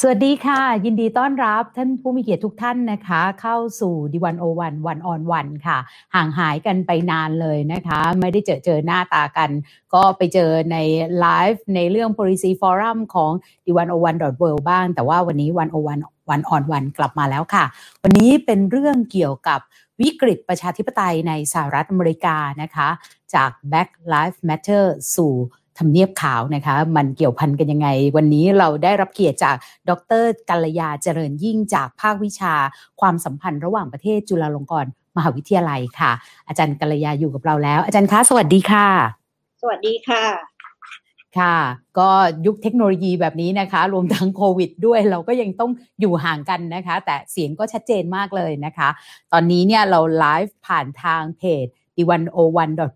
สวัสดีค่ะ ยินดีต้อนรับท่านผู้มีเกียรติทุกท่านนะคะ เข้าสู่ดีวันโอวันวันออนวันค่ะ ห่างหายกันไปนานเลยนะคะ ไม่ได้เจอเจอหน้าตากัน ก็ไปเจอในไลฟ์ในเรื่อง policy forum ของดีวันโอวันดอทเวบ้าง แต่ว่าวันนี้วันโอวันวันออนวันกลับมาแล้วค่ะ วันนี้เป็นเรื่องเกี่ยวกับวิกฤตประชาธิปไตยในสหรัฐอเมริกานะคะ จาก Black Lives Matter สู่ ทำเนียบขาวนะคะ มันเกี่ยวพันกันยังไง วันนี้เราได้รับเกียรติจากดรกัลยาเจริญยิ่งจากภาควิชา ความสัมพันธ์ระหว่างประเทศจุฬาลงกรณ์มหาวิทยาลัยค่ะ อาจารย์กัลยาอยู่กับเราแล้ว อาจารย์คะสวัสดีค่ะ สวัสดีค่ะค่ะ ก็ยุคเทคโนโลยีแบบนี้นะคะ รวมทั้งโควิดด้วยเราก็ยังต้องอยู่ห่างกันนะคะ แต่เสียงก็ชัดเจนมากเลยนะคะ ตอนนี้เนี่ยเราไลฟ์ผ่านทางเพจ d 1 0 1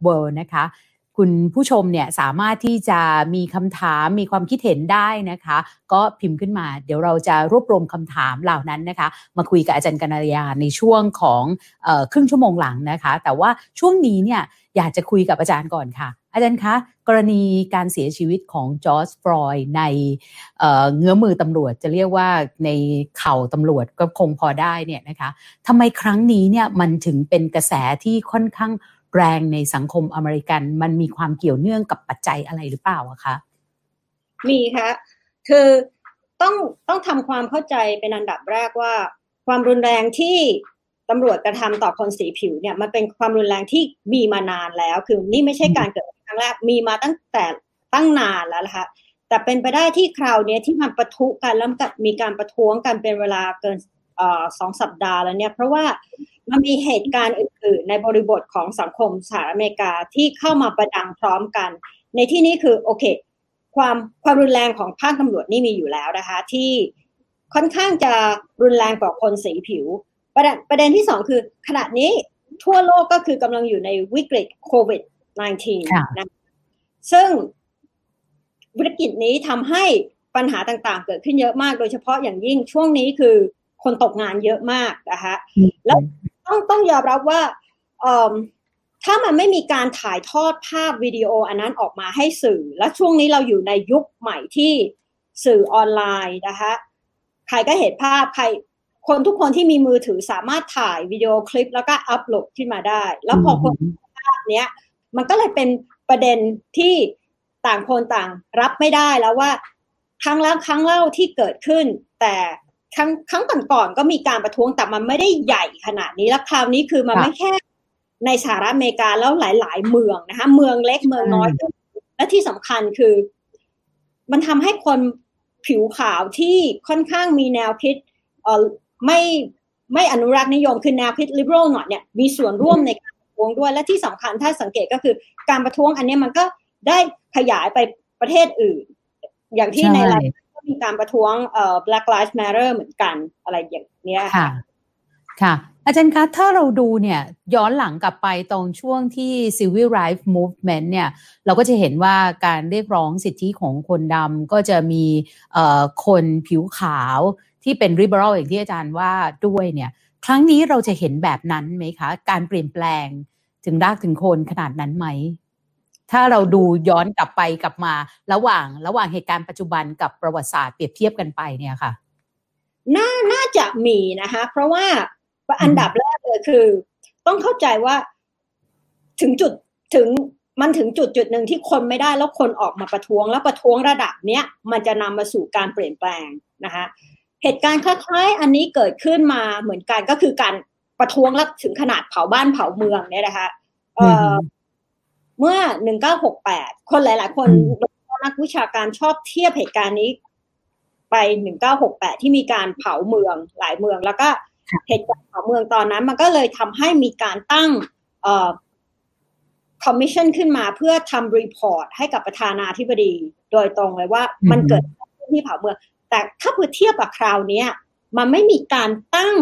w o r l d นะคะ คุณผู้ชมเนี่ยสามารถที่จะมีคำถามมีความคิดเห็นได้นะคะ ก็พิมพ์ขึ้นมา เดี๋ยวเราจะรวบรวมคำถามเหล่านั้นนะคะ มาคุยกับอาจารย์กัญญาในช่วงของออครึ่งชั่วโมงหลังนะคะ แต่ว่าช่วงนี้เนี่ยอยากจะคุยกับอาจารย์ก่อนค่ะ อาจารย์คะ กรณีการเสียชีวิตของจอร์จฟรอยในเเงื้อมือตำรวจจะเรียกว่าในเข่าตำรวจก็คงพอได้เนี่ยนะคะทำไมครั้งนี้เนี่ยมันถึงเป็นกระแสที่ค่อนข้าง แรงในสังคมอเมริกัน มันมีความเกี่ยวเนื่องกับปัจจัยอะไรหรือเปล่าคะ มีค่ะคือต้องต้องทำความเข้าใจเป็นอันดับแรกว่า ความรุนแรงที่ตำรวจกระทำต่อคนสีผิวเนี่ยมันเป็นความรุนแรงที่มีมานานแล้ว คือนี่ไม่ใช่การเกิดครั้งแรกมีมาตั้งแต่ตั้งนานแล้วนะคะแต่เป็นไปได้ที่คราวนี้ที่มันประทุกันแล้วมีการประท้วงกันเป็นเวลาเกินสองสัปดาห์แล้วเนี่ย เพราะว่า มันมีเหตุการณ์อื่นๆ ในบริบทของสังคมสหรัฐอเมริกาที่เข้ามาประดังพร้อมกัน ในที่นี้คือโอเค ความความรุนแรงของภาคตำรวจนี่มีอยู่แล้วนะคะ ที่ค่อนข้างจะรุนแรงกว่าคนสีผิว ประเด็นประเด็นที่สองคือขณะนี้ทั่วโลกก็คือกำลังอยู่ในวิกฤตโควิด -19 นะซึ่งวิกฤตนี้ทำให้ปัญหาต่างๆ เกิดขึ้นเยอะมาก โดยเฉพาะอย่างยิ่งช่วงนี้คือคนตกงานเยอะมากนะคะแล้ว ต้องต้องยอมรับว่าถ้ามันไม่มีการถ่ายทอดภาพวิดีโออันนั้นออกมาให้สื่อ และช่วงนี้เราอยู่ในยุคใหม่ที่สื่อออนไลน์นะคะใครก็เห็นภาพใครคนทุกคนที่มีมือถือสามารถถ่ายวิดีโอคลิปแล้วก็อัปโหลดขึ้นมาได้ แล้วพอคนภาพเนี้ยมันก็เลยเป็นประเด็นที่ต่างคนต่างรับไม่ได้แล้วว่าครั้งแล้วครั้งเล่าที่เกิดขึ้น แต่ ครั้งครั้งก่อนๆก็มีการประท้วงแต่มันไม่ได้ใหญ่ขนาดนี้แล้วคราวนี้คือมันไม่แค่ในสหรัฐอเมริกาแล้วหลาย ๆ เมืองนะคะเมืองเล็กเมืองน้อย และที่สำคัญคือ มันทำให้คนผิวขาวที่ค่อนข้างมีแนวคิดเออไม่ไม่อนุรักษ์นิยมคือแนวคิด liberal หน่อยเนี่ยมีส่วนร่วมในการประท้วงด้วย และที่สำคัญถ้าสังเกตก็คือการประท้วงอันนี้มันก็ได้ขยายไปประเทศอื่น อย่างที่ในราย มีการประท้วงเอ่อ Black Lives Matter เหมือนกันอะไรอย่างเนี้ยค่ะ ค่ะ อาจารย์คะถ้าเราดูเนี่ยย้อนหลังกลับไปตรงช่วงที่ Civil Rights Movement เนี่ย เราก็จะเห็นว่าการเรียกร้องสิทธิของคนดำก็จะมีคนผิวขาวที่เป็น liberal อย่างที่อาจารย์ว่าด้วยเนี่ย ครั้งนี้เราจะเห็นแบบนั้นไหมคะ การเปลี่ยนแปลงถึงรากถึงโคนขนาดนั้นไหม ถ้าเราดูย้อนกลับไปกลับมา ระหว่างระหว่างเหตุการณ์ปัจจุบันกับประวัติศาสตร์เปรียบเทียบกันไปเนี่ยค่ะ น่าน่าจะมีนะคะ เพราะว่าอันดับแรกเลยคือ ต้องเข้าใจว่าถึงจุดถึงมันถึงจุดจุดหนึ่งที่คนไม่ได้แล้วคนออกมาประท้วงแล้วประท้วงระดับเนี้ยมันจะนำมาสู่การเปลี่ยนแปลงนะคะเหตุการณ์คล้ายๆ อันนี้เกิดขึ้นมาเหมือนกันก็คือการประท้วงแล้วถึงขนาดเผาบ้านเผาเมืองเนี่ยนะคะ เอ่อเมื่อ 1968 คนหลาย ๆ คนนักวิชาการชอบเทียบเหตุการณ์นี้ ไป 1968 ที่มีการเผาเมืองหลายเมือง แล้วก็เหตุการณ์เผาเมืองตอนนั้น มันก็เลยทำให้มีการตั้งคอมมิชชั่นขึ้นมาเพื่อทำ report ให้กับประธานาธิบดีโดยตรงเลยว่ามันเกิดที่เผาเมือง แต่ถ้าเผื่อเทียบกับคราวนี้มันไม่มีการตั้ง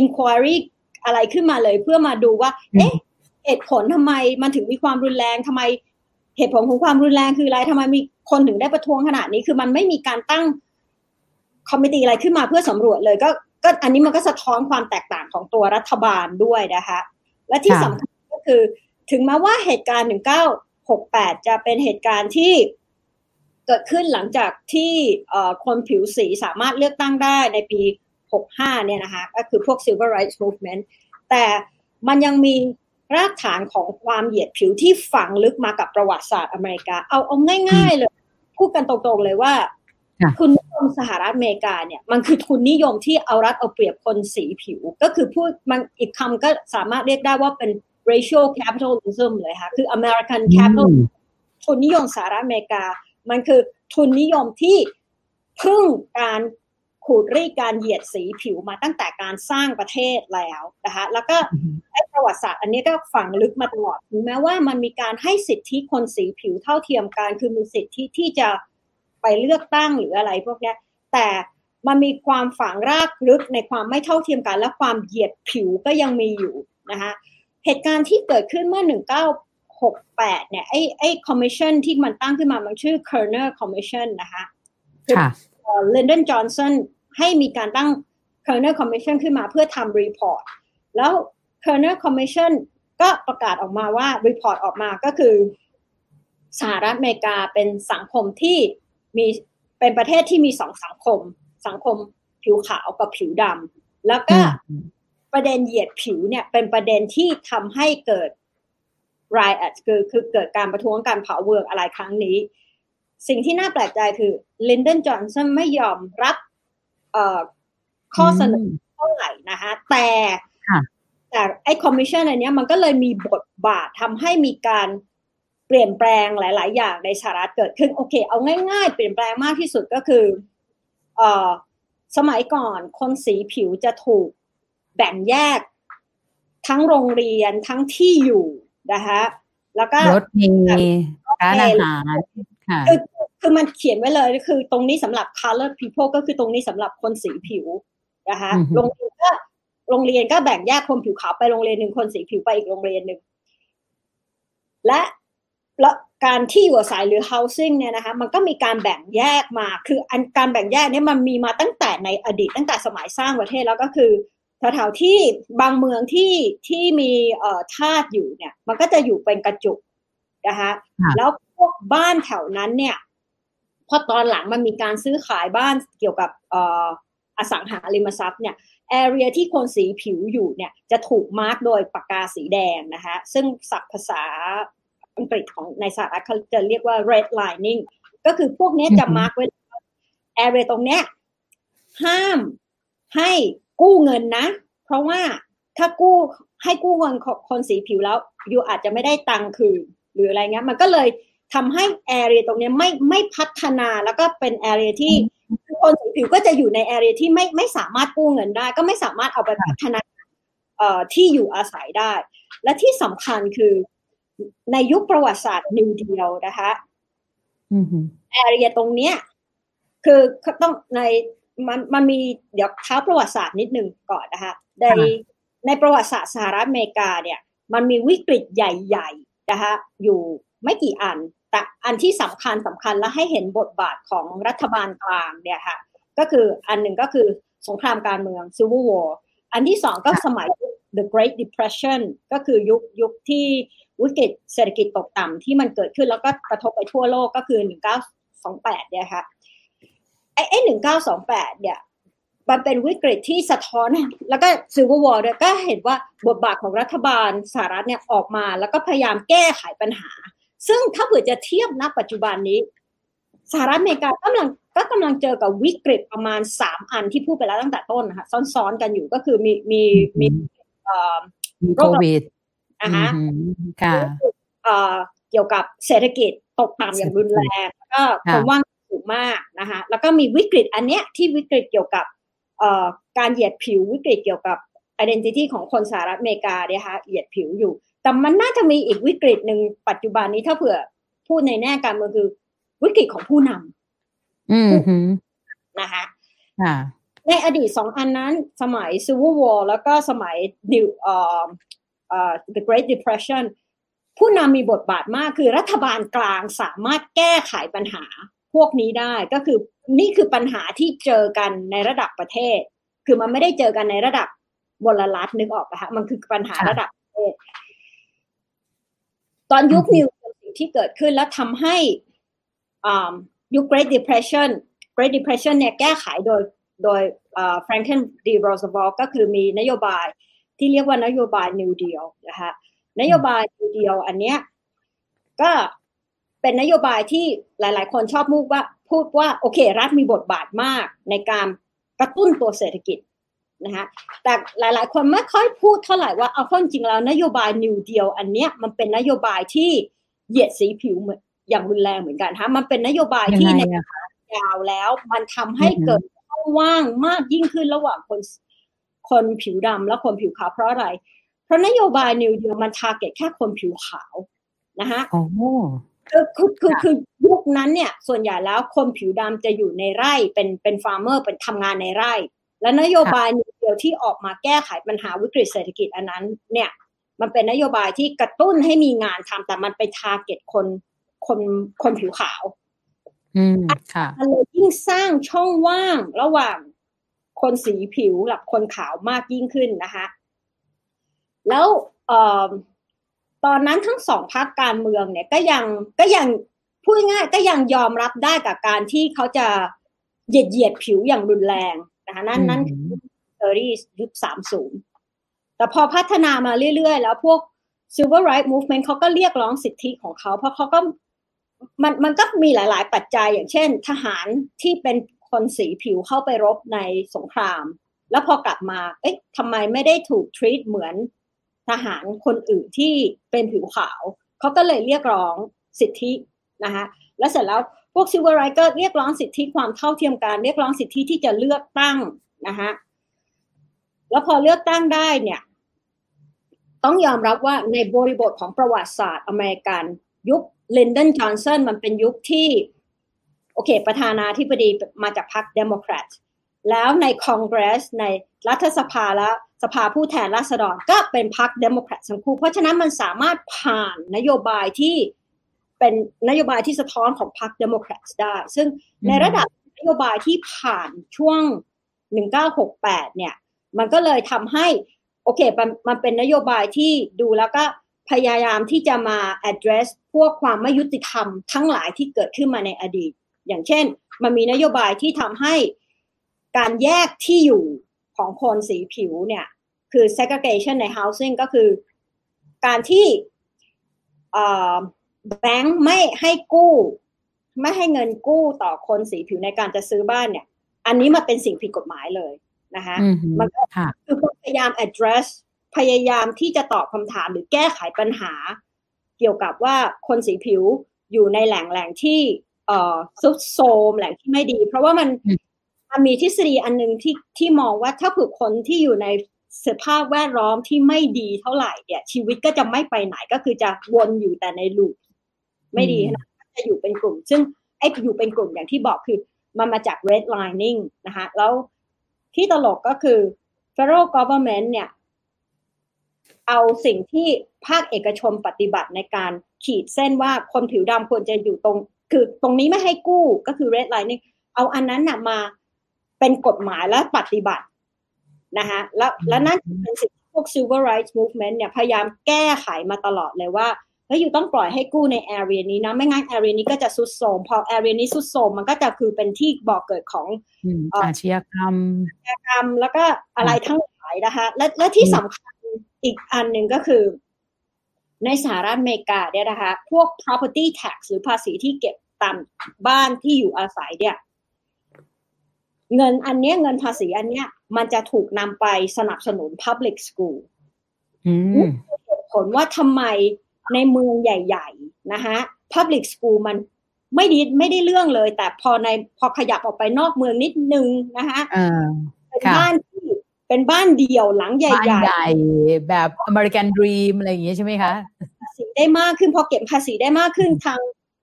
inquiry อะไรขึ้นมาเลยเพื่อมาดูว่า เอ๊ะ เหตุผลทำไมมันถึงมีความรุนแรงทำไม เหตุผลของความรุนแรงคืออะไรทำไมมีคนถึงได้ประท้วงขนาดนี้ คือมันไม่มีการตั้ง committee อะไรขึ้นมาเพื่อสำรวจเลยก็ก็อันนี้มันก็สะท้อนความแตกต่างของตัวรัฐบาลด้วยนะคะและที่สำคัญก็คือ ถึงแม้ว่าเหตุการณ์ 1968 จะเป็นเหตุการณ์ที่เกิดขึ้นหลังจากที่คนผิวสีสามารถเลือกตั้งได้ในปี 65 เนี่ยนะคะก็คือพวก Civil Rights Movement แต่มันยังมี รากฐานของความเหยียดผิวที่ฝังลึกมากับประวัติศาสตร์อเมริกา เอาเอาง่าย ๆ เลย พูดกันตรงๆเลยว่าทุนนิยมสหรัฐอเมริกาเนี่ย มันคือทุนนิยมที่เอารัดเอาเปรียบคนสีผิว ก็คือพูดมันอีกคำก็สามารถเรียกได้ว่าเป็น racial capitalism เลยค่ะ คือ American capital ทุนนิยมสหรัฐอเมริกา มันคือทุนนิยมที่พึ่งการ ขูดรีดการเหยียดสีผิวมาตั้งแต่การสร้างประเทศแล้วนะคะแล้วก็ไอ้ประวัติศาสตร์อันนี้ก็ฝังลึกมาตลอดถึงแม้ว่ามันมีการให้สิทธิคนสีผิวเท่าเทียมกันคือมีสิทธิที่จะไปเลือกตั้งหรืออะไรพวกนี้แต่มันมีความฝังรากลึกในความไม่เท่าเทียมกัน และความเหยียดผิวก็ยังมีอยู่นะคะเหตุการณ์ที่เกิดขึ้นเมื่อ 1968 เนี่ยไอ้ไอ้คอมมิชชั่นที่มันตั้งขึ้นมามันชื่อ Kerner Commission นะคะค่ะลินดอนจอห์นสัน ให้มีการตั้ง Kerner Commission ขึ้นมาเพื่อทำ report แล้ว Kerner Commission ก็ประกาศออกมาว่า report ออกมาก็คือสหรัฐอเมริกาเป็นสังคมที่มีเป็นประเทศที่มีสองสังคม สังคมผิวขาวกับผิวดำแล้วก็ประเด็นเหยียดผิวเนี่ยเป็นประเด็นที่ทำให้เกิด riot คือคือเกิดการประท้วงการเผาเมืองอะไรครั้งนี้ สิ่งที่น่าแปลกใจคือลินดอนจอห์นสันไม่ยอมรับ ข้อเสนอเท่าไหร่นะคะแต่แต่ไอ้คอมมิชชั่นอันนี้มันก็เลยมีบทบาททำให้มีการเปลี่ยนแปลงหลาย ๆ อย่างในสหรัฐเกิดขึ้นโอเค เอาง่าย ๆ เปลี่ยนแปลงมากที่สุดก็คือเอ่อสมัยก่อนคนสีผิวจะถูกแบ่งแยก ทั้งโรงเรียนทั้งที่อยู่นะคะแล้วก็รถเมล์ร้านอาหารค่ะคือ คือมันเขียนไว้เลยคือตรงนี้สำหรับ color people ก็คือตรงนี้สำหรับคนสีผิวนะคะโรงเรียนก็โรงเรียนก็แบ่งแยกคนผิวขาวไปโรงเรียนหนึ่งคนสีผิวไปอีกโรงเรียนหนึ่งและแล้วการที่อยู่อาศัยหรือ housing เนี่ยนะคะมันก็มีการแบ่งแยกมา คืออันการแบ่งแยกเนี่ยมันมีมาตั้งแต่ในอดีตตั้งแต่สมัยสร้างประเทศแล้วก็คือแถวๆที่บางเมืองที่ที่มีเอ่อทาสอยู่เนี่ย มันก็จะอยู่เป็นกระจุกนะคะแล้วพวกบ้านแถวนั้นเนี่ย พอตอนหลังมันมีการซื้อขายบ้านเกี่ยวกับอสังหาริมทรัพย์เนี่ยแอเรียที่คนสีผิวอยู่เนี่ยจะถูกมาร์กโดยปากกาสีแดงนะคะซึ่งศัพท์ภาษาอังกฤษของในสหรัฐเขาจะเรียกว่า red lining ก็คือพวกนี้จะ mark ไว้ area ตรงเนี้ยห้ามให้กู้เงินนะ เพราะว่าถ้ากู้ให้กู้เงินคนสีผิวแล้ว อยู่อาจจะไม่ได้ตังค์คืนหรืออะไรเงี้ยมันก็เลย ทำให้ area ตรงนี้ไม่ไม่พัฒนาแล้วก็เป็น area ที่คนสีผิวก็จะอยู่ใน area ที่ไม่ไม่สามารถกู้เงินได้ ก็ไม่สามารถเอาไปพัฒนาเอ่อที่อยู่อาศัยได้ และที่สำคัญคือในยุคประวัติศาสตร์นิวเดียวนะคะแอเรียตรงเนี้ย คือต้องในมันมันมีเดี๋ยวเท้าประวัติศาสตร์นิดนึงก่อนนะคะในในประวัติศาสตร์สหรัฐอเมริกาเนี่ย มันมีวิกฤตใหญ่ ๆ นะคะอยู่ไม่กี่อัน แต่อันที่สำคัญสำคัญและให้เห็นบทบาทของรัฐบาลกลางเนี่ยค่ะก็คืออันหนึ่งก็คือสงครามกลางเมือง Civil War อันที่สองก็สมัย The Great Depression ก็คือยุคยุคที่วิกฤตเศรษฐกิจตกต่ำที่มันเกิดขึ้นแล้วก็กระทบไปทั่วโลกก็คือ 1928 เนี่ยค่ะไอ้ไอ้1928 เนี่ยมันเป็นวิกฤตที่สะท้อน แล้วก็ Civil War ด้วยก็เห็นว่าบทบาทของรัฐบาลสหรัฐเนี่ยออกมา แล้วก็พยายามแก้ไขปัญหา ซึ่งถ้าเผื่อจะเทียบณปัจจุบันนี้สหรัฐอเมริกากำลังก็กำลังเจอกับวิกฤตประมาณสามอันที่พูดไปแล้วตั้งแต่ต้นนะคะซ้อนๆกันอยู่ก็คือมีมีมีโควิดนะคะค่ะเกี่ยวกับเศรษฐกิจตกต่ำอย่างรุนแรงแล้วก็ความว่างสูงมากนะคะแล้วก็มีวิกฤตอันเนี้ยที่วิกฤตเกี่ยวกับการเหยียดผิววิกฤตเกี่ยวกับ identity ของคนสหรัฐอเมริกาเนี่ยค่ะเหยียดผิวอยู่ แต่มันน่าจะมีอีกวิกฤตหนึ่งปัจจุบันนี้ถ้าเผื่อพูดในแน่การเมืองคือ วิกฤตของผู้นำอืมนะคะในอดีตสองอันนั้น สมัย Civil War แล้วก็สมัย New เอ่อ the Great Depression ผู้นำมีบทบาทมากคือรัฐบาลกลางสามารถแก้ไขปัญหาพวกนี้ได้ก็คือนี่คือปัญหาที่เจอกันในระดับประเทศ คือมันไม่ได้เจอกันในระดับวลรัฐนึกออกไหมคะมันคือปัญหาระดับประเทศ ตอนยุคนิวสิ่งที่เกิดขึ้นแล้วทำให้ยุค Great Depression Great Depression เนี่ยแก้ไขโดยโดย Franklin D Roosevelt ก็คือมีนโยบายที่เรียกว่านโยบาย New Deal นะคะนโยบาย New Deal อันเนี้ยก็เป็นนโยบายที่หลาย ๆ คนชอบพูดว่าพูดว่าโอเค รัฐมีบทบาทมากในการกระตุ้นตัวเศรษฐกิจ นะคะแต่หลายๆ คนไม่ค่อยพูดเท่าไหร่ว่าเอาเข้าจริงแล้วนโยบาย New Deal อันเนี้ยมันเป็นนโยบายที่เหยียดสีผิวเหมือนอย่างรุนแรงเหมือนกันฮะมันเป็นนโยบายที่ในยาวแล้ว มันทำให้เกิดช่องว่างมากยิ่งขึ้นระหว่างคนคนผิวดำและคนผิวขาวเพราะอะไร เพราะนโยบาย New Deal มัน target แค่คนผิวขาวนะฮะคือคือคือคือยุคนั้นเนี่ย ส่วนใหญ่แล้วคนผิวดำจะอยู่ในไร่เป็นเป็น farmer เป็นทำงานในไร่ และนโยบายเดียวที่ออกมาแก้ไขปัญหาวิกฤตเศรษฐกิจอันนั้นเนี่ยมันเป็นนโยบายที่กระตุ้นให้มีงานทำแต่มันไปทาร์เก็ตคนคนคนผิวขาว อืมค่ะมันเลยยิ่งสร้างช่องว่างระหว่างคนสีผิวกับคนขาวมากยิ่งขึ้นนะคะ แล้วเอ่อตอนนั้นทั้งสองพรรคการเมืองเนี่ยก็ยังก็ยังพูดง่ายก็ยังยอมรับได้กับการที่เขาจะเหยียดเหยียดผิวอย่างรุนแรง นะคะนั่นนั่นคือเอรี่ยุคสามศูนย์แต่พอพัฒนามาเรื่อย ๆ แล้วพวก Civil Rights Movement เขาก็เรียกร้องสิทธิของเขาเพราะเขาก็มันมันก็มีหลาย ๆ ปัจจัยอย่างเช่น ทหารที่เป็นคนสีผิวเข้าไปรบในสงคราม แล้วพอกลับมา เอ๊ะทำไมไม่ได้ถูกทรีตเหมือนทหารคนอื่นที่เป็นผิวขาว เขาก็เลยเรียกร้องสิทธินะคะและเสร็จแล้ว พวก civil rights ก็เรียกร้องสิทธิความเท่าเทียมกันเรียกร้องสิทธิที่จะเลือกตั้งนะคะแล้วพอเลือกตั้งได้เนี่ย ต้องยอมรับว่าในบริบทของประวัติศาสตร์อเมริกัน ยุคลินดอนจอห์นสันมันเป็นยุคที่โอเค ประธานาธิบดีมาจากพรรคเดโมแครตแล้วในคอนเกรส ในรัฐสภาและสภาผู้แทนราษฎรก็เป็นพรรคเดโมแครตทั้งคู่เพราะฉะนั้นมันสามารถผ่านนโยบายที่ เป็นนโยบายที่สะท้อนของพรรคเดโมแครตได้ ซึ่งในระดับนโยบายที่ผ่านช่วง 1968 เนี่ย มันก็เลยทำให้ โอเคมันมันเป็นนโยบายที่ดูแล้วก็พยายามที่จะมา address พวกความไม่ยุติธรรมทั้งหลายที่เกิดขึ้นมาในอดีต อย่างเช่น มันมีนโยบายที่ทำให้การแยกที่อยู่ของคนสีผิวเนี่ย คือ segregation ใน housing ก็คือ การที่ แบงค์ไม่ให้กู้ ไม่ให้เงินกู้ต่อคนสีผิวในการจะซื้อบ้านเนี่ย อันนี้มาเป็นสิ่งผิดกฎหมายเลยนะคะมันก็คือพยายาม address พยายามที่จะตอบคำถามหรือแก้ไขปัญหา เกี่ยวกับว่าคนสีผิวอยู่ในแหล่งแหล่งที่เอ่อซุดโซมแหล่งที่ไม่ดี เพราะว่ามันมันมีทฤษฎีอันหนึ่งที่ที่มองว่าถ้าผือคนที่อยู่ในสภาพแวดล้อมที่ไม่ดีเท่าไหร่เนี่ยชีวิตก็จะไม่ไปไหนก็คือจะวนอยู่แต่ในลูป ไม่ดีนะจะอยู่เป็นกลุ่ม ซึ่งไอ้อยู่เป็นกลุ่มอย่างที่บอกคือมันมาจาก redlining นะคะแล้วที่ตลกก็คือ federal government เนี่ย เอาสิ่งที่ภาคเอกชนปฏิบัติในการขีดเส้นว่าคนผิวดำควรจะอยู่ตรง คือตรงนี้ไม่ให้กู้ก็คือ redlining เอาอันนั้นนะมาเป็นกฎหมายและปฏิบัตินะคะแล้วและนั่นเป็นสิ่งที่พวก civil rights movement เนี่ยพยายามแก้ไขมาตลอดเลยว่า เฮ้ยอยู่ต้องปล่อยให้กู้ในแอเรียนี้นะไม่งั้นแอเรียนี้ก็จะสุดโทมพอแอเรียนี้สุดโทมมันก็จะคือเป็นที่บอกเกิดของอาชญากรรมอาชญากรรมแล้วก็อะไรทั้งหลายนะคะและและที่สำคัญอีกอันหนึ่งก็คือ ในสหรัฐอเมริกาเนี่ยนะคะ พวก property tax หรือภาษีที่เก็บตามบ้านที่อยู่อาศัยเนี่ยเงินอันนี้เงินภาษีอันเนี้ย มันจะถูกนำไปสนับสนุน Public School เหตุผลว่าทำไม ในเมืองใหญ่ๆนะคะ Public School มันไม่ดีไม่ได้เรื่องเลย แต่พอในพอขยับออกไปนอกเมืองนิดนึงนะคะเป็นบ้านที่เป็นบ้านเดี่ยวหลังใหญ่ๆใหญ่แบบ American Dream อะไรอย่างเงี้ยใช่ไหมคะภาษีได้มากขึ้นพอเก็บภาษีได้มากขึ้นทาง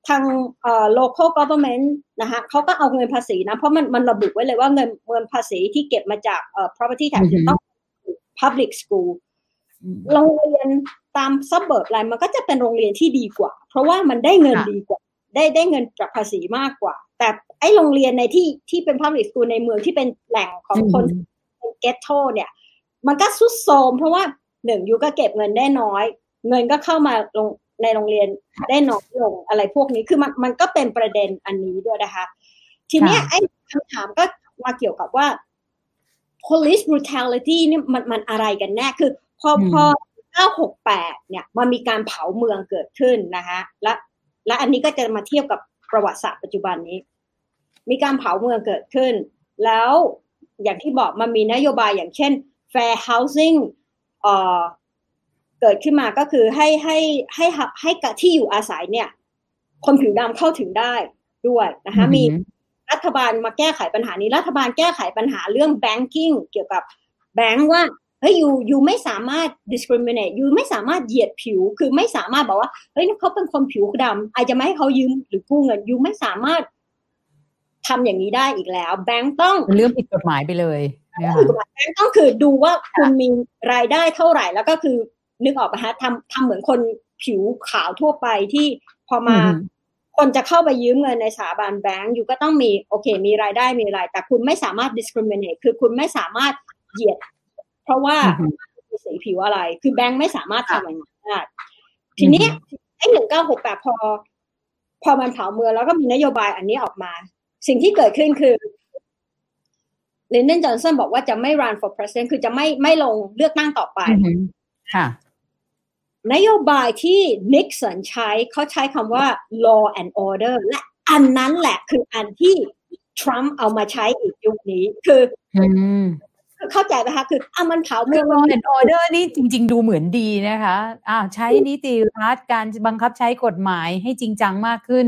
ทางเอ่อ local government นะคะเขาก็เอาเงินภาษีนะ เพราะมันมันระบุไว้เลยว่าเงินเงินภาษีที่เก็บมาจากเอ่อ property tax จะต้อง public school โรงเรียนตามซับเบิร์บอะไรมันก็จะเป็นโรงเรียนที่ดีกว่า เพราะว่ามันได้เงินดีกว่า ได้ได้เงินจากภาษีมากกว่า แต่ไอ้โรงเรียนในที่ที่เป็น public school ในเมืองที่เป็นแหล่งของคนเกตโทเนี่ย มันก็สุดโทมเพราะว่าหนึ่งยูก็เก็บเงินได้น้อย เงินก็เข้ามาลงในโรงเรียนได้น้อยลงอะไรพวกนี้คือมันมันก็เป็นประเด็นอันนี้ด้วยนะคะ ทีเนี้ยไอ้คำถามก็มาเกี่ยวกับว่า police brutality นี่มันมันอะไรกันแน่ คือ พอพอ968 เนี่ยมันมีการเผาเมืองเกิดขึ้นนะคะและและอันนี้ก็จะมาเทียบกับประวัติศาสตร์ปัจจุบันนี้ มีการเผาเมืองเกิดขึ้น แล้วอย่างที่บอกมันมีนโยบายอย่างเช่น fair housing เอ่อเกิดขึ้นมาก็คือให้ให้ให้ให้กับที่อยู่อาศัยเนี่ย คนผิวดำเข้าถึงได้ด้วยนะคะมีรัฐบาลมาแก้ไขปัญหานี้ รัฐบาลแก้ไขปัญหาเรื่อง banking เกี่ยวกับแบงก์ว่า เฮ้ยยูยูไม่สามารถ discriminate ยูไม่สามารถเหยียดผิว คือไม่สามารถบอกว่า เฮ้ยเขาเป็นคนผิวดำอาจจะไม่ให้เขายืมหรือกู้เงินยูไม่สามารถทำอย่างนี้ได้อีกแล้ว แบงก์ต้องเรื่องผิดกฎหมายไปเลยแบงก์ต้องคือดูว่าคุณมีรายได้เท่าไหร่ แล้วก็คือนึกออกปะฮะทำทำเหมือนคนผิวขาวทั่วไปที่พอมาคนจะเข้าไปยืมเงินในสถาบันแบงก์อยู่ก็ต้องมีโอเค มีรายได้มีรายแต่คุณไม่สามารถ discriminate คือคุณไม่สามารถเหยียด เพราะว่ามีสีผิวอะไร คือแบงก์ไม่สามารถทำอย่างนั้นได้ทีนี้ไอ้หนึ่งเก้าหกแปดพอ พอมันเผาเมืองแล้วก็มีนโยบายอันนี้ออกมา สิ่งที่เกิดขึ้นคือเลนเดนจอห์นสันบอกว่าจะไม่ run for president คือจะไม่ไม่ลงเลือกตั้งต่อไปค่ะนโยบายที่นิกสันใช้เขาใช้คำว่า law and order และอันนั้นแหละคืออันที่ทรัมป์เอามาใช้อีกยุคนี้ คือ เข้าใจไหมคะคืออะมันเผาเมือง law and order นี่จริง ๆ ดูเหมือนดีนะคะอ่าใช้นิติรัฐการบังคับใช้กฎหมายให้จริงจังมากขึ้น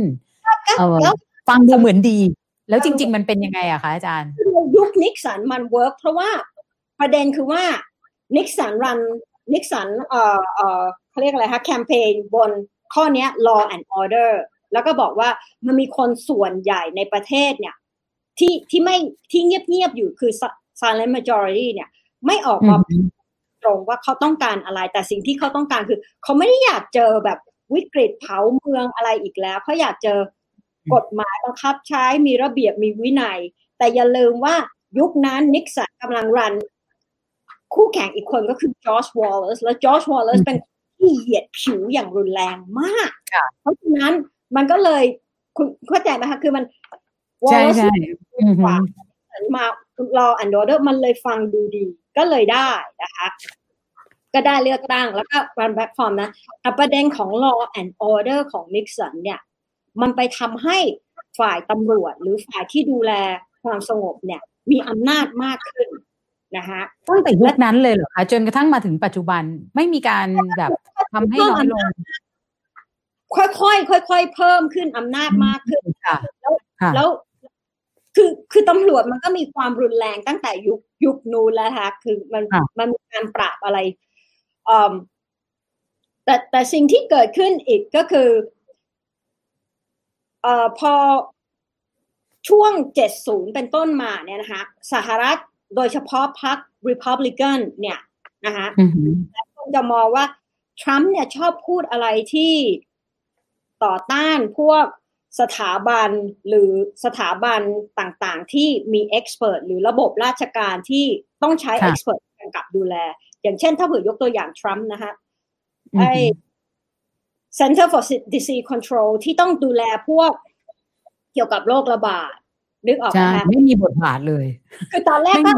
ฟังดูเหมือนดี แล้วจริง ๆ มันเป็นยังไงอะคะอาจารย์ ยุคนิกสันมัน work เพราะว่าประเด็นคือว่านิกสัน run นิกสันเอ่อเอ่อเขาเรียกอะไรคะแคมเปญบนข้อนี้ law and order แล้วก็บอกว่ามันมีคนส่วนใหญ่ในประเทศเนี่ยที่ที่ไม่ที่เงียบๆอยู่คือ silent majority เนี่ย ไม่ออกมาตรงว่าเขาต้องการอะไร แต่สิ่งที่เขาต้องการคือ เขาไม่ได้อยากเจอแบบวิกฤตเผาเมืองอะไรอีกแล้ว เขาอยากเจอกฎหมายบังคับใช้มีระเบียบมีวินัย แต่อย่าลืมว่ายุคนั้นนิกสันกำลัง run คู่แข่งอีกคนก็คือจอร์จวอลเลสแล้วจอร์จวอลเลสเป็นที่เหยียดผิวอย่างรุนแรงมาก เพราะฉะนั้นมันก็เลยคุณเข้าใจไหมคะคือมันวอลเลสกว่า มา law and order มันเลยฟังดูดี ก็เลยได้นะคะก็ได้เลือกตั้งแล้วก็รันแบ็คฟอร์มนะแต่ประเด็นของ law and order ของนิกสันเนี่ย มันไปทำให้ฝ่ายตำรวจหรือฝ่ายที่ดูแลความสงบเนี่ย มีอำนาจมากขึ้นนะคะตั้งแต่ยุคนั้นเลยเหรอคะจนกระทั่งมาถึงปัจจุบันไม่มีการแบบทำให้น้อยลง ค่อยๆค่อยๆเพิ่มขึ้นอำนาจมากขึ้นค่ะแล้วแล้ว คือคือตำรวจมันก็มีความรุนแรงตั้งแต่ยุคยุคนู้นแล้วค่ะคือมันมันมีการปราบอะไรอ่าแต่แต่สิ่งที่เกิดขึ้นอีกก็คือเอ่อพอช่วงเจ็ดศูนย์เป็นต้นมาเนี่ยนะคะสหรัฐโดยเฉพาะพรรค Republican เนี่ยนะคะแล้วคนจะมองว่า ทรัมป์เนี่ยชอบพูดอะไรที่ต่อต้านพวก สถาบันหรือสถาบันต่างๆ ที่มีเอ็กซ์เพรสหรือระบบราชการที่ต้องใช้เอ็กซ์เพรสกำกับดูแล อย่างเช่นถ้าเผื่อยกตัวอย่างทรัมป์นะคะไอ Center for Disease Control ที่ต้องดูแลพวกเกี่ยวกับโรคระบาดนึกออกไหมไม่มีบทบาทเลย คือตอนแรกก็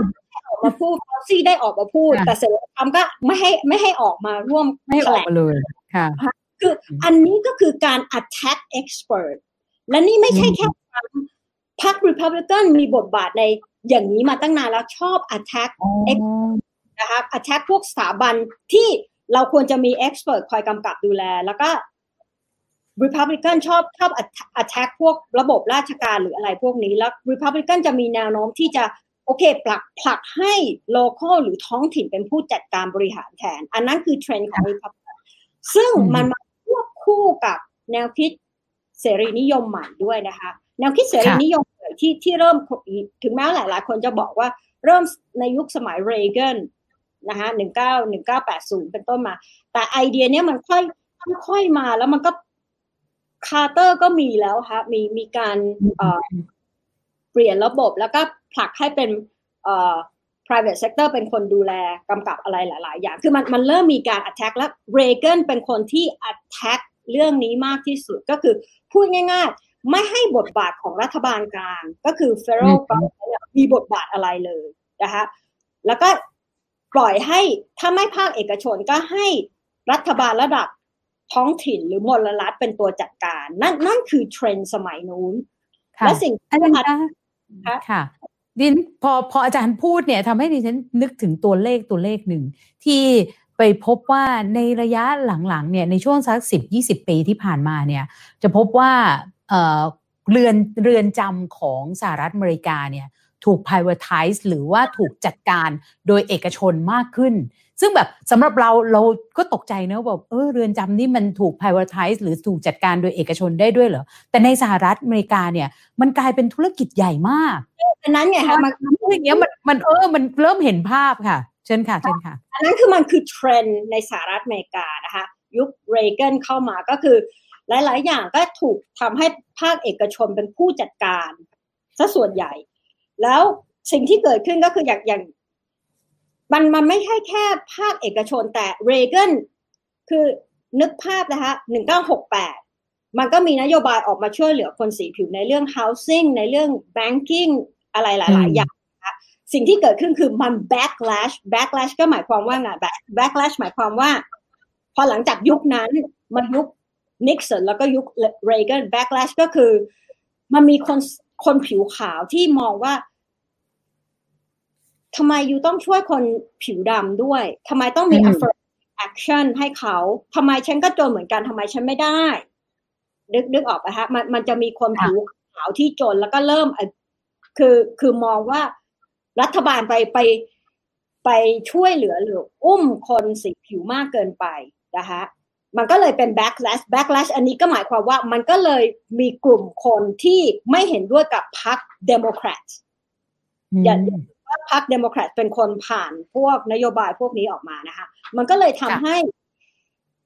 ออกมาพูดฟอซี่ได้ออกมาพูด แต่เสร็จแล้วทำก็ไม่ให้ไม่ให้ออกมาร่วมไม่ออกมาเลยค่ะ คืออันนี้ก็คือการ attack expert และนี่ไม่ใช่แค่พรรค Republican มีบทบาทในอย่างนี้มาตั้งนานแล้วชอบ attack นะคะ attack พวกสถาบันที่เราควรจะมี expert คอยกำกับดูแล แล้วก็ Republican ชอบชอบ attack พวกระบบราชการหรืออะไรพวกนี้ แล้ว Republican จะมีแนวโน้มที่จะโอเคผลักผลักให้ local หรือท้องถิ่นเป็นผู้จัดการบริหารแทน อันนั้นคือเทรนด์ของ Republican ซึ่งมันมาควบคู่กับแนวคิด เสรีนิยมใหม่ด้วยนะคะ แนวคิดเสรีนิยมที่ที่เริ่มถึงแม้หลายหลายคนจะบอกว่าเริ่มในยุคสมัยเรเกนนะคะหนึ่งเก้าหนึ่งเก้าแปดศูนย์เป็นต้นมา แต่ไอเดียเนี้ยมันค่อยค่อยมาแล้วมันก็คาร์เตอร์ก็มีแล้วค่ะมีมีการเปลี่ยนระบบแล้วก็ผลักให้เป็น private sector เป็นคนดูแลกำกับอะไรหลาย ๆ อย่าง คือมันมันเริ่มมีการ attack แล้วเรเกนเป็นคนที่ attack เรื่องนี้มากที่สุดก็คือ พูดง่ายๆ ไม่ให้บทบาทของรัฐบาลกลาง ก็คือ federal government มีบทบาทอะไรเลยนะคะแล้วก็ปล่อยให้ถ้าไม่ภาคเอกชนก็ให้รัฐบาลระดับท้องถิ่นหรือมลรัฐเป็นตัวจัดการ นั่นนั่นคือเทรนด์สมัยนู้นและสิ่งที่อาจารย์ค่ะดินพอพออาจารย์พูดเนี่ยทำให้ดิฉันนึกถึงตัวเลขตัวเลขหนึ่งที่ ไปพบว่าในระยะหลังๆเนี่ยในช่วงสักสิบยี่สิบปีที่ผ่านมาเนี่ยจะพบว่าเรือนเรือนจำของสหรัฐอเมริกาเนี่ยถูก privatize หรือว่าถูกจัดการโดยเอกชนมากขึ้น ซึ่งแบบสำหรับเราเราก็ตกใจเนอะแบบเออเรือนจำนี่มันถูก privatize หรือถูกจัดการโดยเอกชนได้ด้วยเหรอ แต่ในสหรัฐอเมริกาเนี่ยมันกลายเป็นธุรกิจใหญ่มากอันนั้นไงคะมันอย่างเงี้ยมันมันเออมันเริ่มเห็นภาพค่ะ เชิญค่ะเชิญค่ะ อันนั้นคือมันคือเทรนด์ในสหรัฐอเมริกานะคะ ยุคเรเกนเข้ามาก็คือ หลาย ๆ อย่างก็ถูกทำให้ภาคเอกชนเป็นผู้จัดการซะส่วนใหญ่ แล้วสิ่งที่เกิดขึ้นก็คืออย่างอย่างมันมันไม่ใช่แค่ภาคเอกชนแต่เรเกนคือนึกภาพนะคะหนึ่งเก้าหกแปดมันก็มีนโยบายออกมาช่วยเหลือคนสีผิวในเรื่อง housing ในเรื่อง banking อะไรหลาย ๆ อย่างนะคะ สิ่งที่เกิดขึ้นคือมัน backlash backlash ก็หมายความว่าไง backlash หมายความว่า พอหลังจากยุคนั้นมันยุคนิกสันแล้วก็ยุคเรเกน backlash ก็คือ มันมีคนคนผิวขาวที่มองว่าทำไมยูต้องช่วยคนผิวดำด้วยทำไมต้องมี affirmative action ให้เขาทำไมฉันก็จนเหมือนกันทำไมฉันไม่ได้ นึกนึกออกไหมฮะมันมันจะมีคนผิวขาวที่จนแล้วก็เริ่มคือคือมองว่า รัฐบาลไปไปไปช่วยเหลือหรืออุ้มคนสีผิวมากเกินไปนะคะมันก็เลยเป็น backlash backlash อันนี้ก็หมายความว่ามันก็เลยมีกลุ่มคนที่ไม่เห็นด้วยกับพรรคเดโมแครตอย่างว่าพรรคเดโมแครตเป็นคนผ่านพวกนโยบายพวกนี้ออกมานะคะ มันก็เลยทำให้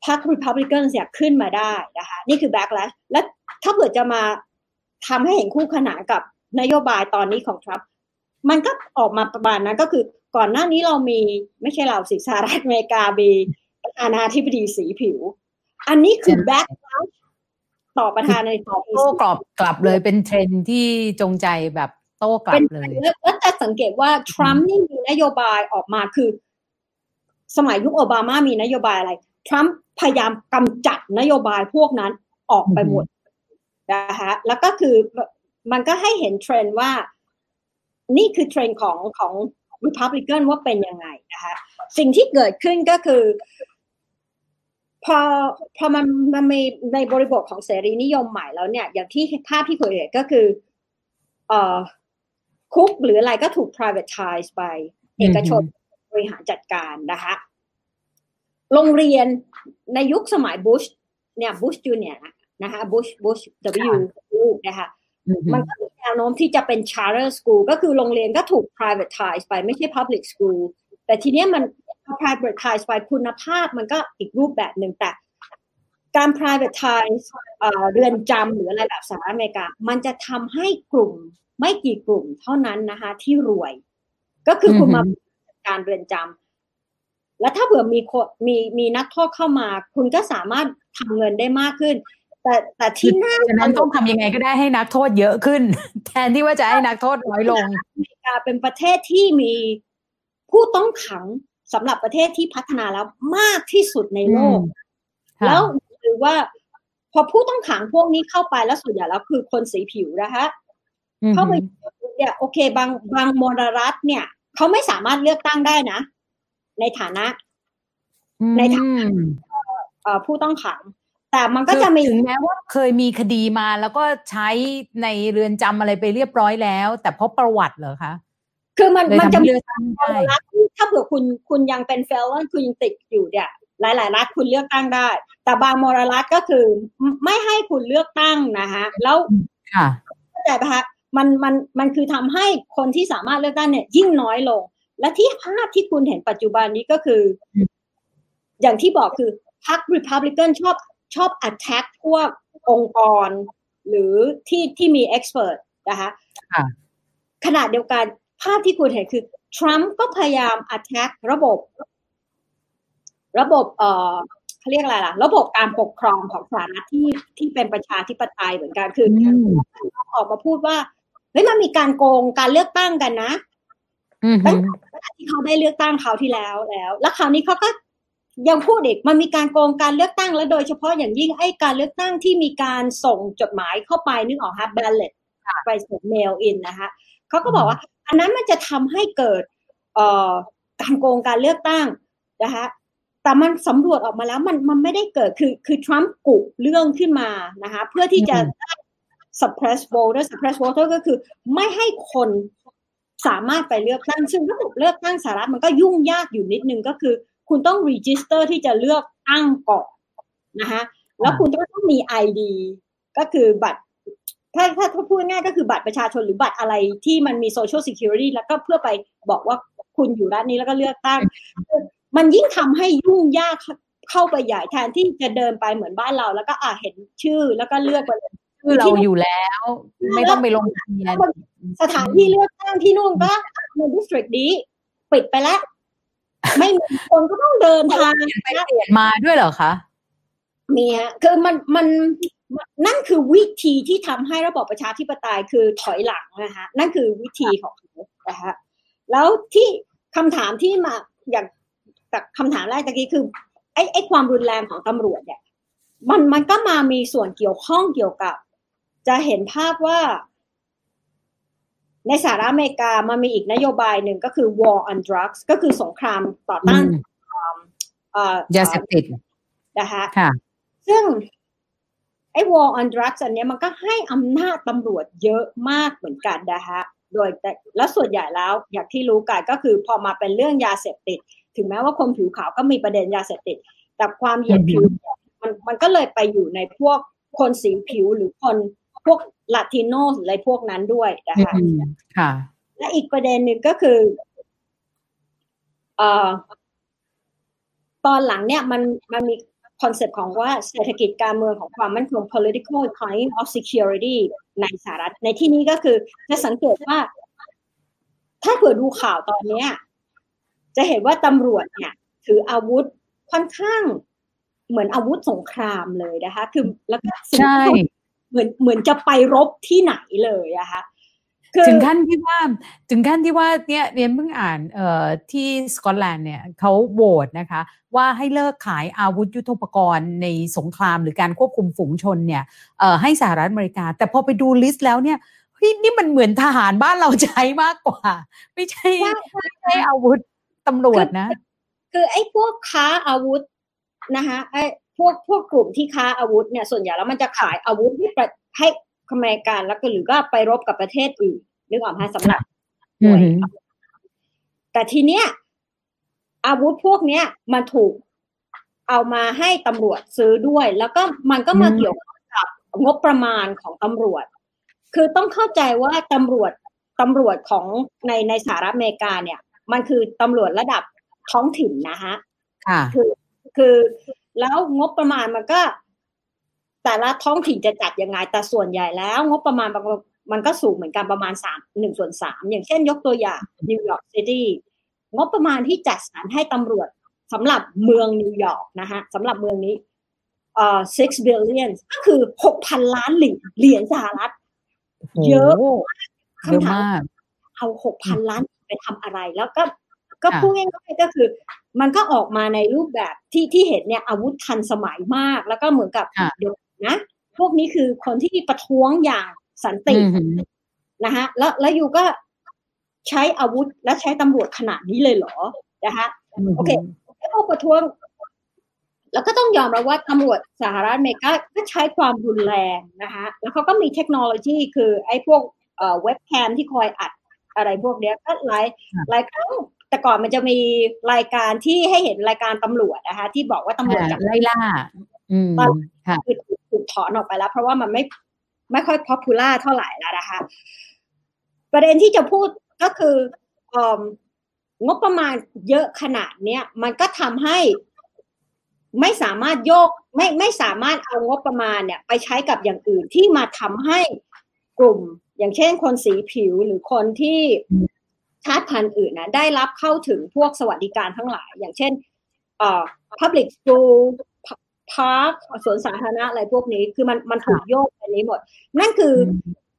พรรครีพับลิกันเนี่ยขึ้นมาได้นะคะ นี่คือ backlash และถ้าเกิดจะมาทำให้เห็นคู่ขนานกับนโยบายตอนนี้ของทรัมป์ มันก็ออกมาประมาณนั้นก็คือก่อนหน้านี้เรามีไม่ใช่เราสิสหรัฐอเมริกามีประธานาธิบดีสีผิว อันนี้คือ backlash ต่อประธานาธิบดีโต้กลับกลับเลยเป็นเทรนด์ที่จงใจแบบโต้กลับเลยแล้วแต่สังเกตว่าทรัมป์นี่มีนโยบายออกมาคือ สมัยยุคโอบามามีนโยบายอะไรทรัมป์พยายามกำจัดนโยบายพวกนั้นออกไปหมดนะคะแล้วก็คือมันก็ให้เห็นเทรนด์ว่า นี่คือเทรนด์ของของ Republican ว่าเป็นยังไงนะคะสิ่งที่เกิดขึ้นก็คือ พอพอมันมันมีในบริบทของเสรีนิยมใหม่แล้วเนี่ย อย่างที่ภาพที่เคยเห็นก็คือเอ่อคุกหรืออะไรก็ถูก privatize ไป เอกชนบริหารจัดการนะคะโรงเรียนในยุคสมัยบุชเนี่ยบุชจูเนียนะคะบุชบุช W นะคะมันก็มี แนวโน้มที่จะเป็น charter school ก็คือโรงเรียนก็ถูก privatize ไปไม่ใช่ public school แต่ทีเนี้ยมัน privatize ไปคุณภาพมันก็อีกรูปแบบหนึ่งแต่การ privatize เรือนจำหรืออะไรแบบสหรัฐอเมริกา มันจะทำให้กลุ่มไม่กี่กลุ่มเท่านั้นนะคะ ที่รวย ก็คือคุณมาการเรือนจำแล้วถ้าเผื่อมีมีมีนักโทษเข้ามา คุณก็สามารถทำเงินได้มากขึ้น แต่แต่ที่น่าฉะนั้นต้องทำยังไงก็ได้ให้นักโทษเยอะขึ้น แทนที่ว่าจะให้นักโทษน้อยลงอเมริกาเป็นประเทศที่มีผู้ต้องขังสำหรับประเทศที่พัฒนาแล้วมากที่สุดในโลก แล้วหรือว่า พอผู้ต้องขังพวกนี้เข้าไปแล้วส่วนใหญ่แล้วคือคนสีผิวนะคะเข้าไปเนี่ยโอเค บางบางมลรัฐเนี่ยเขาไม่สามารถเลือกตั้งได้นะ ในฐานะ ในฐานะผู้ต้องขัง แต่มันก็จะมีถึงแม้ว่าเคยมีคดีมาแล้วก็ใช้ในเรือนจำอะไรไปเรียบร้อยแล้ว แต่เพราะประวัติเหรอคะคือมันมันจะมีมลรัฐถ้าเผื่อคุณคุณยังเป็นเฟลล์คุณยังติดอยู่เนี่ยหลาย ๆ รัฐคุณเลือกตั้งได้ แต่บางมลรัฐก็คือไม่ให้คุณเลือกตั้งนะคะแล้วค่ะเข้าใจปะคะมันมันมันคือทำให้คนที่สามารถเลือกได้เนี่ย ยิ่งน้อยลง และที่ภาพที่คุณเห็นปัจจุบันนี้ก็คือ อย่างที่บอกคือพรรคริพับลิกันชอบ ชอบ attack พวกองค์กร หรือที่ที่มี expert นะคะขนาดเดียวกันภาพที่คุณเห็นคือทรัมป์ก็พยายาม attack ระบบ ระบบเอ่อเขาเรียกอะไรล่ะ ระบบการปกครองของสหรัฐที่ที่เป็นประชาธิปไตยเหมือนกันคือออกมาพูดว่าเฮ้ยมันมีการโกงการเลือกตั้งกันนะตั้งแต่ที่เขาได้เลือกตั้งเขาที่แล้วแล้ว แล้วคราวนี้เขาก็ ยังพูดอีกมันมีการโกงการเลือกตั้งแล้วโดยเฉพาะอย่างยิ่งไอ้การเลือกตั้งที่มีการส่งจดหมายเข้าไปนึกออกฮะ ballot ไปส่งเมลอินนะคะเขาก็บอกว่า อันนั้นมันจะทำให้เกิดเอ่อการโกงการเลือกตั้งนะคะแต่มันสำรวจออกมาแล้วมันมันไม่ได้เกิดคือคือทรัมป์กุเรื่องขึ้นมานะคะเพื่อที่จะ suppress voter suppress voter ก็คือไม่ให้คนสามารถไปเลือกตั้ง ซึ่งระบบเลือกตั้งสหรัฐมันก็ยุ่งยากอยู่นิดนึงก็คือ คุณต้อง register ที่จะเลือกตั้งก่อนนะคะแล้วคุณก็ต้องมี ID ก็คือบัตรถ้าถ้าถ้าพูดง่ายก็คือบัตรประชาชนหรือบัตรอะไรที่มันมี social security แล้วก็เพื่อไปบอกว่าคุณอยู่รัฐนี้แล้วก็เลือกตั้ง มันยิ่งทำให้ยุ่งยากเข้าไปใหญ่แทนที่จะเดินไปเหมือนบ้านเรา แล้วก็อ่าเห็นชื่อแล้วก็เลือกไปชื่อเราอยู่แล้ว ไม่ต้องไปลงทะเบียนสถานที่เลือกตั้งที่นู่นก็ในดิสตริกนี้ปิดไปแล้ว ไม่มีคนก็ต้องเดินทางไปเปลี่ยนมาด้วยเหรอคะมีฮะคือมันมันนั่นคือวิธีที่ทำให้ระบบประชาธิปไตยคือถอยหลังนะคะนั่นคือวิธีของเขานะคะแล้วที่คำถามที่มาอย่างแต่คำถามแรกตะกี้คือไอ้ไอ้ความรุนแรงของตำรวจเนี่ยมันมันก็มามีส่วนเกี่ยวข้องเกี่ยวกับ จะเห็นภาพว่า ในสหรัฐอเมริกามันมีอีกนโยบายหนึ่งก็คือ war on drugs ก็คือสงครามต่อต้านยาเสพติดนะคะซึ่งไอ้ war on drugs อันนี้มันก็ให้อำนาจตำรวจเยอะมากเหมือนกันนะคะโดยแต่แล้วส่วนใหญ่แล้วอย่างที่รู้กันก็คือพอมาเป็นเรื่องยาเสพติด ถึงแม้ว่าคนผิวขาวก็มีประเด็นยาเสพติด แต่ความเหยียดผิวมันมันก็เลยไปอยู่ในพวกคนสีผิวหรือคน พวกลาติโนอะไรพวกนั้นด้วยนะคะค่ะ และอีกประเด็นหนึ่งก็คือเอ่อตอนหลังเนี่ยมันมันมีคอนเซ็ปต์ของว่าเศรษฐกิจการเมืองของความมั่นคง political economy of security ในสหรัฐ ในที่นี้ก็คือจะสังเกตว่า ถ้าเผื่อดูข่าวตอนนี้จะเห็นว่าตำรวจเนี่ย ถืออาวุธค่อนข้างเหมือนอาวุธสงครามเลยนะคะ คือแล้วก็ใช่ เหมือนเหมือนจะไปรบที่ไหนเลยอะคะถึงขั้นที่ว่าถึงขั้นที่ว่าเนี่ยเรียนเพิ่งอ่านเอ่อที่สกอตแลนด์เนี่ยเขาโหวตนะคะ ว่าให้เลิกขายอาวุธยุทโธปกรณ์ในสงครามหรือการควบคุมฝูงชนเนี่ยเอ่อให้สหรัฐอเมริกา แต่พอไปดูลิสต์แล้วเนี่ยเฮ้ยนี่มันเหมือนทหารบ้านเราใช้มากกว่า ไม่ใช่ไม่ใช่อาวุธตำรวจนะ คือไอ้พวกค้าอาวุธนะคะไอ้พ วกพวกกลุ่มที่ค้าอาวุธเนี่ยส่วนใหญ่แล้วมันจะขายอาวุธให้ให้อเมริกันแล้วก็หรือก็ไปรบกับประเทศอื่นนึกออกไหมสำหรับหน่วยแต่ทีเนี้ยอาวุธพวกเนี้ยมันถูกเอามาให้ตำรวจซื้อด้วย แล้วก็มันก็มาเกี่ยวกับงบประมาณของตำรวจ คือต้องเข้าใจว่าตำรวจตำรวจของในในสหรัฐอเมริกาเนี่ย มันคือตำรวจระดับท้องถิ่นนะฮะคือคือ แล้วงบประมาณมันก็ แต่ละท้องถิ่นจะจัดยังไงแต่ส่วนใหญ่แล้ว งบประมาณมันก็สูงเหมือนกันประมาณสามหนึ่งส่วนสามอย่างเช่นยกตัวอย่างนิวยอร์กซิตี้งบประมาณที่จัดสรรให้ตำรวจสำหรับเมืองนิวยอร์กนะฮะสำหรับเมืองนี้เอ่อ six billion ก็คือหกพันล้านเหรียญเหรียญสหรัฐ เยอะคำถามเอาหกพันล้านไปทำอะไร แล้วก็ ก็พูดง่ายๆก็คือ มันก็ออกมาในรูปแบบที่ที่เห็นเนี่ยอาวุธทันสมัยมาก แล้วก็เหมือนกับเดี๋ยวนะพวกนี้คือคนที่ประท้วงอย่างสันตินะฮะแล้วแล้วยูก็ใช้อาวุธและใช้ตำรวจขนาดนี้เลยเหรอนะคะโอเคไอ้พวกประท้วง แล้วก็ต้องยอมรับว่าตำรวจสหรัฐอเมริกาก็ใช้ความรุนแรงนะคะแล้วเขาก็มีเทคโนโลยีคือไอ้พวกเว็บแคมที่คอยอัดอะไรพวกเนี้ยก็หลายหลายครั้ง แต่ก่อนมันจะมีรายการที่ให้เห็นรายการตำรวจนะคะ ที่บอกว่าตำรวจไล่ล่า อืมค่ะคือถูกถอนออกไปแล้ว เพราะว่ามันไม่ไม่ค่อยพอพูล่าเท่าไหร่แล้วนะคะ ประเด็นที่จะพูดก็คือองบประมาณเยอะขนาดเนี้ยมันก็ทำให้ไม่สามารถโยกไม่ไม่สามารถเอางบประมาณเนี่ย ไปใช้กับอย่างอื่นที่มาทำให้กลุ่ม อย่างเช่นคนสีผิวหรือคนที่ ชาติพันธุ์อื่นนะได้รับเข้าถึงพวกสวัสดิการทั้งหลาย อย่างเช่นเอ่อ public school พาร์คสวนสาธารณะอะไรพวกนี้ คือมันมันถูกโยกไปนี้หมด นั่นคือ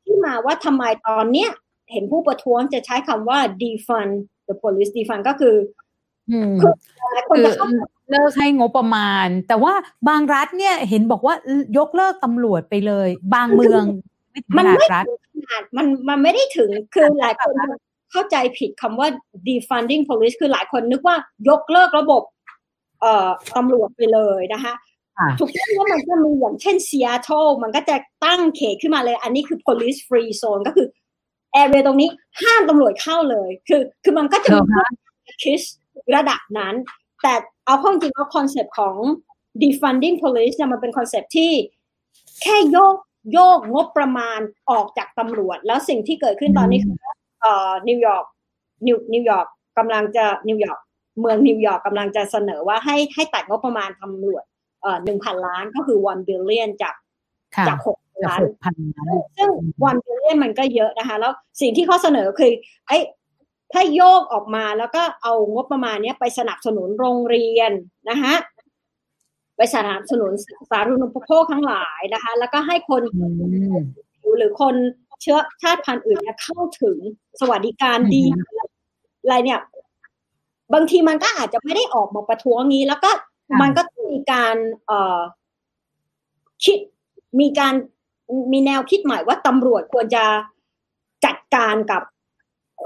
ที่มาว่าทำไมตอนเนี้ย เห็นผู้ประท้วงจะใช้คำว่า defund the police defund ก็คือคือหลายคนจะเลิกให้งบประมาณ แต่ว่าบางรัฐเนี่ยเห็นบอกว่ายกเลิกตำรวจไปเลย บางเมืองมันไม่ถึงขนาดมันมันไม่ได้ถึงคือหลายคน เข้าใจผิดคำว่า defunding police คือหลายคนนึกว่ายกเลิกระบบเอ่อตำรวจไปเลยนะคะถูกต้องว่ามันก็มีอย่างเช่นซีแอตเทิลมันก็จะตั้งเขตขึ้นมาเลย อันนี้คือ police free zone ก็คือ area ตรงนี้ห้ามตำรวจเข้าเลย คือคือมันก็จะมีคิสระดับนั้น แต่เอาข้อจริงว่าคอนเซปต์ของ defunding police เนี่ยมันเป็นคอนเซปต์ที่แค่โยกโยกงบประมาณออกจากตำรวจ แล้วสิ่งที่เกิดขึ้นตอนนี้คือ เอ่อนิวยอร์กนิวนิวยอร์กกำลังจะนิวยอร์กเมืองนิวยอร์กกำลังจะเสนอว่าให้ให้ตัดงบประมาณตำรวจเอ่อหนึ่งพันล้านก็คือ one billion จากจากหกล้านซึ่ง one billion มันก็เยอะนะคะ แล้วสิ่งที่เขาเสนอคือ ไอ้ถ้าโยกออกมาแล้วก็เอางบประมาณนี้ไปสนับสนุนโรงเรียนนะคะไปสนับสนุนสาธารณูปโภคทั้งหลายนะคะ แล้วก็ให้คนหรือคน เชื้อชาติพันธุ์อื่นเนี่ยเข้าถึงสวัสดิการดีอะไรเนี่ย บางทีมันก็อาจจะไม่ได้ออกมาประท้วงนี้แล้วก็มันก็มีการเอ่อคิดมีการมีแนวคิดใหม่ว่าตำรวจควรจะจัดการกับ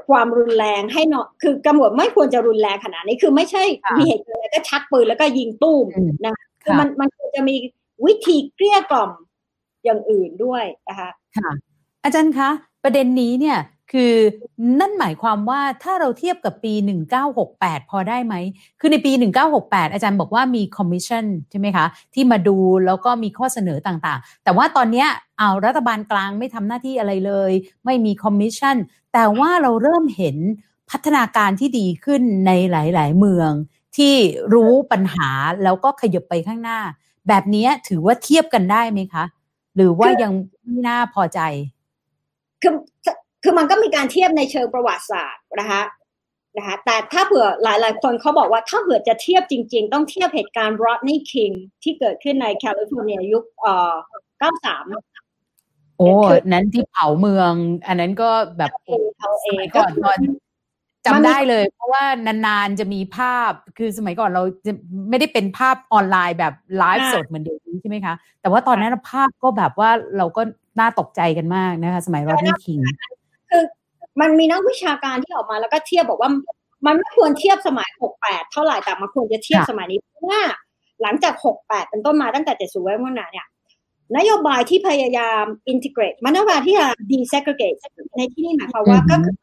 ความรุนแรงให้เนาะคือตำรวจไม่ควรจะรุนแรงขนาดนี้คือไม่ใช่มีเหตุการณ์แล้วก็ชักปืนแล้วก็ยิงตู้มนะคือมันมันควรจะมีวิธีเกลี้ยกล่อมอย่างอื่นด้วยนะคะค่ะ อาจารย์คะ ประเด็นนี้เนี่ยคือนั่นหมายความว่าถ้าเราเทียบกับปี 1968 พอได้ไหม คือในปี 1968 อาจารย์บอกว่ามีคอมมิชชั่นใช่ไหมคะ ที่มาดูแล้วก็มีข้อเสนอต่างๆ แต่ว่าตอนนี้เอารัฐบาลกลางไม่ทำหน้าที่อะไรเลย ไม่มีคอมมิชชั่น แต่ว่าเราเริ่มเห็นพัฒนาการที่ดีขึ้นในหลาย ๆ เมือง ที่รู้ปัญหาแล้วก็ขยับไปข้างหน้า แบบนี้ถือว่าเทียบกันได้ไหมคะ หรือว่ายังไม่น่าพอใจ คือคือมันก็มีการเทียบในเชิงประวัติศาสตร์นะคะนะคะแต่ถ้าเผื่อหลายๆ คนเขาบอกว่าถ้าเผื่อจะเทียบจริง ๆ ต้องเทียบเหตุการณ์ Rodney King ที่เกิดขึ้นในแคลิฟอร์เนียยุคเอ่อ93 โอ้ นั้นที่เผาเมือง อันนั้นก็แบบสมัยก่อนตอนจำได้เลย เพราะว่านานๆจะมีภาพคือสมัยก่อนเราจะไม่ได้เป็นภาพออนไลน์แบบไลฟ์สดเหมือนเดิมใช่ไหมคะ แต่ว่าตอนนั้นภาพก็แบบว่าเราก็ น่าตกใจกันมากนะคะ สมัยรอดนี่คิงคือมันมีนักวิชาการที่ออกมาแล้วก็เทียบบอกว่ามันไม่ควรเทียบสมัย 68 เท่าไหร่แต่มันควรจะเทียบสมัยนี้เพราะว่าหลังจาก 68 เป็นต้นมาตั้งแต่ 70ไว้เมื่อนาเนี่ยนโยบายที่พยายามอินทิเกรตมันนโยบายที่จะดีเซกเรตในที่นี้หมายความว่าก็คือ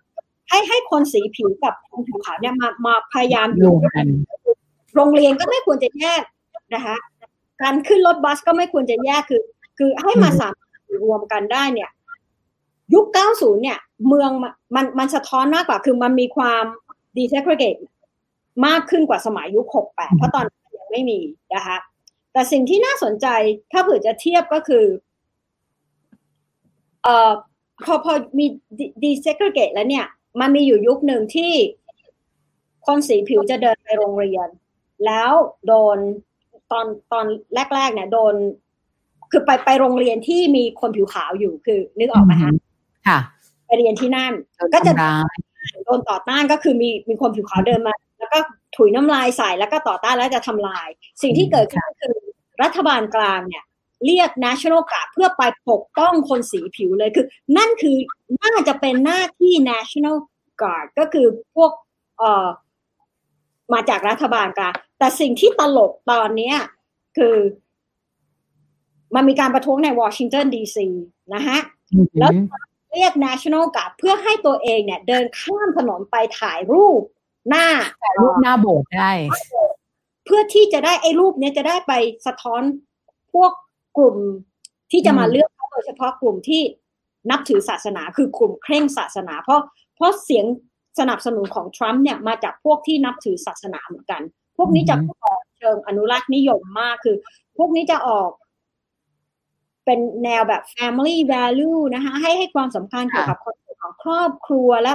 ให้ให้คนสีผิวกับคนผิวขาวเนี่ยมามาพยายามอยู่กันโรงเรียนก็ไม่ควรจะแยกนะคะการขึ้นรถบัสก็ไม่ควรจะแยกคือ คือให้มาสาม รวมกันได้เนี่ย ยุค 90 เนี่ย เมืองมันมันสะท้อนมากกว่าคือมันมีความ desegregate มากขึ้นกว่าสมัยยุค 68 เพราะตอนนั้นยังไม่มีนะคะแต่สิ่งที่น่าสนใจถ้าเผื่อจะเทียบก็คือเอ่อพอพอมี desegregate แล้วเนี่ย มันมีอยู่ยุคหนึ่งที่คนสีผิวจะเดินไปโรงเรียน แล้วโดนตอนตอนแรกๆเนี่ยโดน คือไปไปโรงเรียนที่มีคนผิวขาวอยู่คือ นึกออกไหมคะค่ะ ไปเรียนที่นั่น ก็จะโดนต่อต้านก็คือมีมีคนผิวขาวเดินมา แล้วก็ถุยน้ำลายใส่แล้วก็ต่อต้านแล้วจะทำลาย สิ่งที่เกิดขึ้นคือรัฐบาลกลางเนี่ย เรียก national guard เพื่อไปปกป้องคนสีผิวเลยคือ นั่นคือน่าจะเป็นหน้าที่ national guard ก็คือพวกเอ่อมาจากรัฐบาลกลางแต่สิ่งที่ตลกตอนนี้คือ มันมีการประท้วงในวอชิงตันดีซีนะฮะแล้วเรียก national guard เพื่อให้ตัวเองเนี่ย เดินข้ามถนนไปถ่ายรูปหน้าถ่ายรูปหน้าโบสถ์ได้ เพื่อที่จะได้ไอ้รูปเนี้ยจะได้ไปสะท้อนพวกกลุ่มที่จะมาเลือกโดยเฉพาะกลุ่มที่นับถือศาสนาคือกลุ่มเคร่งศาสนา เพราะเพราะเสียงสนับสนุนของทรัมป์เนี่ยมาจากพวกที่นับถือศาสนาเหมือนกัน พวกนี้จะออกเชิงอนุรักษ์นิยมมากคือ พวกนี้จะออก เป็นแนวแบบ family value นะคะให้ให้ความสำคัญเกี่ยวกับ concept ของครอบครัวและ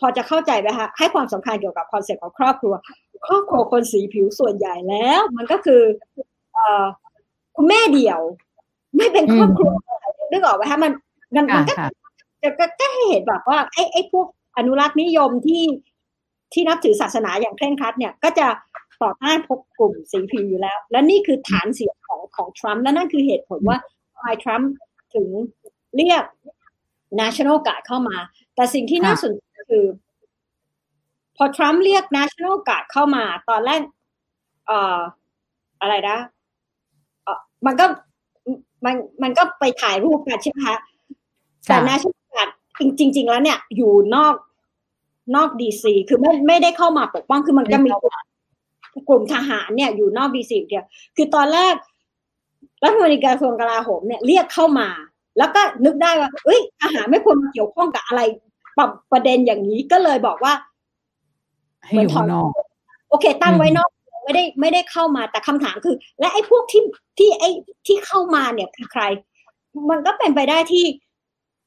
พอจะเข้าใจไหมคะให้ความสำคัญเกี่ยวกับ concept ของครอบครัว ครอบครัวคนสีผิวส่วนใหญ่แล้ว มันก็คือเอ่อคุณแม่เดี่ยว ไม่เป็นครอบครัวนึกออกไหมคะมันมันมันก็จะก็ให้เห็นแบบว่าไอ้ไอ้พวกอนุรักษ์นิยมที่ที่นับถือศาสนาอย่างเคร่งครัดเนี่ยก็จะต่อต้านพบกลุ่มสีผิวอยู่แล้ว และนี่คือฐานเสียงของของทรัมป์และนั่นคือเหตุผลว่า ทำไมทรัมป์ถึงเรียก national guard เข้ามา แต่สิ่งที่น่าสนใจคือ พอทรัมป์เรียก national guard เข้ามา ตอนแรกเอ่ออะไรนะเออมันก็มันมันก็ไปถ่ายรูปกันใช่ไหมคะแต่ national guard จริง ๆ แล้วเนี่ย อยู่นอกนอกดีซีคือไม่ไม่ได้เข้ามาปกป้องคือมันก็มีกลุ่มทหารเนี่ยอยู่นอกดีซีเดียว คือตอนแรก รัฐมนตรีกระทรวงกลาโหมเนี่ยเรียกเข้ามา แล้วก็นึกได้ว่าเอ้ยทหารไม่ควรมาเกี่ยวข้องกับอะไรปรับประเด็นอย่างนี้ก็เลยบอกว่าเหมือนถอนโอเค ตั้งไว้นอกไม่ได้ไม่ได้เข้ามาแต่คำถามคือ และไอ้พวกที่ที่ไอ้ที่เข้ามาเนี่ยคือใคร มันก็เป็นไปได้ที่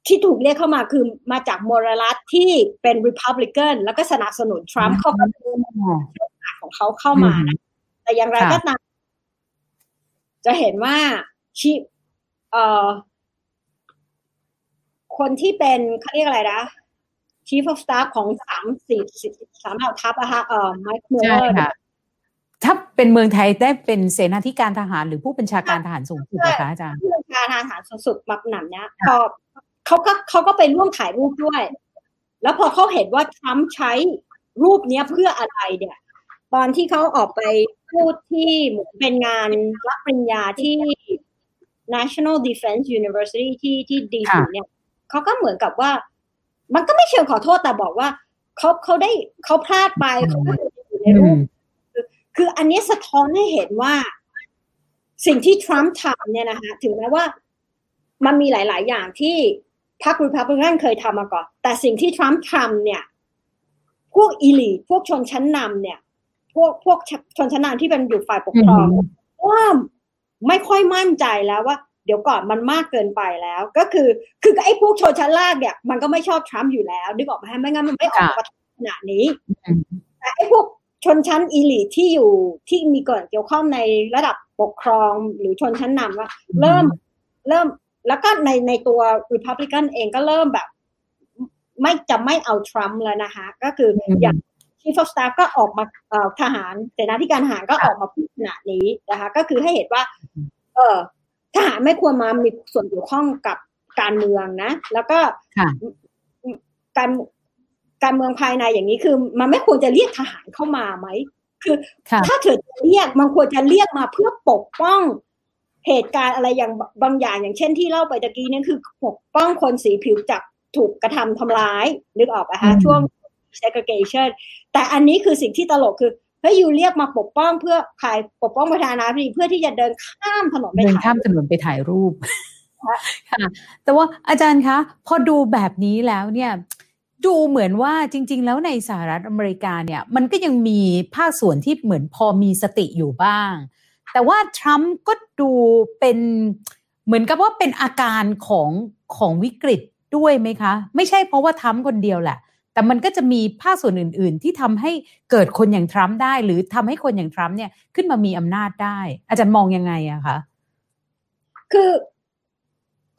ที่ถูกเรียกเข้ามาคือมาจากมอรัลัสที่เป็นริพับลิกันแล้วก็สนับสนุนทรัมป์เขาก็ของเขาเข้ามานะแต่อย่างไรก็ตาม จะเห็นว่าชีเอ่อคนที่เป็นเขาเรียกอะไรนะ Chief of Staff ของสามสี่สามเหล่าทัพอะคะเอ่อไมค์มิลเลอร์ถ้าเป็นเมืองไทยได้เป็นเสนาธิการทหารหรือผู้บัญชาการทหารสูงสุดนะคะอาจารย์ผู้บัญชาการทหารสูงสุดมักหนำเนี้ยพอเขาก็เขาก็ไปร่วมถ่ายรูปด้วย แล้วพอเขาเห็นว่าทรัมป์ใช้รูปเนี้ยเพื่ออะไรเนี่ย ตอนที่เขาออกไป พูดที่เหมือนเป็นงานรับปริญญาที่ National Defense University ที่ที่ดีซีเนี่ยเขาก็เหมือนกับว่า มันก็ไม่เชิงขอโทษแต่บอกว่าเขาเขาได้เขาพลาดไปเขาไม่อยู่ในรูปคืออันนี้สะท้อนให้เห็นว่า สิ่งที่ทรัมป์ทำเนี่ยนะคะถึงแม้ว่ามันมีหลาย ๆ อย่างที่พรรครีพับลิกันเคยทำมาก่อน แต่สิ่งที่ทรัมป์ทำเนี่ย พวกอีลีพวกชนชั้นนำเนี่ยพ วกพวกชนชั้นนำที่เป็นอยู่ฝ่ายปกครองว่าไม่ค่อยมั่นใจแล้วว่า เดี๋ยวก่อนมันมากเกินไปแล้ว ก็คือ คือไอ้พวกชนชั้นล่างเนี่ย มันก็ไม่ชอบทรัมป์อยู่แล้วนึกออกไหมไม่งั้นมันไม่ออกมาขนาดนี้แต่ไอ้พวกชนชั้นอีลีที่อยู่ที่มีก่อนเกี่ยวข้องในระดับปกครองหรือชนชั้นนำว่า เริ่มเริ่มแล้วก็ในในตัว Republican เองก็เริ่มแบบ ไม่จะไม่เอาทรัมป์แล้วนะคะ ก็คืออย่าง Chief of Staff ก็ออกมาทหารเสนาธิการทหารก็ออกมาพูดขนาดนี้นะคะ ก็คือให้เห็นว่า เออทหารไม่ควรมามีส่วนเกี่ยวข้องกับการเมืองนะ แล้วก็การการเมืองภายในอย่างนี้คือ มันไม่ควรจะเรียกทหารเข้ามาไหมคือ ถ้าเกิดเรียกมันควรจะเรียกมาเพื่อปกป้องเหตุการณ์อะไรอย่างบางอย่างอย่างเช่นที่เล่าไปตะกี้นี่คือปกป้องคนสีผิวจากถูกกระทำทำร้าย นึกออกไหมคะช่วง segregation แต่อันนี้คือสิ่งที่ตลกคือเฮ้ยยูเรียกมาปกป้องเพื่อใครปกป้องประธานาธิบดีเพื่อที่จะเดินข้ามถนนไปเดินข้ามถนนไปถ่ายรูปค่ะ แต่ว่าอาจารย์คะ พอดูแบบนี้แล้วเนี่ยดูเหมือนว่าจริง ๆ แล้วในสหรัฐอเมริกาเนี่ยมันก็ยังมีภาคส่วนที่เหมือนพอมีสติอยู่บ้าง แต่ว่าทรัมป์ก็ดูเป็นเหมือนกับว่าเป็นอาการของของวิกฤตด้วยไหมคะ ไม่ใช่เพราะว่าทรัมป์คนเดียวแหละ แต่มันก็จะมีภาคส่วนอื่น ๆ ที่ทำให้เกิดคนอย่างทรัมป์ได้ หรือทำให้คนอย่างทรัมป์เนี่ยขึ้นมามีอำนาจได้ อาจารย์มองยังไงอะคะคือ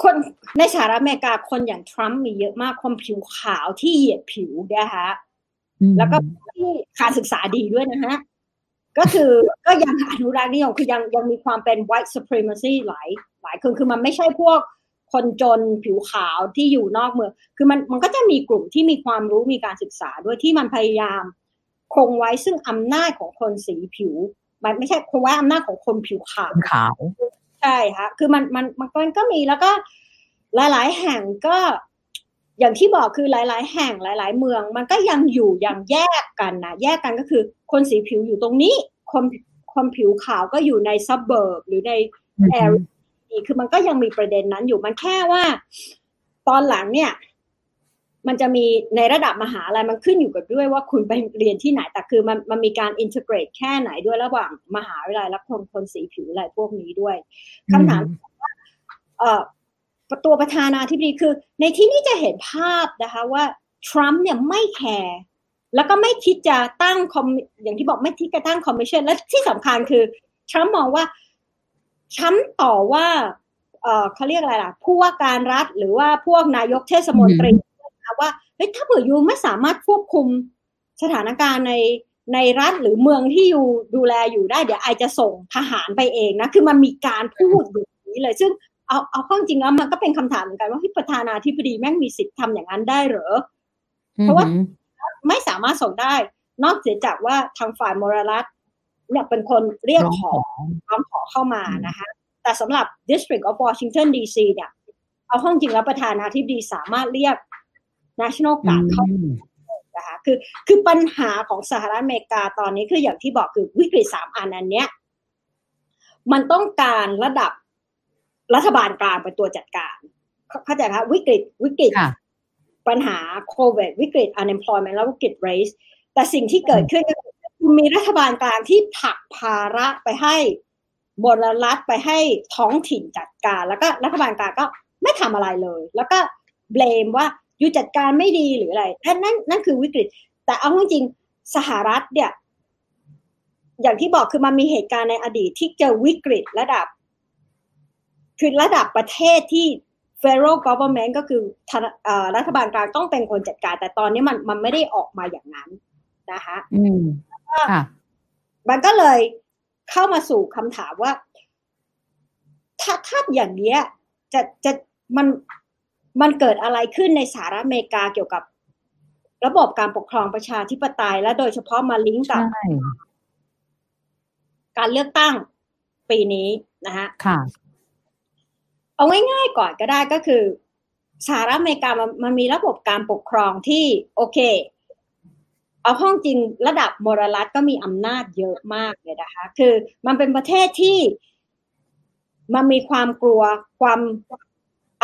คนในสหรัฐอเมริกาคนอย่างทรัมป์มีเยอะมากคนผิวขาวที่เหยียดผิวนะคะแล้วก็ที่การศึกษาดีด้วยนะฮะก็คือก็ยังอนุรักษ์นิยมคือยังยังมีความเป็น white supremacy หลายหลายคนคือมันไม่ใช่พวก คนจนผิวขาวที่อยู่นอกเมือง คือมันมันก็จะมีกลุ่มที่มีความรู้มีการศึกษาด้วยที่มันพยายาม คงไว้ซึ่งอำนาจของคนสีผิว มันไม่ใช่คงไว้อำนาจของคนผิวขาวขาว ใช่ค่ะ คือมันมันมันก็มีแล้วก็หลาย ๆ แห่งก็อย่างที่บอกคือหลาย ๆ แห่งหลาย ๆ เมือง มันก็ยังอยู่อย่างแยกกันนะแยกกันก็คือคนสีผิวอยู่ตรงนี้ คนคนผิวขาวก็อยู่ใน suburb หรือใน area คือมันก็ยังมีประเด็นนั้นอยู่มันแค่ว่า ตอนหลังเนี่ย มันจะมีในระดับมหาลัยมันขึ้นอยู่กับด้วยว่าคุณไปเรียนที่ไหนแต่คือมันมันมีการ integrate แค่ไหนด้วยระหว่างมหาวิทยาลัยและคนคนสีผิวอะไรพวกนี้ด้วยคำถามว่าเอ่อตัวประธานาธิบดีคือ ในที่นี้จะเห็นภาพนะคะว่าทรัมป์เนี่ยไม่แคร์แล้วก็ไม่คิดจะตั้ง com อย่างที่บอกไม่คิดจะตั้งคอมมิชชั่นและที่สำคัญคือทรัมป์มองว่า ซ้ำต่อว่าเออเขาเรียกอะไรล่ะ ผู้ว่าการรัฐหรือว่าพวกนายกเทศมนตรีว่าเฮ้ยถ้าเผื่อ you ไม่สามารถควบคุมสถานการณ์ในในรัฐหรือเมืองที่ you ดูแลอยู่ได้ เดี๋ยว I จะส่งทหารไปเองนะ คือมันมีการพูดอย่างนี้เลย ซึ่งเอาเอาเข้าจริงแล้วมันก็เป็นคำถามเหมือนกันว่าที่ประธานาธิบดีแม่งมีสิทธิ์ทำอย่างนั้นได้เหรอ เพราะว่าไม่สามารถส่งได้ นอกเสียจากว่าทางฝ่ายมรรัฐ เนี่ยเป็นคนเรียกขอร้องขอเข้ามานะคะ แต่สำหรับ District of Washington DC เนี่ยเอาห้องจริงแล้วประธานาธิบดีสามารถเรียก National Guard เข้านะคะคือคือปัญหาของสหรัฐอเมริกาตอนนี้คืออย่างที่บอกคือวิกฤตสามอันอันเนี้ยมันต้องการระดับรัฐบาลกลางเป็นตัวจัดการ เข้าใจไหมวิกฤตวิกฤตปัญหาโควิดวิกฤต unemployment แล้ววิกฤต race แต่สิ่งที่เกิดขึ้นก็คื มีรัฐบาลกลางที่ผลักภาระไปให้บนรัฐไปให้ท้องถิ่นจัดการ แล้วก็รัฐบาลกลางก็ไม่ทำอะไรเลย แล้วก็เบลมว่าอยู่จัดการไม่ดีหรืออะไรนั่นนั่นนั่นคือวิกฤต แต่เอาจริงสหรัฐเนี่ย อย่างที่บอกคือมันมีเหตุการณ์ในอดีตที่เจอวิกฤตระดับ คือระดับประเทศที่ federal government ก็คือรัฐบาลกลางต้องเป็นคนจัดการ แต่ตอนนี้มันมันไม่ได้ออกมาอย่างนั้นนะคะ มมันก็เลยเข้ามาสู่คำถามว่า ถ้าถ้าอย่างเนี้ย จะจะมันมันเกิดอะไรขึ้นในสหรัฐอเมริกาเกี่ยวกับ ระบบการปกครองประชาธิปไตย และโดยเฉพาะมาลิงก์กับการเลือกตั้งปีนี้นะฮะค่ะ เอาง่ายๆก่อนก็ได้ก็คือสหรัฐอเมริกามันมันมีระบบการปกครองที่โอเค เอาห้องจริงระดับมรรัฐก็มีอำนาจเยอะมากเลยนะคะ คือมันเป็นประเทศที่มันมีความกลัวความ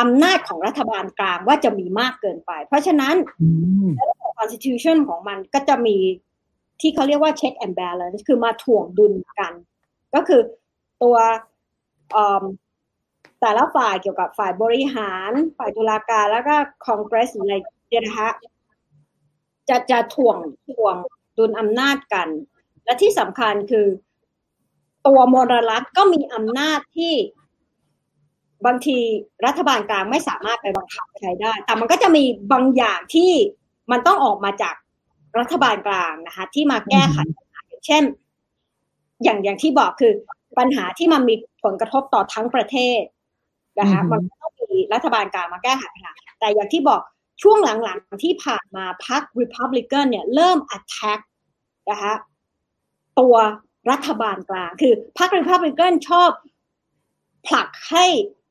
อำนาจของรัฐบาลกลางว่าจะมีมากเกินไป เพราะฉะนั้นระบบ constitution ของมันก็จะมีที่เขาเรียกว่า check and balance คือมาถ่วงดุลกัน ก็คือตัวแต่ละฝ่ายเกี่ยวกับฝ่ายบริหาร ฝ่ายตุลาการแล้วก็คอนเกรสอะไรเนี่ยนะคะ จะจะถ่วงถ่วงดุลอำนาจกัน และที่สำคัญคือ ตัวมรรัฐก็มีอำนาจที่บางทีรัฐบาลกลางไม่สามารถไปบังคับใช้ได้ แต่มันก็จะมีบางอย่างที่มันต้องออกมาจากรัฐบาลกลางนะคะ ที่มาแก้ไขปัญหาอย่างเช่น อย่างอย่างที่บอกคือปัญหาที่มันมีผลกระทบต่อทั้งประเทศนะคะมันต้องมีรัฐบาลกลางมาแก้ไขปัญหาแต่อย่างที่บอก ช่วงหลังๆที่ผ่านมาพรรค Republican เนี่ยเริ่ม attack นะคะตัวรัฐบาลกลาง คือพรรค Republican ชอบผลักให้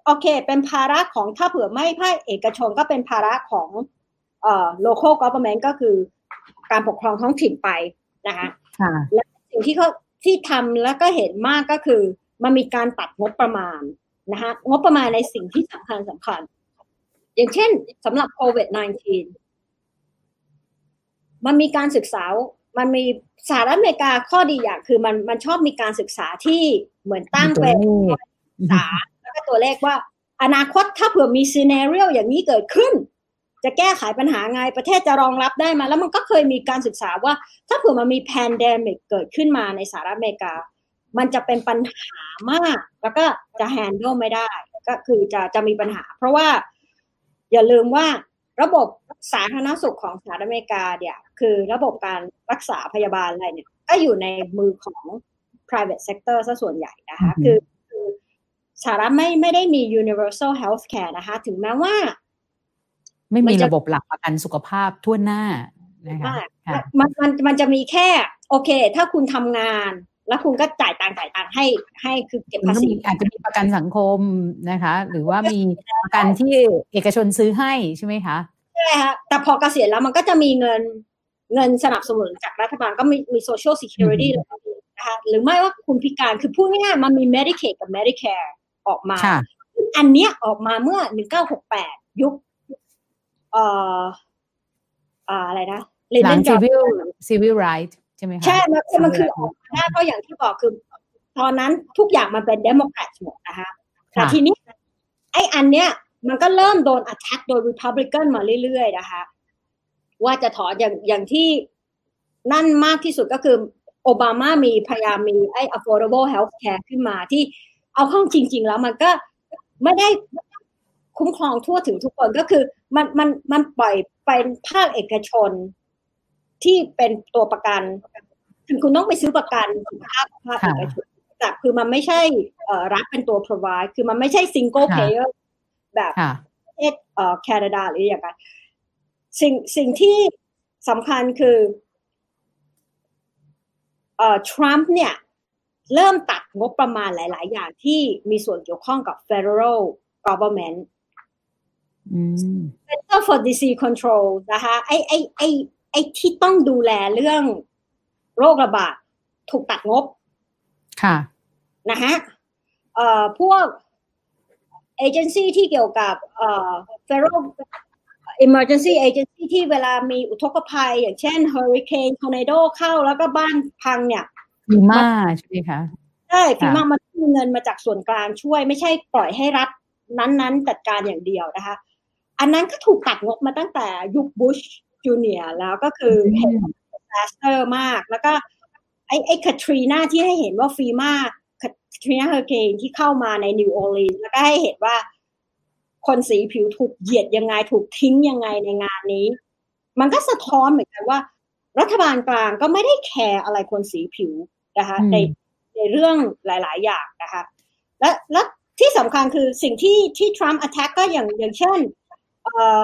โอเค เป็นภาระของถ้าเผื่อไม่ภาคเอกชนก็เป็นภาระของเอ่อ local government ก็คือการปกครองท้องถิ่นไปนะคะและสิ่งที่เขาที่ทำแล้วก็เห็นมากก็คือ มันมีการตัดงบประมาณนะคะงบประมาณในสิ่งที่สำคัญสำคัญ อย่างเช่นสำหรับโควิด -19 มันมีการศึกษา มันมีสหรัฐอเมริกาข้อดีอย่างคือมันมันชอบมีการศึกษาที่เหมือนตั้งเป็นศึกษาแค่ตัวเลขว่า อนาคตถ้าเผื่อมี scenario อย่างนี้เกิดขึ้น จะแก้ไขปัญหาไงประเทศจะรองรับได้มั้ย แล้วมันก็เคยมีการศึกษาว่า ถ้าเผื่อมันมี pandemic เกิดขึ้นมาในสหรัฐอเมริกา มันจะเป็นปัญหามาก แล้วก็จะ handle ไม่ได้ก็คือจะจะมีปัญหา เพราะว่า อย่าลืมว่าระบบสาธารณสุขของสหรัฐอเมริกาเนี่ยคือระบบการรักษาพยาบาลอะไรเนี่ยก็อยู่ในมือของ private sector ซะส่วนใหญ่นะคะคือสหรัฐไม่ไม่ได้มี universal health care นะคะ ถึงแม้ว่า ไม่มีระบบหลักประกันสุขภาพทั่วหน้านะคะมันมันมันจะมีแค่ โอเค ถ้าคุณทำงาน แล้วคุณก็จ่ายตังค์จ่ายตังค์ให้ให้คือเก็บภาษีอาจจะมีประกันสังคมนะคะ หรือว่ามีประกันที่เอกชนซื้อให้ใช่ไหมคะใช่ค่ะแต่พอเกษียณแล้วมันก็จะมีเงินเงินสนับสนุนจากรัฐบาลก็มีมี social security นะคะหรือไม่ว่าคุณพิการคือพูดง่ายๆมันมี Medicaid กับ Medicare ออกมา อันเนี้ยออกมาเมื่อหนึ่งเก้าหกแปดยุคเอ่ออะไรนะหลัง civil civil right ใช่ไหมคะใช่มันมันคือออกมาได้เพราะอย่างที่บอกคือ ตอนนั้นทุกอย่างมันเป็นเดโมแครตหมดนะคะแต่ทีนี้ไอ้อันเนี้ยมันก็เริ่มโดน attack โดย Republican มาเรื่อยๆนะคะว่าจะถอนอย่างอย่างที่นั่นมากที่สุดก็คือโอบามามีพยายามมีไอ้ affordable health care ขึ้นมาที่เอาเข้าจริง ๆ แล้วมันก็ไม่ได้คุ้มครองทั่วถึงทุกคนก็คือมันมันมันปล่อยเป็นภาคเอกชน ที่เป็นตัวประกัน ถึงคุณต้องไปซื้อประกันสุขภาพภาคเอกชนแต่คือมันไม่ใช่รัฐเป็นตัว provide คือมันไม่ใช่ single payer แบบประเทศแคนาดาหรืออย่างไรสิ่งสิ่งที่สำคัญคือเอ่อทรัมป์เนี่ย เริ่มตัดงบประมาณหลาย ๆ อย่างที่มีส่วนเกี่ยวข้องกับ federal government Center for Disease Control นะคะไอไอไอ ไอที่ต้องดูแลเรื่องโรคระบาดถูกตัดงบ ค่ะนะฮะเอ่อพวกเอเจนซี่ที่เกี่ยวกับเอ่อ federal emergency agency ที่เวลามีอุทกภัย อย่างเช่น hurricane tornado เข้าแล้วก็บ้านพังเนี่ยฟีมาใช่ไหมคะใช่ฟีมามันมีเงินมาจากส่วนกลางช่วย ไม่ใช่ปล่อยให้รัฐนั้นๆ จัดการอย่างเดียวนะคะ อันนั้นก็ถูกตัดงบมาตั้งแต่ยุคบุช จูเนียร์แล้วก็คือเห็น disaster มาก แล้วก็ไอ้ไอ้คาทรีนาที่ให้เห็นว่า FEMA คาทรีนาเฮอร์ริเคนที่เข้ามาในนิวออร์ลีนส์แล้วก็ให้เห็นว่าคนสีผิวถูกเหยียดยังไงถูกทิ้งยังไงในงานนี้ มันก็สะท้อนเหมือนกันว่า รัฐบาลกลางก็ไม่ได้แคร์อะไรคนสีผิวนะคะในในเรื่องหลาย ๆ อย่างนะคะและและที่สำคัญคือสิ่งที่ที่ทรัมป์ attack ก็อย่างอย่างเช่นเอ่อ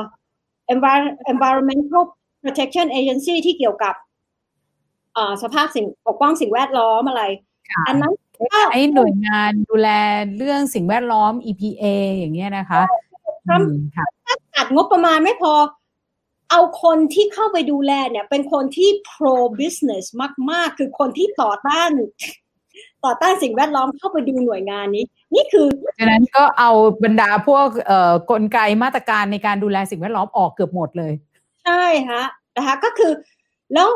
environmental protection agency ที่เกี่ยวกับสภาพสิ่งปกป้องสิ่งแวดล้อมอะไร อันนั้นไอ้หน่วยงานดูแลเรื่องสิ่งแวดล้อม EPA อย่างเงี้ยนะคะถ้าตัดงบประมาณไม่พอ เอาคนที่เข้าไปดูแลเนี่ย เป็นคนที่ pro business มาก ๆ คือคนที่ต่อต้าน ต่อต้านสิ่งแวดล้อมเข้าไปดูหน่วยงานนี้ นี่คือฉะนั้นก็เอาบรรดาพวกเอ่อกลไกมาตรการในการดูแลสิ่งแวดล้อมออกเกือบหมดเลย ใช่ฮะนะคะก็คือแล้ว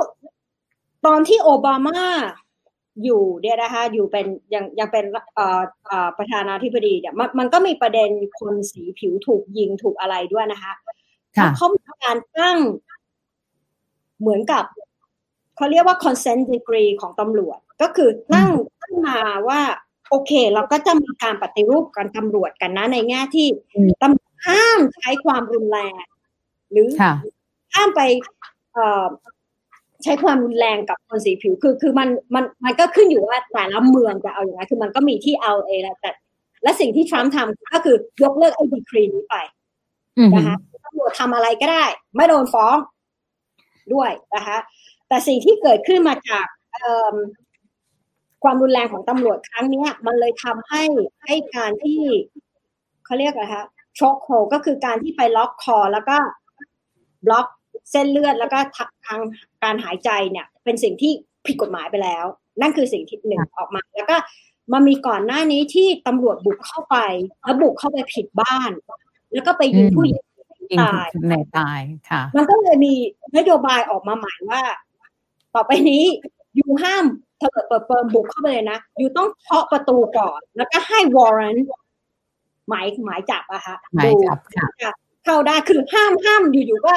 ตอนที่โอบามาอยู่เนี่ยนะคะอยู่เป็นยังยังเป็นประธานาธิบดีเนี่ยมันมันก็มีประเด็นคนสีผิวถูกยิงถูกอะไรด้วยนะคะเขามีการตั้งเหมือนกับเขาเรียกว่า consent degree ของตำรวจ ก็คือตั้งตั้งมาว่า โอเค เราก็จะมีการปฏิรูปการตำรวจกันนะ ในแง่ที่ตำรวจห้ามใช้ความรุนแรง หรือห้ามไปใช้ความรุนแรงกับคนสีผิวคือ คือมันมันมันก็ขึ้นอยู่ว่าแต่ละเมืองจะเอาอย่างไรคือมันก็มีที่เอาเองแล้วแต่และสิ่งที่ทรัมป์ทำก็คือยกเลิกไอ้ดีครีนี้ไปนะคะตำรวจทำอะไรก็ได้ ไม่โดนฟ้องด้วยนะคะ แต่สิ่งที่เกิดขึ้นมาจาก ความรุนแรงของตำรวจครั้งนี้มันเลยทำให้ให้การที่เขาเรียกอะไรคะช็อกโฮก็คือการที่ไปล็อกคอ แล้วก็บล็อกเส้นเลือดแล้วก็ทางการหายใจเนี่ย เป็นสิ่งที่ผิดกฎหมายไปแล้ว นั่นคือสิ่งที่หนึ่งออกมา แล้วก็มามีก่อนหน้านี้ที่ตำรวจบุกเข้าไปแล้วบุกเข้าไปผิดบ้าน แล้วก็ไปยิงผู้หญิงตายในตายค่ะ มันก็เลยมีนโยบายออกมาใหม่ว่า ต่อไปนี้อยู่ห้าม เถิดเปิดเปิมบุกเข้าไปเลยนะอยู่ต้องเคาะประตูก่อน แล้วก็ให้วอร์เรนหมายหมายจับอะค่ะหมายจับค่ะเข้าได้คือห้ามห้ามอยู่ๆก็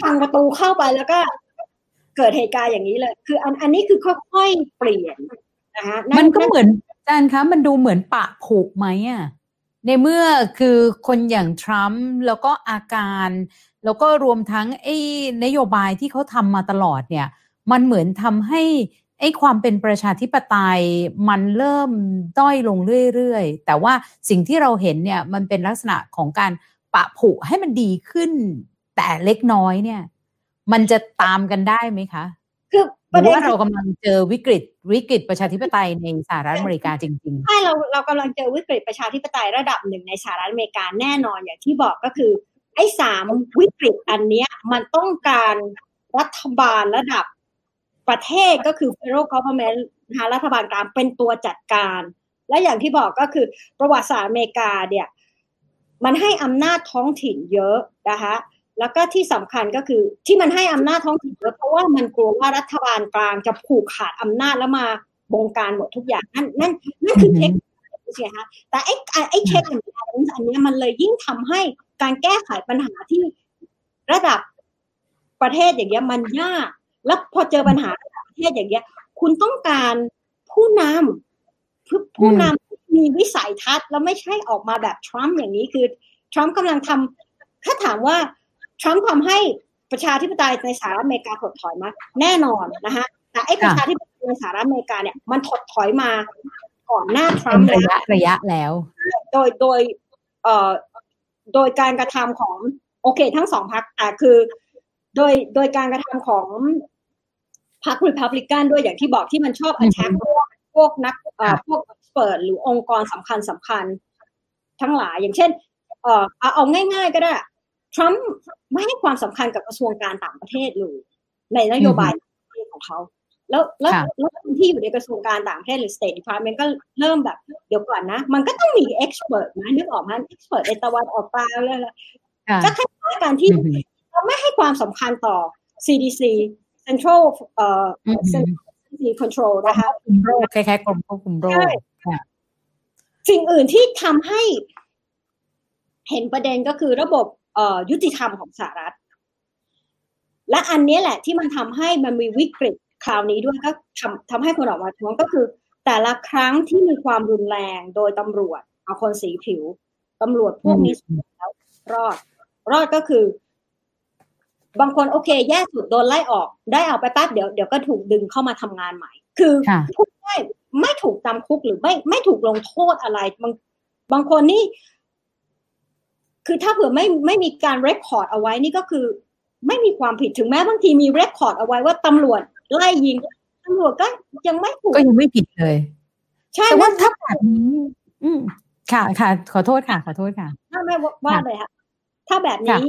พังประตูเข้าไปแล้วก็เกิดเหตุการณ์อย่างนี้เลย คืออันอันนี้คือค่อยๆเปลี่ยนนะคะมันก็เหมือนอาจารย์คะมันดูเหมือนปะผูกไหมอะในเมื่อคือคนอย่างทรัมป์แล้วก็อาการ แล้วก็รวมทั้งไอ้นโยบายที่เขาทำมาตลอดเนี่ย มันเหมือนทำให้ ไอ้ความเป็นประชาธิปไตยมันเริ่มด้อยลงเรื่อยๆ แต่ว่าสิ่งที่เราเห็นเนี่ยมันเป็นลักษณะของการปะผุให้มันดีขึ้น แต่เล็กน้อยเนี่ย มันจะตามกันได้ไหมคะ คือประเด็นว่าเรากำลังเจอวิกฤตวิกฤตประชาธิปไตยในสหรัฐอเมริกาจริงๆใช่เราเรากำลังเจอวิกฤตประชาธิปไตยระดับหนึ่งในสหรัฐอเมริกาแน่นอนอย่างที่บอกก็คือ ไอ้สามวิกฤตอันเนี้ยมันต้องการรัฐบาลระดับ ประเทศก็คือ federal government นะคะรัฐบาลกลางเป็นตัวจัดการ และอย่างที่บอกก็คือประวัติศาสตร์อเมริกาเนี่ยมันให้อำนาจท้องถิ่นเยอะนะคะแล้วก็ที่สำคัญก็คือที่มันให้อำนาจท้องถิ่นเพราะว่ามันกลัวว่ารัฐบาลกลางจะผูกขาดอำนาจแล้วมาบงการหมดทุกอย่างนั่นนั่นนั่นคือเทคนิคใช่ไหมคะแต่ไอ้ไอ้เทคนิคอันนี้มันเลยยิ่งทำให้การแก้ไขปัญหาที่ระดับประเทศอย่างเงี้ยมันยาก แล้วพอเจอปัญหาระดับประเทศอย่างเงี้ย คุณต้องการผู้นำผู้นำมีวิสัยทัศน์แล้วไม่ใช่ออกมาแบบทรัมป์อย่างนี้คือทรัมป์กำลังทำถ้าถามว่าทรัมป์ทำให้ประชาธิปไตยในสหรัฐอเมริกาถดถอยมาแน่นอนนะคะแต่ไอ้ประชาธิปไตยในสหรัฐอเมริกาเนี่ยมันถดถอยมาก่อนหน้าทรัมป์ระแล้วยะระยะแล้ว โดยโดยเอ่อโดยการกระทำของโอเค ทั้งสองพรรคแต่คือ โดยโดยการกระทำของพรรครีพับลิกันด้วยอย่างที่บอกที่มันชอบอือฮึแทกพวกพวกนักเอ่อพวกเปิดหรือองค์กรสำคัญสำคัญ ทั้งหลายอย่างเช่นเอ่อเอาเอาง่าย ๆ ก็ได้ทรัมป์ไม่ให้ความสำคัญกับกระทรวงการต่างประเทศเลยในนโยบายของเขาแล้วแล้วค่ะแล้วคนที่อยู่ในกระทรวงการต่างประเทศหรือ State Department ก็เริ่มแบบ เดี๋ยวก่อนนะ มันก็ต้องมี expert นะนึกออกไหม expert ในตะวันออกกลางเลยล่ะค่ะก็คล้ายๆการที่อือหือเรา ไม่ให้ความสำคัญต่อ CDC Central เอ่ออือหือ Central CDC Control นะคะคุมโรคคล้ายๆกรมควบคุมโรคใช่ค่ะสิ่งอื่นที่ทำให้เห็นประเด็นก็คือระบบเอ่อยุติธรรมของสหรัฐ และอันเนี้ยแหละที่มันทำให้มันมีวิกฤตคราวนี้ด้วยก็ทำทำให้คนออกมาท้วงก็คือ แต่ละครั้งที่มีความรุนแรงโดยตำรวจเอาคนสีผิวตำรวจพวกนี้แล้วรอด รอดก็คือ บางคนโอเค แย่สุดโดนไล่ออกได้ออกไปแป๊บเดี๋ยวเดี๋ยวก็ถูกดึงเข้ามาทำงานใหม่ คือค่ะพูดได้ายไม่ถูกจำคุกหรือไม่ไม่ถูกลงโทษอะไร บางบางคนนี่ คือถ้าเผื่อไม่ไม่มีการเรคคอร์ดเอาไว้นี่ก็คือ ไม่มีความผิดถึงแม้บางทีมีเรคคอร์ดเอาไว้ว่าตำรวจไล่ยิงตำรวจก็ยังไม่ถูกก็ยังไม่ผิดเลย ใช่แต่ว่านั่นถ้าแบบนี้อืมค่ะค่ะ ขอโทษค่ะ ขอโทษค่ะไม่ไม่ว่าว่าเลยค่ะถ้าแบบนี้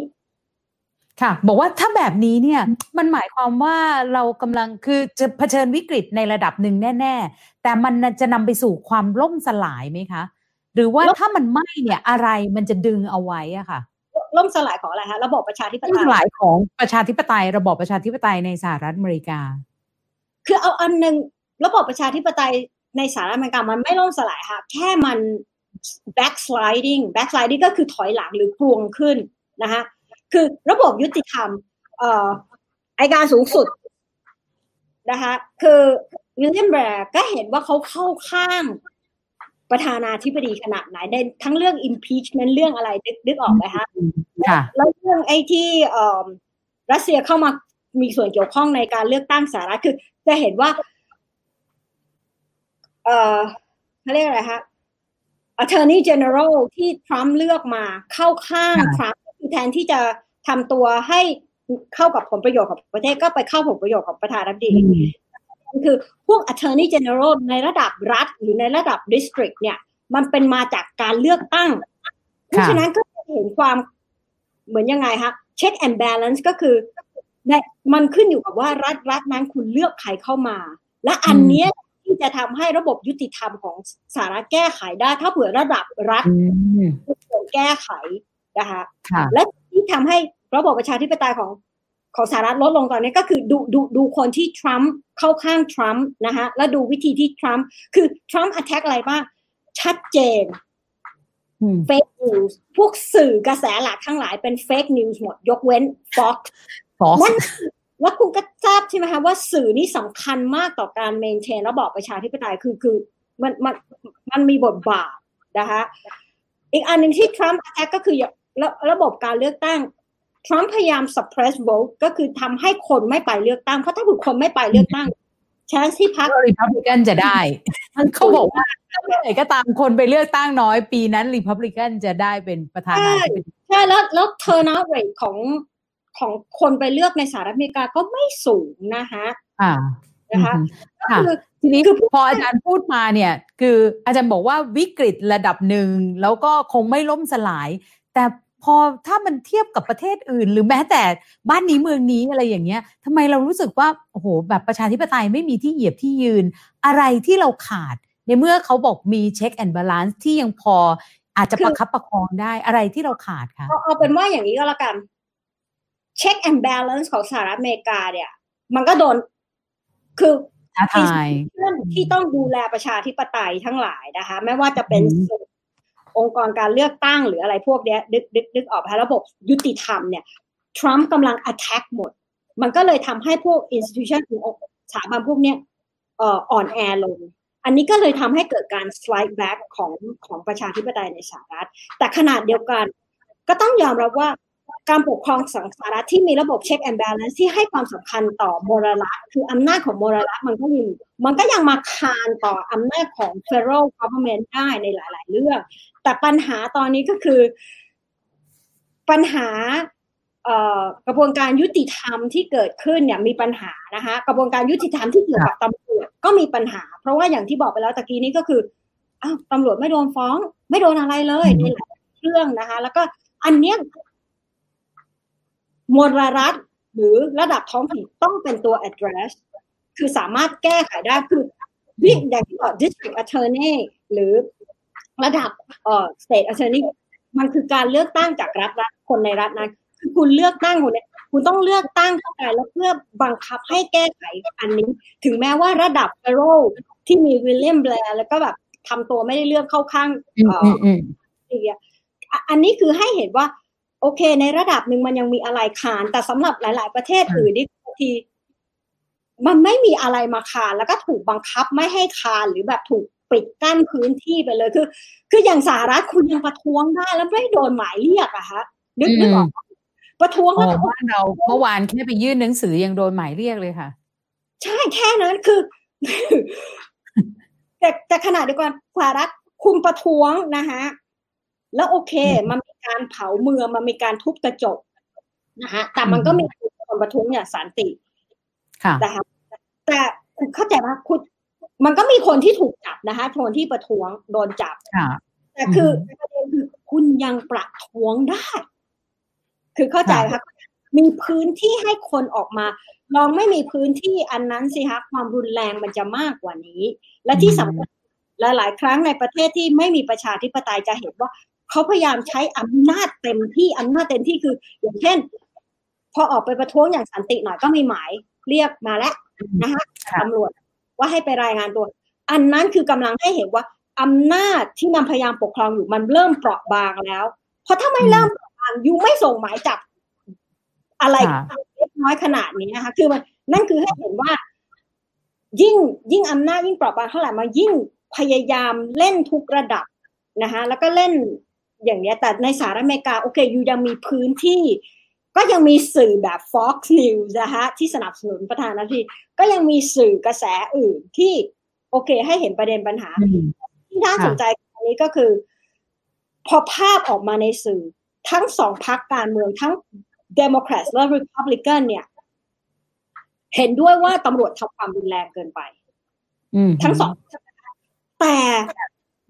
ค่ะ บอกว่าถ้าแบบนี้เนี่ยมันหมายความว่าเรากำลังคือจะเผชิญวิกฤตในระดับหนึ่งแน่ ๆ แต่มันจะนำไปสู่ความล่มสลายไหมคะ หรือว่าล่มถ้ามันไหม้เนี่ยอะไรมันจะดึงเอาไว้อะค่ะล่มสลายของอะไรฮะระบบประชาธิปล่มไตสยลายของประชาธิปไตย ระบอบประชาธิปไตยในสหรัฐอเมริกา คือเอาอันหนึ่งระบบประชาธิปไตยในสหรัฐอเมริกามันไม่ล่มสลายค่ะ แค่มัน backsliding backsliding ก็คือถอยหลังหรือกลวงขึ้นนะคะ คือระบบยุติธรรมเอ่อไอการสูงสุดนะคะคือวิลเลียมแบร์ก็เห็นว่าเขาเข้าข้างประธานาธิบดีขนาดไหนในทั้งเรื่อง impeachment เรื่องอะไรนึกนึกออกไหมคะค่ะแล้วเรื่องไอ้ที่เอ่อรัสเซียเข้ามามีส่วนเกี่ยวข้องในการเลือกตั้งสหรัฐคือ จะเห็นว่า เอ่อเขาเรียกอะไรฮะ Attorney General ที่ทรัมป์เลือกมาเข้าข้างทรัมป์คือ แทนที่จะทำตัวให้เข้ากับผลประโยชน์ของประเทศก็ไปเข้าผลประโยชน์ของประธานาธิบดีคือพวก Attorney General ในระดับรัฐหรือในระดับ District เนี่ย มันเป็นมาจากการเลือกตั้ง เพราะฉะนั้นก็จะเห็นความเหมือนยังไงคะ check and balance ก็คือในมันขึ้นอยู่กับว่ารัฐรัฐนั้นคุณเลือกใครเข้ามา และอันเนี้ยที่จะทำให้ระบบยุติธรรมของสหรัฐแก้ไขได้ ถ้าเผื่อระดับรัฐอืมควรแก้ไข นะคะค่ะและที่ทำให้ระบบประชาธิปไตยของของสหรัฐลดลงตอนนี้ก็คือดูดูดูคนที่ทรัมป์เข้าข้างทรัมป์นะคะแล้วดูวิธีที่ทรัมป์คือทรัมป์ attack อะไรบ้างชัดเจนอืมเฟกนิวส์พวกสื่อกระแสหลักทั้งหลายเป็นเฟกนิวส์หมด ยกเว้น Fox ฟอสนั่นแล้วคุณก็ทราบใช่ไหมคะว่าสื่อนี่สำคัญมากต่อการเมนเทนระบอบประชาธิปไตยคือคือมันมันมันมีบทบาทนะคะอีกอันหนึ่งที่ทรัมป์ attack ก็คือ ระระบบการเลือกตั้งทรัมป์พยายาม suppress vote ก็คือทำให้คนไม่ไปเลือกตั้ง เพราะถ้าเกิดคนไม่ไปเลือกตั้งชนที่พักรีพับลิกันจะได้เขาบอกว่าถ้าเมื่อไหร่ก็ตามคนไปเลือกตั้งน้อย ปีนั้นรีพับลิกันจะได้เป็นประธานาธิบดีใช่แล้วแล้ว turnout rate ของของคนไปเลือกในสหรัฐอเมริกาก็ไม่สูงนะคะอ่านะคะอืมก็ค่ะคือทีนี้คือพออาจารย์พูดมาเนี่ย คืออาจารย์บอกว่าวิกฤตระดับหนึ่งแล้วก็คงไม่ล่มสลาย แต่พอถ้ามันเทียบกับประเทศอื่น หรือแม้แต่บ้านนี้เมืองนี้อะไรอย่างเงี้ยทำไมเรารู้สึกว่าโอ้โหแบบประชาธิปไตยไม่มีที่เหยียบที่ยืน อะไรที่เราขาด ในเมื่อเขาบอกมี check and balance ที่ยังพออาจจะประคับประคองได้อะไรที่เราขาดคะเอาเอาเป็นว่าอย่างนี้ก็แล้วกัน check and balance ของสหรัฐอเมริกาเนี่ย มันก็โดนคือท้าทายเรื่องที่ต้องดูแลประชาธิปไตยทั้งหลายนะคะ ไม่ว่าจะเป็นอืมสื่อ องค์กรการเลือกตั้งหรืออะไรพวกเนี้ยดึกดึกดึกออกไประบบยุติธรรมเนี่ยทรัมป์กำลัง attack หมด มันก็เลยทำให้พวก institution หรือสถาบันพวกเนี้ยอ่ออ่อนแอลง อันนี้ก็เลยทำให้เกิดการ slide back ของของประชาธิปไตยในสหรัฐ แต่ขณะเดียวกัน ก็ต้องยอมรับว่า การปกครองของสหรัฐที่มีระบบ check and balance ที่ให้ความสำคัญต่อมลรัฐคืออำนาจของมลรัฐมันก็ยังมันก็ยังมาคานต่ออำนาจของ federal government ได้ในหลาย ๆ เรื่อง แต่ปัญหาตอนนี้ก็คือ ปัญหากระบวนการยุติธรรมที่เกิดขึ้นเนี่ยมีปัญหานะคะกระบวนการยุติธรรมที่เกี่ยวกับตำรวจก็มีปัญหา เพราะว่าอย่างที่บอกไปแล้วตะกี้นี้ก็คืออ้าวตำรวจไม่โดนฟ้อง ไม่โดนอะไรเลยในหลายเรื่องนะคะ แล้วก็อันเนี้ย มลรัฐหรือระดับท้องถิ่นต้องเป็นตัว address คือสามารถแก้ไขได้คือวิอย่างที่บอก district attorney หรือระดับเอ่อ state attorney มันคือการเลือกตั้งจากรัฐรัฐคนในรัฐนั้นคือคุณเลือกตั้งคนนี้คุณต้องเลือกตั้งเข้าไปแล้วเพื่อบังคับให้แก้ไขอันนี้ ถึงแม้ว่าระดับเฟโรที่มีวิลเลียมแบร์แล้วก็แบบทำตัวไม่ได้เลือกเข้าข้างเอ่ออันนี้คือให้เห็นว่า โอเค ในระดับหนึ่งมันยังมีอะไรคาน แต่สำหรับหลาย ๆ ประเทศอื่นนี่บางทีมันไม่มีอะไรมาคานแล้วก็ถูกบังคับไม่ให้คานหรือแบบถูกปิดกั้นพื้นที่ไปเลยคือ คืออย่างสหรัฐคุณยังประท้วงได้แล้วไม่โดนหมายเรียกอะฮะนึกนึกออกประท้วงแล้วบ้านเราเมื่อวานแค่ไปยื่นหนังสือยังโดนหมายเรียกเลยค่ะ ใช่แค่นั้นคือ แต่แต่ขนาดเดียวกันสหรัฐคุมประท้วงนะคะแล้วโอเค มันมี การเผาเมืองมันมีการทุบกระจกนะคะแต่มันก็มีคนประท้วงอย่างสันติค่ะแต่แต่เข้าใจว่าคุณมันก็มีคนที่ถูกจับนะคะคนที่ประท้วงโดนจับแต่คือประเด็นคือคุณยังประท้วงได้ คือเข้าใจครับมีพื้นที่ให้คนออกมา ลองไม่มีพื้นที่อันนั้นสิคะความรุนแรงมันจะมากกว่านี้ และที่สำคัญหลาย ๆ ครั้งในประเทศที่ไม่มีประชาธิปไตยจะเห็นว่า เขาพยายามใช้อำนาจเต็มที่อำนาจเต็มที่คือ อย่างเช่น พอออกไปประท้วงอย่างสันติหน่อยก็มีหมายเรียกมาแล้วนะคะตำรวจว่าให้ไปรายงานตัว อันนั้นคือกำลังให้เห็นว่าอำนาจที่มันพยายามปกครองอยู่มันเริ่มเปราะบางแล้ว เพราะถ้าไม่เริ่มางยูไม่ส่งหมายจับอะไรเล็กน้อยขนาดนี้นะคะคือมันนั่นคือให้เห็นว่า ยิ่งยิ่งอำนาจยิ่งเปราะบางเท่าไหร่มายิ่งพยายามเล่นทุกระดับนะคะแล้วก็เล่น อย่างเนี้ยแต่ในสหรัฐอเมริกาโอเคยูยังมีพื้นที่ ก็ยังมีสื่อแบบ Fox News นะคะที่สนับสนุนประธานาธิบดีก็ยังมีสื่อกระแสอื่นที่ โอเค ให้เห็นประเด็นปัญหา ที่น่าสนใจอันนี้ก็คือ พอภาพออกมาในสื่อ ทั้งสองพรรคการเมืองทั้งเดโมแครตและรีพับลิกันเนี่ย เห็นด้วยว่าตำรวจทำความรุนแรงเกินไปทั้งสองแต่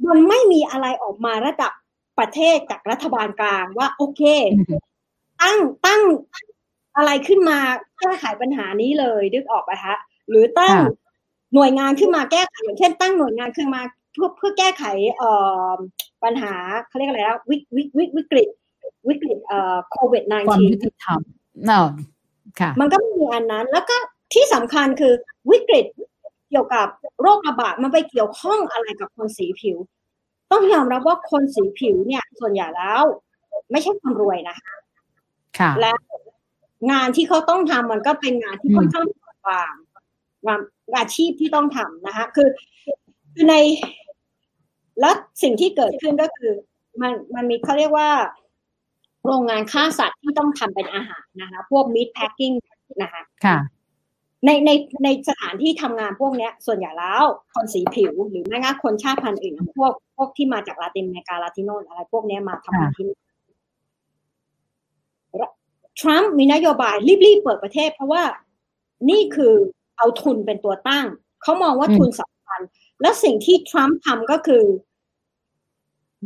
มันไม่มีอะไรออกมาระดับ ประเทศจากรัฐบาลกลางว่าโอเค ตั้งตั้งอะไรขึ้นมาแก้ไขปัญหานี้เลยดึกออกไปฮะ หรือตั้งหน่วยงานขึ้นมาแก้ไขอย่างเช่น ตั้งหน่วยงานขึ้นมาเพื่อเพื่อแก้ไขเอ่อปัญหาเขาเรียกอะไรแล้ววิวิวิวิกฤตวิกฤตเอ่อโควิด -19 ความยุติธรรมเนาะค่ะ มันก็มีอันนั้น แล้วก็ที่สำคัญคือวิกฤตเกี่ยวกับโรคระบาดมันไปเกี่ยวข้องอะไรกับคนสีผิว ต้องยอมรับว่าคนสีผิวเนี่ย ส่วนใหญ่แล้ว ไม่ใช่คนรวยนะคะค่ะและงานที่เขาต้องทำมันก็เป็นงานที่ค่อนข้างบางงานอาชีพที่ต้องทำนะคะ คือคือในแล้วสิ่งที่เกิดขึ้นก็คือ มันมันมีเขาเรียกว่า โรงงานฆ่าสัตว์ที่ต้องทำเป็นอาหารนะคะ พวกมิตแพคกิ้งนะคะค่ะ ในในในสถานที่ทำงานพวกเนี้ย ส่วนใหญ่แล้วคนสีผิวหรือแม้กระทั่งคนชาติพันธุ์อื่นพวกพวกที่มาจากลาตินอเมริกาลาติโนอะไรพวกเนี้ยมาทำงานที่นี่ทรัมป์มีนโยบายรีบๆเปิดประเทศ เพราะว่านี่คือเอาทุนเป็นตัวตั้ง เขามองว่าทุนสำคัญ แล้วสิ่งที่ทรัมป์ทำก็คือ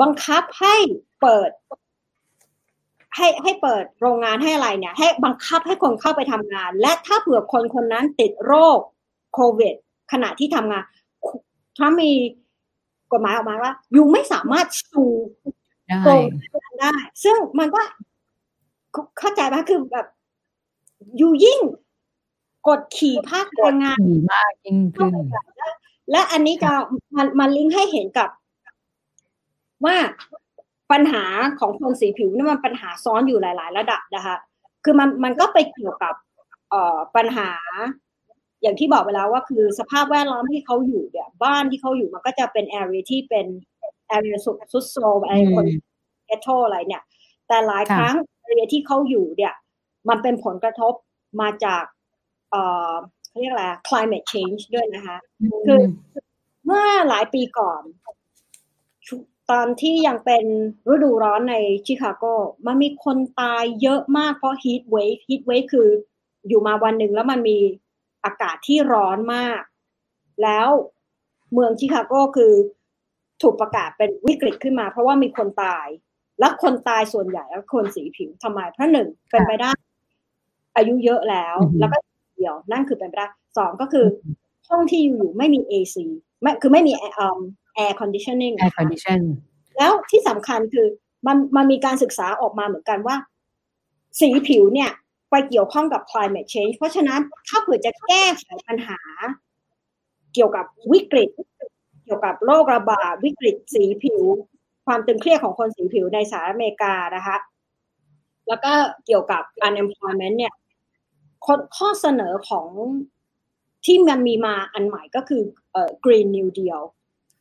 บังคับให้เปิด ให้ให้เปิดโรงงานให้อะไรเนี่ยให้บังคับให้คนเข้าไปทำงาน และถ้าเผื่อคนคนนั้นติดโรคโควิด ขณะที่ทำงานถ้ามีกฎหมายออกมาว่าอยู่ไม่สามารถสูโรงงานได้ ซึ่งมันก็เข้าใจไหมคือแบบอยู่ยิ่งกดขี่ภาคแรงงานมากยิ่งขึ้นและอันนี้จะมันมันลิงก์ให้เห็นกับ ว่า ปัญหาของคนสีผิวนี่มันปัญหาซ้อนอยู่หลาย ๆ ระดับนะคะ คือมันมันก็ไปเกี่ยวกับเอ่อปัญหา อย่างที่บอกไปแล้วว่าคือสภาพแวดล้อมที่เขาอยู่เนี่ยบ้านที่เขาอยู่มันก็จะเป็นแอเรียที่เป็นแอเรียสุดสุดโซมอะไรคนเกตโทอะไรเนี่ย แต่หลายครั้งแอเรียที่เขาอยู่เนี่ย มันเป็นผลกระทบมาจากเอ่อเขาเรียกอะไร climate change ด้วยนะคะ คือเมื่อหลายปีก่อน ตอนที่ยังเป็นฤดูร้อนในชิคาโกมันมีคนตายเยอะมากเพราะ heat wave heat wave คืออยู่มาวันหนึ่งแล้วมันมีอากาศที่ร้อนมาก แล้วเมืองชิคาโกคือถูกประกาศเป็นวิกฤตขึ้นมา เพราะว่ามีคนตาย และคนตายส่วนใหญ่แล้วคนสีผิวทำไมเพราะหนึ่งเป็นไปได้ อายุเยอะแล้วแล้วก็เดียวนั่นคือเป็นไปได้สองก็คือห้องที่อยู่ไม่มี AC ไม่คือไม่มี air conditioning air condition แล้วที่สำคัญคือมันมันมีการศึกษาออกมาเหมือนกันว่า สีผิวเนี่ย ไปเกี่ยวข้องกับ climate change เพราะฉะนั้นถ้าเผื่อจะแก้ไขปัญหา เกี่ยวกับวิกฤต เกี่ยวกับโรคระบาดวิกฤตสีผิว ความตึงเครียดของคนสีผิวในสหรัฐอเมริกานะคะ แล้วก็เกี่ยวกับ unemployment เนี่ยข้อเสนอของที่มันมีมาอันใหม่ก็คือเอ่อ Green New Deal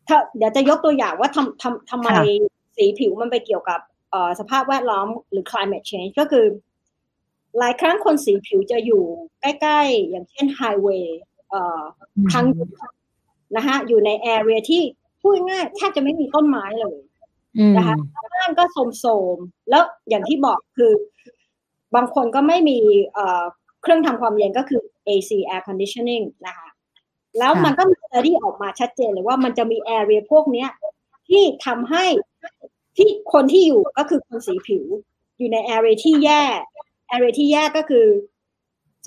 ถ้าเดี๋ยวจะยกตัวอย่างว่าทำทำทำไมสีผิวมันไปเกี่ยวกับเอ่อสภาพแวดล้อมหรือ climate change ก็คือ หลายครั้งคนสีผิวจะอยู่ใกล้ ๆ อย่างเช่นไฮเวย์เอ่อทางนะคะอยู่ในแอเรียที่พูดง่ายแทบจะไม่มีต้นไม้เลยนะคะบ้านก็โสมๆ แล้วอย่างที่บอกคือบางคนก็ไม่มีเอ่อเครื่องทำความเย็นก็คือ AC air conditioning นะคะ แล้วมันก็มีสตี้ออกมาชัดเจนเลยว่ามันจะมีแอเรียพวกเนี้ยที่ทำให้ที่คนที่อยู่ก็คือคนสีผิว อยู่ในแอเรียที่แย่แอเรียที่แย่ก็คือ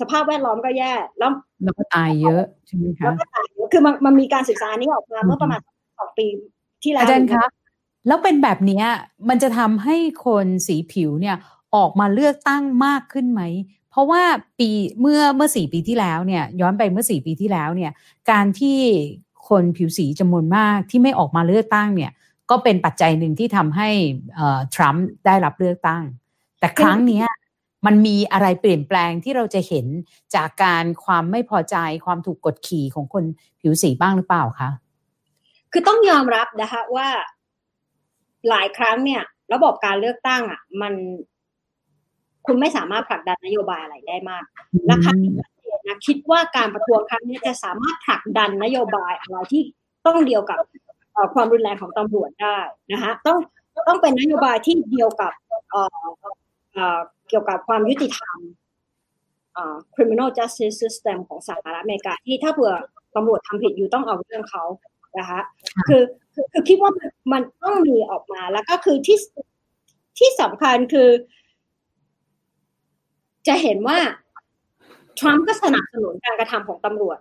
สภาพแวดล้อมก็แย่แล้วแล้วก็ตายเยอะใช่ไหมคะแล้วก็ตายเยอะคือมันมันมีการศึกษานี้ออกมาเมื่อประมาณสองปีที่แล้วอาจารย์คะแล้วเป็นแบบนี้มันจะทำให้คนสีผิวเนี่ยออกมาเลือกตั้งมากขึ้นไหม เพราะว่าปีเมื่อเมื่อสี่ปีที่แล้วเนี่ยย้อนไปเมื่อสี่ปีที่แล้วเนี่ยการที่คนผิวสีจำนวนมากที่ไม่ออกมาเลือกตั้งเนี่ยก็เป็นปัจจัยหนึ่งที่ทำให้ทรัมป์ได้รับเลือกตั้ง แต่ครั้งนี้มันมีอะไรเปลี่ยนแปลงที่เราจะเห็นจากการความไม่พอใจความถูกกดขี่ของคนผิวสีบ้างหรือเปล่าคะคือต้องยอมรับนะคะว่าหลายครั้งเนี่ย ระบบการเลือกตั้งอะ มัน คุณไม่สามารถผลักดันนโยบายอะไรได้มากและครั้งนี้นะคิดว่าการประท้วงครั้งนี้จะสามารถผลักดันนโยบายอะไรที่ต้องเดียวกับความรุนแรงของตำรวจได้นะคะต้องต้องเป็นนโยบายที่เดียวกับเกี่ยวกับความยุติธรรม criminal justice system ของสหรัฐอเมริกาที่ถ้าเผื่อตำรวจทำผิดอยู่ต้องเอาเรื่องเขานะคะคือคือคิดว่ามันต้องมีออกมาแล้วก็คือที่ที่สำคัญคือ จะเห็นว่าทรัมป์ก็สนับสนุนการกระทำของตำรวจ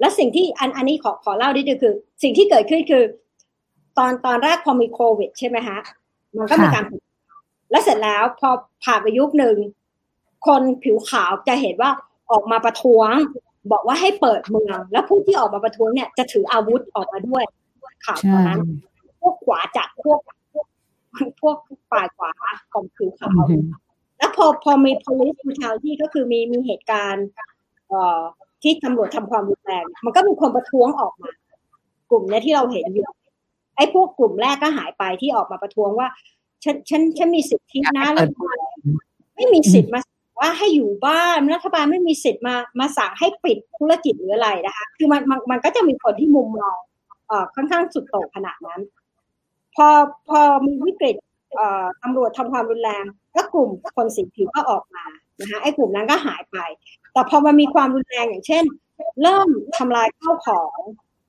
และสิ่งที่อันอันนี้ขอขอเล่าดิดคือ สิ่งที่เกิดขึ้นคือ ตอนตอนแรกพอมีโควิด ใช่ไหมฮะมันก็มีการและเสร็จแล้วพอผ่านไปยุคหนึ่งคนผิวขาวจะเห็นว่าออกมาประท้วง บอกว่าให้เปิดเมือง แล้วผู้ที่ออกมาประท้วงเนี่ยจะถืออาวุธออกมาด้วยข่าวตอนนั้นพวกขวาจัดพวกพวกฝ่ายขวาของผิวขาว แล้วพอพอมี police brutality ก็คือมีมีเหตุการณ์เอ่อที่ตำรวจทำความรุนแรง มันก็มีคนประท้วงออกมา กลุ่มเนี้ยที่เราเห็นอยู่ไอ้พวกกลุ่มแรกก็หายไปที่ออกมาประท้วงว่า ฉันฉันฉันมีสิทธินะแล้วไม่มีสิทธิ์มาว่าให้อยู่บ้านรัฐบาลไม่มีสิทธิ์มามาสั่งให้ปิดธุรกิจหรืออะไรนะคะ คือมันมันมันก็จะมีคนที่มุมมองเอ่อค่อนข้างสุดโต่งขนาดนั้น พอพอมีวิกฤต ตำรวจทำความรุนแรงแล้วกลุ่มคนสีผิวก็ออกมานะคะไอ้กลุ่มนั้นก็หายไป แต่พอมันมีความรุนแรงอย่างเช่น เริ่มทำลายข้าวของ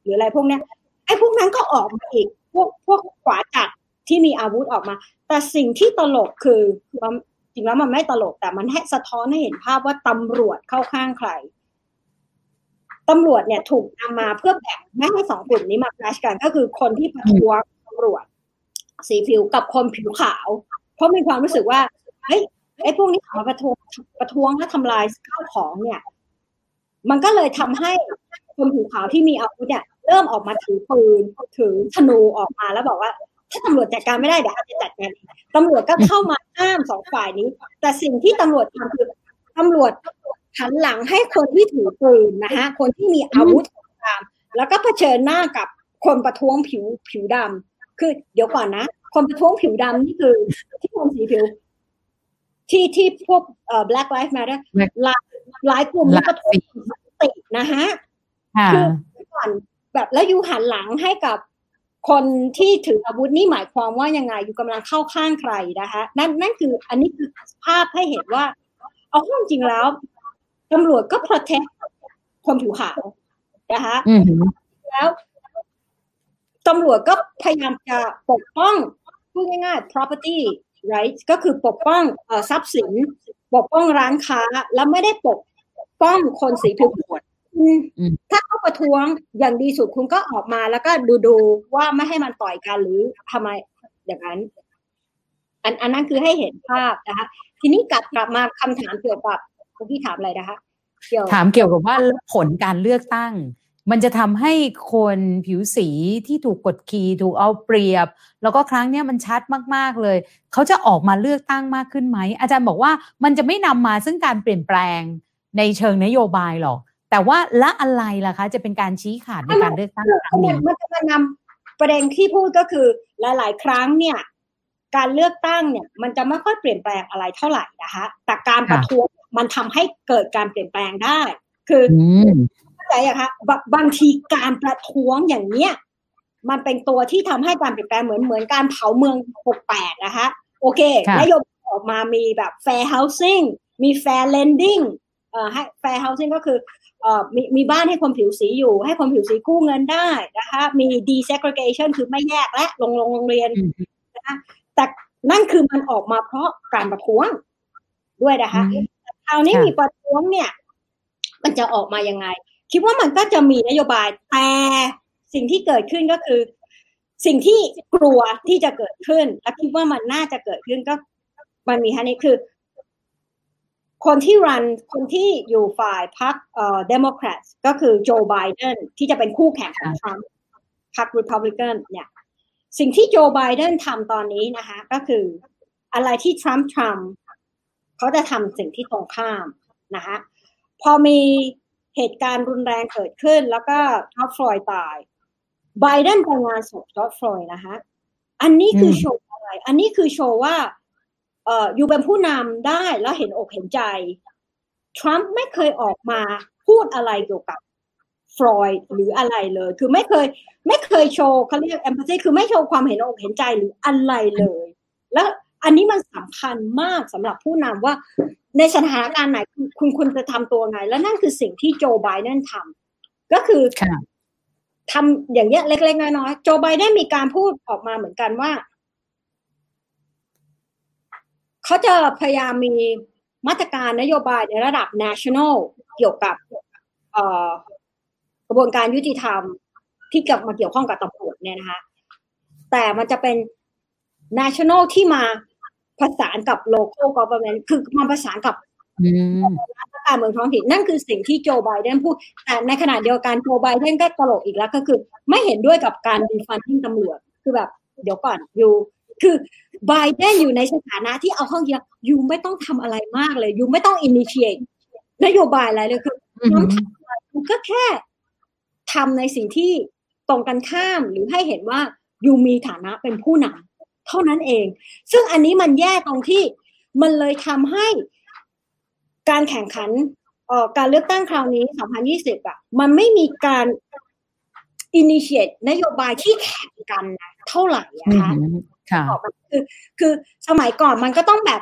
หรืออะไรพวกนี้ไอ้พวกนั้นก็ออกมาอีกพวกพวกขวาจัดที่มีอาวุธออกมา แต่สิ่งที่ตลกคือจริงแล้วมันไม่ตลกแต่มันให้สะท้อนให้เห็นภาพว่าตำรวจเข้าข้างใครตำรวจเนี่ยถูกนำมาเพื่อแบ่งไม่ให้สองกลุ่มนี้มาคลาชกัน ก็คือคนที่ประท้วงตำรวจ สีผิวกับคนผิวขาว เพราะมีความรู้สึกว่าเฮ้ยไอ้พวกนี้มาประท้วงประท้วงและทำลายข้าวของเนี่ย มันก็เลยทำให้คนผิวขาวที่มีอาวุธเนี่ย เริ่มออกมาถือปืนถือธนูออกมาแล้วบอกว่า ถ้าตำรวจจัดการไม่ได้เดี๋ยวอาจจะจัดการตำรวจก็เข้ามาห้ามสองฝ่ายนี้ แต่สิ่งที่ตำรวจทำคือตำรวจหันหลังให้คนที่ถือปืนนะคะคนที่มีอาวุธตาม แล้วก็เผชิญหน้ากับคนประท้วงผิวผิวดำ คือเดี๋ยวก่อนนะ คนประท้วงผิวดำนี่คือที่คนสีผิว ที่ที่พวกเอ่อ black lives matter หลายหลายกลุ่มนี่ประท้วงตินะฮะคือก่อนแบบแล้วอยู่หันหลังให้กับคนที่ถืออาวุธนี่หมายความว่ายังไงอยู่กำลังเข้าข้างใครนะคะนั่นนั่นคืออันนี้คือภาพให้เห็นว่า เอาข้อจริงแล้วตำรวจก็ protect คนผิวขาวนะคะแล้ว ตำรวจก็พยายามจะปกป้องพูดง่ายๆ property right ก็คือปกป้องทรัพย์สิน ปกป้องร้านค้า แล้วไม่ได้ปกป้องคนสีผิวถ้าเขาประท้วงอย่างดีสุดคุณก็ออกมาแล้วก็ดูดูว่าไม่ให้มันต่อยกันหรือทำไมอย่างนั้น อันอันนั้นคือให้เห็นภาพนะคะ ทีนี้กลับกลับมาคำถามเกี่ยวกับคุณพี่ถามอะไรนะคะถามเกี่ยวกับว่าผลการเลือกตั้ง มันจะทำให้คนผิวสีที่ถูกกดขี่ถูกเอาเปรียบ แล้วก็ครั้งนี้มันชัดมากๆเลย เขาจะออกมาเลือกตั้งมากขึ้นไหม อาจารย์บอกว่ามันจะไม่นำมาซึ่งการเปลี่ยนแปลงในเชิงนโยบายหรอก แต่ว่าละอะไรล่ะคะ จะเป็นการชี้ขาดในการเลือกตั้งครั้งนี้มันจะมานำประเด็นที่พูดก็คือหลาย ๆ ครั้งเนี่ย การเลือกตั้งเนี่ย มันจะไม่ค่อยเปลี่ยนแปลงอะไรเท่าไหร่นะคะแต่การประท้วงมันทำให้เกิดการเปลี่ยนแปลงได้ คือเข้า ใจอะคะบางทีการประท้วงอย่างเนี้ยมันเป็นตัวที่ทำให้การเปลี่ยนแปลงเหมือนเหมือนการเผาเมืองหกแปดนะคะ โอเคนโยบายออกมามีแบบ fair housing มี fair lending เอ่อให้ fair housing ก็คือเอ่อมีมีบ้านให้คนผิวสีอยู่ ให้คนผิวสีกู้เงินได้นะคะ มี desegregation คือไม่แยกและลงโรงเรียนนะคะแต่นั่นคือมันออกมาเพราะการประท้วงด้วยนะคะคราวนี้มีประท้วงเนี่ย มันจะออกมายังไง คิดว่ามันก็จะมีนโยบายแต่สิ่งที่เกิดขึ้นก็คือ สิ่งที่กลัวที่จะเกิดขึ้น และคิดว่ามันน่าจะเกิดขึ้นก็ มันมีทีนี้คือ คนที่ run คนที่อยู่ฝ่ายพรรคเอ่อเดโมแครตก็คือโจไบเดนที่จะเป็นคู่แข่งของทรัมป์พรรครีพับลิกันเนี่ย สิ่งที่โจไบเดนทำตอนนี้นะคะ ก็คืออะไรที่ทรัมป์ทำเขาจะทำสิ่งที่ตรงข้ามนะคะพอมี เหตุการณ์รุนแรงเกิดขึ้น แล้วก็จอร์จฟลอยตายไบเดนไปงานศพจอร์จฟลอยนะคะอันนี้คือโชว์อะไร อันนี้คือโชว์ว่าเอ่ออยู่เป็นผู้นำได้แล้วเห็นอกเห็นใจ ทรัมป์ไม่เคยออกมาพูดอะไรเกี่ยวกับฟลอยด์หรืออะไรเลย คือไม่เคยไม่เคยโชว์เขาเรียกแอมพัซซีคือไม่โชว์ความเห็นอกเห็นใจหรืออะไรเลย แล้วอันนี้มันสำคัญมากสำหรับผู้นำว่า ในสถานการณ์ไหนคุณคุณจะทำตัวไง แล้วนั่นคือสิ่งที่โจไบเดนทำก็คือทำอย่างเงี้ยเล็ก ๆ น้อยๆโจไบเดนมีการพูดออกมาเหมือนกันว่าเขาจะพยายามมีมาตรการนโยบายในระดับ national เกี่ยวกับกระบวนการยุติธรรมที่เกี่ยวมาเกี่ยวข้องกับตำรวจเนี่ยนะคะแต่มันจะเป็น national ที่มา ผสานกับ local government คือมาผสานกับรัฐการเมืองท้องถิ่นนั่นคือสิ่งที่โจไบเดนพูด แต่ในขณะเดียวกันโจไบเดนก็ตลกอีกแล้วก็คือ ไม่เห็นด้วยกับการดีฟันทิ้งตำรวจคือแบบ เดี๋ยวก่อนอยู่คือไบเดนอยู่ในสถานะที่เอาข้องเดียวยูไม่ต้องทำอะไรมากเลยยูไม่ต้องอินิเชียตนโยบายอะไรเลยคือน้องทำอะไรยูก็แค่ทำในสิ่งที่ตรงกันข้ามหรือให้เห็นว่ายูมีฐานะเป็นผู้นำ เท่านั้นเอง ซึ่งอันนี้มันแย่ตรงที่มันเลยทำให้การแข่งขันออการเลือกตั้งคราวนี้ 2020 อะ มันไม่มีการinitiate นโยบายที่แข่งกันเท่าไหร่นะคะคือคือสมัยก่อนมันก็ต้องแบบ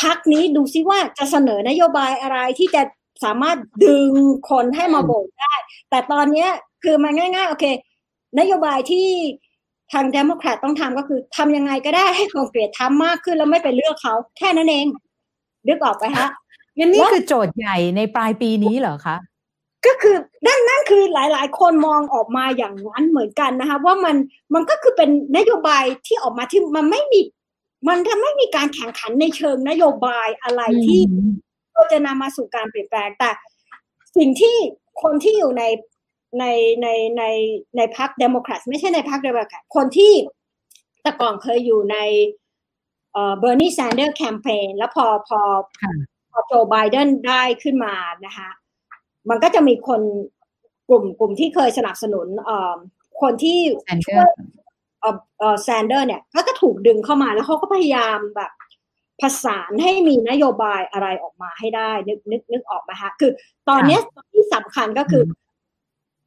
พักนี้ดูซิว่าจะเสนอนโยบายอะไรที่จะสามารถดึงคนให้มาโหวตได้ แต่ตอนนี้คือมันง่าย ๆ โอเค นโยบายที่ ทางเดโมแครตต้องทำก็คือทำยังไงก็ได้ให้คนเกลียดทรัมป์มากขึ้นแล้วไม่ไปเลือกเขาแค่นั้นเองนึกออกไหมฮะงั้นนี่คือโจทย์ใหญ่ในปลายปีนี้เหรอคะก็คือนั่นนั่นคือหลายๆ คนมองออกมาอย่างนั้นเหมือนกันนะคะว่ามันมันก็คือเป็นนโยบายที่ออกมาที่มันไม่มี มันทำไม่มีการแข่งขันในเชิงนโยบายอะไรที่จะนำมาสู่การเปลี่ยนแปลงแต่ สิ่งที่คนที่อยู่ใน ในในในในพรรคเดโมแครตไม่ใช่ในพรรคเดโมแครตคนที่แต่ก่อนเคยอยู่ในเอ่อเบอร์นีแซนเดอร์แคมเปญแล้วพอพอพอโจไบเดนได้ขึ้นมานะคะมันก็จะมีคนกลุ่มกลุ่มที่เคยสนับสนุนเอ่อคนที่ช่วยเอ่อเอ่อแซนเดอร์เนี่ยก็จะถูกดึงเข้ามาแล้วเขาก็พยายามแบบผสานให้มีนโยบายอะไรออกมาให้ได้ นึกนึกนึกออกไหมคะคือตอนนี้ที่สำคัญก็คือ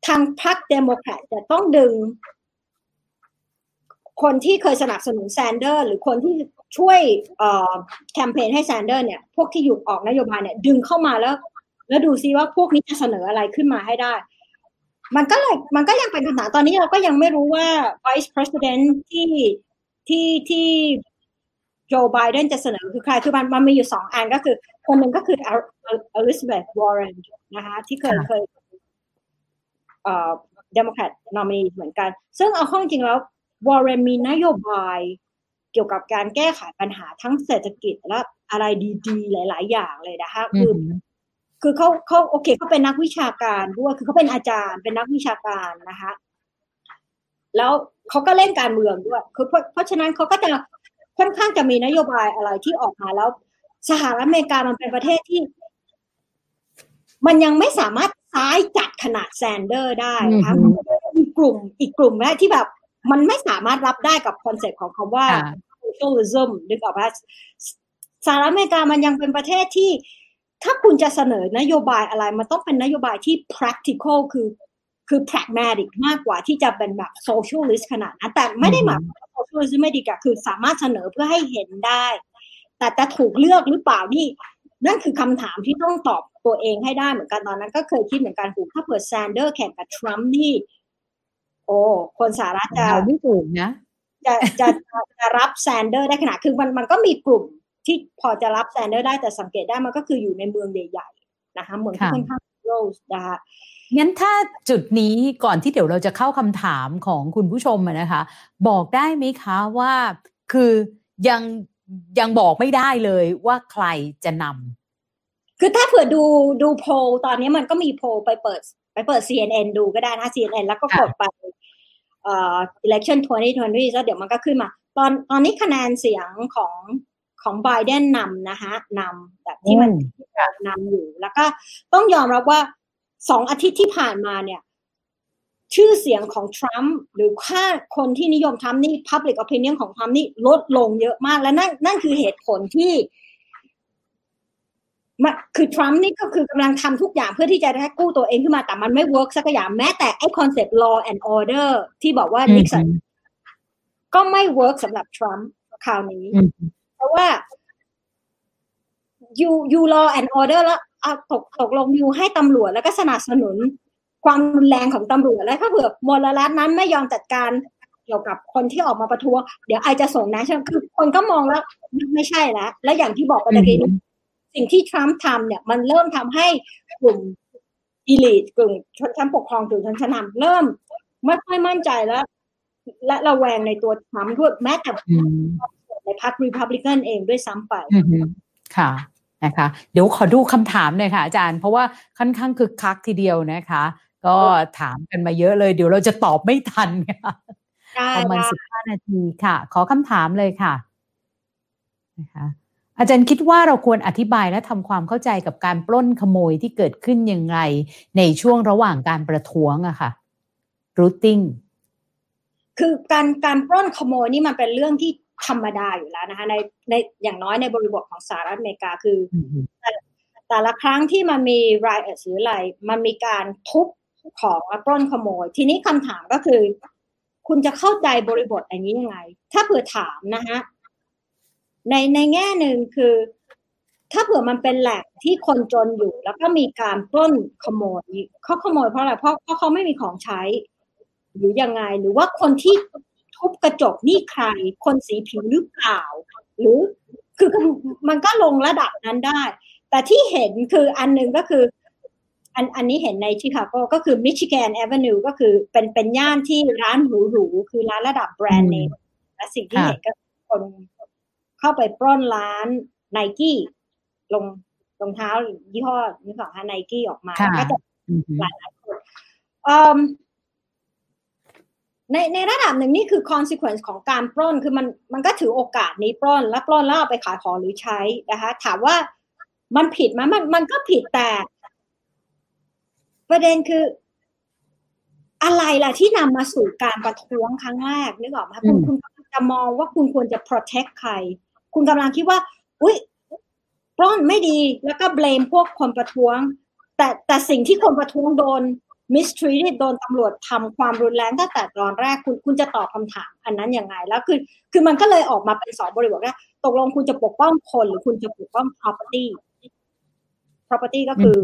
ทางพรรคเดโมแครตจะต้องดึง คนที่เคยสนับสนุนแซนเดอร์ หรือคนที่ช่วยแคมเปญให้แซนเดอร์เนี่ย พวกที่อยู่ออกนโยบายเนี่ย ดึงเข้ามาแล้ว แล้วดูซิว่าพวกนี้จะเสนออะไรขึ้นมาให้ได้ มันก็เลยมันก็ยังเป็นคำถามตอนนี้เราก็ยังไม่รู้ว่า vice president ที่ที่ที่โจไบเดนจะเสนอคือใคร คือมันมันมีอยู่สองอันก็คือ คนหนึ่งก็คืออลิซาเบธวอร์เรนนะคะที่เคยเคย เอ่อเดโมแครตนอมินีเหมือนกัน ซึ่งเอาข้อจริงแล้ววอร์เรนมีนโยบายเกี่ยวกับการแก้ไขปัญหาทั้งเศรษฐกิจและอะไรดีๆ หลาย ๆ อย่างเลยนะคะคือคือเขาเขาโอเคเขาเป็นนักวิชาการด้วยคือเขาเป็นอาจารย์เป็นนักวิชาการนะคะแล้วเขาก็เล่นการเมืองด้วยคือเพราะเพราะฉะนั้นเขาก็จะค่อนข้างจะมีนโยบายอะไรที่ออกมาแล้ว สหรัฐอเมริกามันเป็นประเทศที่ มันยังไม่สามารถ ซ้ายจัดขนาดแซนเดอร์ได้นะคะมีกลุ่มอีกกลุ่มแรกที่แบบมันไม่สามารถรับได้กับคอนเซ็ปต์ของคำว่า socialism นึกออกว่าสหรัฐอเมริกามันยังเป็นประเทศที่ ถ้าคุณจะเสนอนโยบายอะไร มันต้องเป็นนโยบายที่ practical คือคือ pragmatic มากกว่าที่จะเป็นแบบ socialist ขนาดนั้นแต่ไม่ได้หมายความว่า socialist ไม่ดีกับคือสามารถเสนอเพื่อให้เห็นได้ แต่จะถูกเลือกหรือเปล่านี่ นั่นคือคำถามที่ต้องตอบตัวเองให้ได้เหมือนกันตอนนั้น ก็เคยคิดเหมือนกันหูถ้าเปิดแซนเดอร์แข่งกับทรัมป์นี่โอ้คนสหรัฐจะไม่ถูกนะจะจะจะรับแซนเดอร์ได้ขนาดคือมันมันก็มีกลุ่มที่พอจะรับแซนเดอร์ได้แต่สังเกตได้มันก็คืออยู่ในเมืองใหญ่ๆนะคะเมืองที่ค่อนข้างโรสนะคะงั้นถ้าจุดนี้ก่อนที่เดี๋ยวเราจะเข้าคำถามของคุณผู้ชมนะคะ บอกได้ไหมคะว่าคือยัง ยังบอกไม่ได้เลยว่าใครจะนำคือถ้าเผื่อดูดูโพลตอนนี้มันก็มีโพลไปเปิด ไปเปิด CNN ดูก็ได้นะ CNN แล้วก็กดไปเอ่อ election 2020แล้วเดี๋ยวมันก็ขึ้นมา ตอนตอนนี้คะแนนเสียงของของไบเดนนำนะคะนำแบบที่มันนำอยู่ แล้วก็ต้องยอมรับว่าสองอาทิตย์ที่ผ่านมาเนี่ย ชื่อเสียงของทรัมป์หรือค่าคนที่นิยมทรัมป์นี่ public opinion ของทรัมป์นี่ลดลงเยอะมาก และนั่นนั่นคือเหตุผลที่มันคือทรัมป์นี่ก็คือกำลังทำทุกอย่างเพื่อที่จะได้กู้ตัวเองขึ้นมาแต่มันไม่ work สักอย่างแม้แต่ไอ้คอนเซปต์ law and order ที่บอกว่านิกสันก็ไม่ work สำหรับทรัมป์คราวนี้ เพราะว่า you you law and order แล้วตกตกลงอยู่ให้ตำรวจแล้วก็สนับสนุน ความรุนแรงของตำรวจแล้วถ้าเผื่อมลรัฐนั้นไม่ยอมจัดการเกี่ยวกับคนที่ออกมาประท้วงเดี๋ยวไอจะส่งนะใช่ไหมคือคนก็มองแล้วไม่ใช่แล้วแล้วอย่างที่บอกไปตะกี้สิ่งที่ทรัมป์ทำเนี่ยมันเริ่มทำให้กลุ่มอีลิทกลุ่มชนชั้นปกครองกลุ่มชนชั้นนำเริ่มไม่ค่อยมั่นใจแล้ว และระแวงในตัวทรัมป์ด้วยแม้แต่ในพรรครีพับลิกันเองด้วยซ้ำไปค่ะนะคะ เดี๋ยวขอดูคำถามหน่อยค่ะอาจารย์ เพราะว่าค่อนข้างคือคักทีเดียวนะคะ ก็ถามกันมาเยอะเลย เดี๋ยวเราจะตอบไม่ทันค่ะประมาณสิบห้านาทีค่ะ ขอคำถามเลยค่ะนะคะอาจารย์คิดว่าเราควรอธิบายและทำความเข้าใจกับการปล้นขโมยที่เกิดขึ้นยังไงในช่วงระหว่างการประท้วงอะค่ะรูทติ้งคือการการปล้นขโมยนี่มันเป็นเรื่องที่ธรรมดาอยู่แล้วนะคะในในอย่างน้อยในบริบทของสหรัฐอเมริกาคือ แต่ละครั้งที่มันมีรายเอหรืออะไรมันมีการทุบ ของและปล้นขโมย ทีนี้คำถามก็คือ คุณจะเข้าใจบริบทอันนี้ยังไง ถ้าเผื่อถามนะฮะในในแง่หนึ่งคือ ถ้าเผื่อมันเป็นแหล่งที่คนจนอยู่ แล้วก็มีการปล้นขโมยเขาขโมยเพราะอะไรเพราะเพราะเขาไม่มีของใช้ หรือยังไง หรือว่าคนที่ทุบกระจกนี่ใคร คนสีผิวหรือเปล่า หรือคือมันก็ลงระดับนั้นได้ แต่ที่เห็นคืออันหนึ่งก็คือ อันอันนี้เห็นในชิคาโกก็คือมิชิแกนแอเวนิวก็คือเป็นเป็นย่านที่ร้านหรูๆคือร้านระดับแบรนด์เนมและสิ่งที่เห็นก็คนเข้าไปปล้นร้านไนกี้ลงรองเท้ายี่ห้อนี้ของฮะไนกี้ออกมาก็จะหลายหลายคนในในระดับหนึ่งนี่คือ consequence ของการปล้นคือมันมันก็ถือโอกาสนี้ปล้น แล้วปล้นแล้วเอาไปขายของหรือใช้นะคะ ถามว่ามันผิดไหมมันมันก็ผิดแต่ ประเด็นคือ อะไรล่ะที่นำมาสู่การประท้วงครั้งแรกนึกออกไหมคุณคุณจะมองว่าคุณควรจะ protect ใคร คุณกำลังคิดว่า อุ้ยปล้อนไม่ดีแล้วก็เบลมพวกคนประท้วง แต่แต่สิ่งที่คนประท้วงโดน mistreated โดนตำรวจทำความรุนแรงตั้งแต่ตอนแรกคุณคุณจะตอบคำถามอันนั้นยังไง แล้วคือ คือมันก็เลยออกมาเป็นสองบริบทว่าตกลงคุณจะปกป้องคนหรือคุณจะปกป้อง property property ก็คือ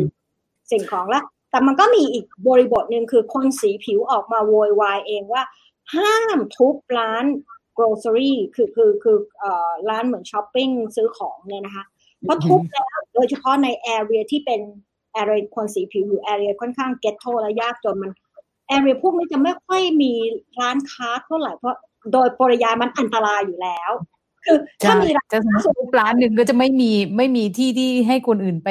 สิ่งของแล้ว แต่มันก็มีอีกบริบทหนึ่งคือคนสีผิวออกมาโวยวายเองว่า ห้ามทุบร้าน grocery คือคือคือเอ่อร้านเหมือนช้อปปิ้งซื้อของเนี่ยนะคะเพราะทุบแล้วโดยเฉพาะใน area ที่เป็น area คนสีผิวอยู่ area ค่อนข้าง ghetto และยากจนมัน area พวกนี้จะไม่ค่อยมีร้านค้าเท่าไหร่เพราะโดยปริยายมันอันตรายอยู่แล้ว คือถ้ามีร้านจะสมมติร้านหนึ่งก็จะไม่มีไม่มีที่ที่ให้คนอื่นไป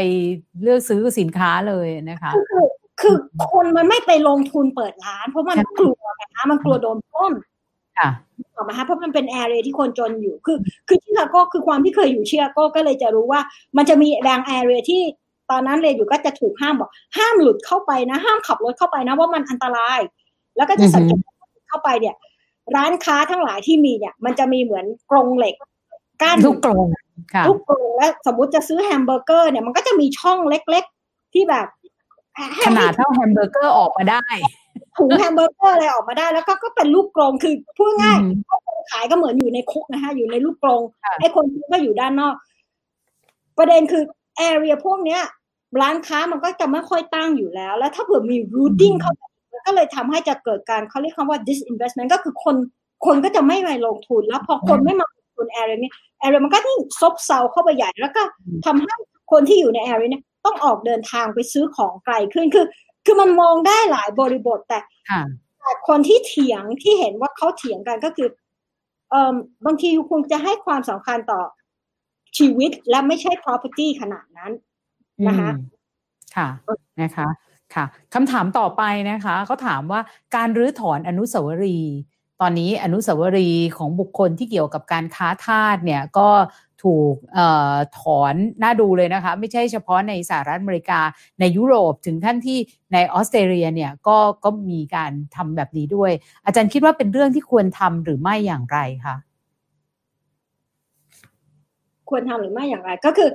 เลือกซื้อสินค้าเลยนะคะคือคือคนมันไม่ไปลงทุนเปิดร้าน เพราะมันกลัวนะคะมันกลัวโดนปล้นค่ะถูกไหมคะเพราะมันเป็น area ที่คนจนอยู่คือ คือชิคาโก้คือความที่เคยอยู่ชิคาโก้ก็เลยจะรู้ว่า มันจะมีบาง area ที่ตอนนั้นเรียนอยู่ก็จะถูกห้ามบอก ห้ามหลุดเข้าไปนะ ห้ามขับรถเข้าไปนะว่ามันอันตราย แล้วก็จะสังเกตเข้าไปเนี่ย ร้านค้าทั้งหลายที่มีเนี่ยมันจะมีเหมือนกรงเหล็กกั้นลูกกรงลูกกรงและสมมติจะซื้อแฮมเบอร์เกอร์เนี่ยมันก็จะมีช่องเล็ก ๆ ที่แบบขนาดเท่าแฮมเบอร์เกอร์ออกมาได้ถุงแฮมเบอร์เกอร์อะไรออกมาได้ แล้วก็ก็เป็นลูกกรงคือพูดง่ายขายก็เหมือนอยู่ในคุกนะคะอยู่ในลูกกรงไอ้คนก็อยู่ด้านนอก ประเด็นคือ area พวกเนี้ยร้านค้ามันก็จะไม่ค่อยตั้งอยู่แล้ว แล้วถ้าเผื่อมี looting เข้าไป ก็เลยทำให้จะเกิดการเขาเรียกคำว่า disinvestment ก็คือคนคนก็จะไม่ไปลงทุน แล้วพอคนไม่มาลงทุน area นี้ area มันก็ยิ่งซบเซาเข้าไปใหญ่แล้วก็ทำให้คนที่อยู่ใน area นี้ต้องออกเดินทางไปซื้อของไกลขึ้นคือ คือมันมองได้หลายบริบทแต่แต่คนที่เถียงที่เห็นว่าเขาเถียงกันก็คือเอ่อบางทีคุณจะให้ความสำคัญต่อชีวิตและไม่ใช่ property ขนาดนั้นนะคะ ค่ะนะคะ ค่ะคำถามต่อไปนะคะเขาถามว่าการรื้อถอนอนุสาวรีย์ตอนนี้อนุสาวรีย์ของบุคคลที่เกี่ยวกับการค้าทาสเนี่ยก็ถูกออถอนน่าดูเลยนะคะ ไม่ใช่เฉพาะในสหรัฐอเมริกาในยุโรปถึงท่านที่ในออสเตรเลียเนี่ยก็ก็มีการทำแบบนี้ด้วย อาจารย์คิดว่าเป็นเรื่องที่ควรทำหรือไม่อย่างไรคะควรทำหรือไม่อย่างไร ก็คือ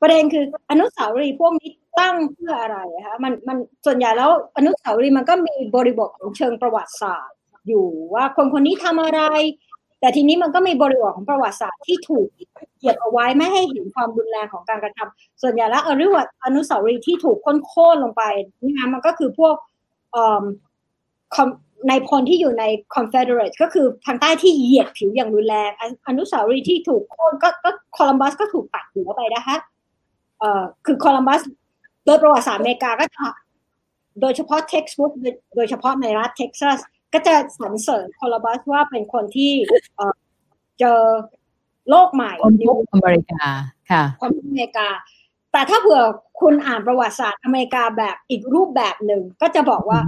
ประเด็นคืออนุสาวรีย์พวกนี้ ตั้งเพื่ออะไรคะมันมันส่วนใหญ่แล้วอนุสาวรีย์มันก็มีบริบทของเชิงประวัติศาสตร์ อยู่ว่าคนคนนี้ทำอะไร แต่ทีนี้มันก็มีบริบทของประวัติศาสตร์ที่ถูกเก็บเอาไว้ไม่ให้เห็นความรุนแรงของการกระทำส่วนใหญ่แล้วอนุวัอนุสาวรีย์ที่ถูกค้นโค่นลงไปนี่นะมันก็คือพวกนายพลที่อยู่ใน Confederate ก็คือทางใต้ที่เหยียดผิวอย่างรุนแรงอนุสาวรีย์ที่ถูกโค่นก็ก็โคลัมบัสก็ถูกตัดหัวไปนะคะเอ่อคือโคลัมบัส โดยประวัติศาสตร์อเมริกาก็จะโดยเฉพาะ textbookโดยเฉพาะในรัฐเท็กซัส ก็จะสรรเสริญโคลัมบัสว่าเป็นคนที่เจอโลกใหม่คนพบอเมริกาค่ะคนอเมริกา แต่ถ้าเผื่อคุณอ่านประวัติศาสตร์อเมริกาแบบอีกรูปแบบหนึ่งก็จะบอกว่า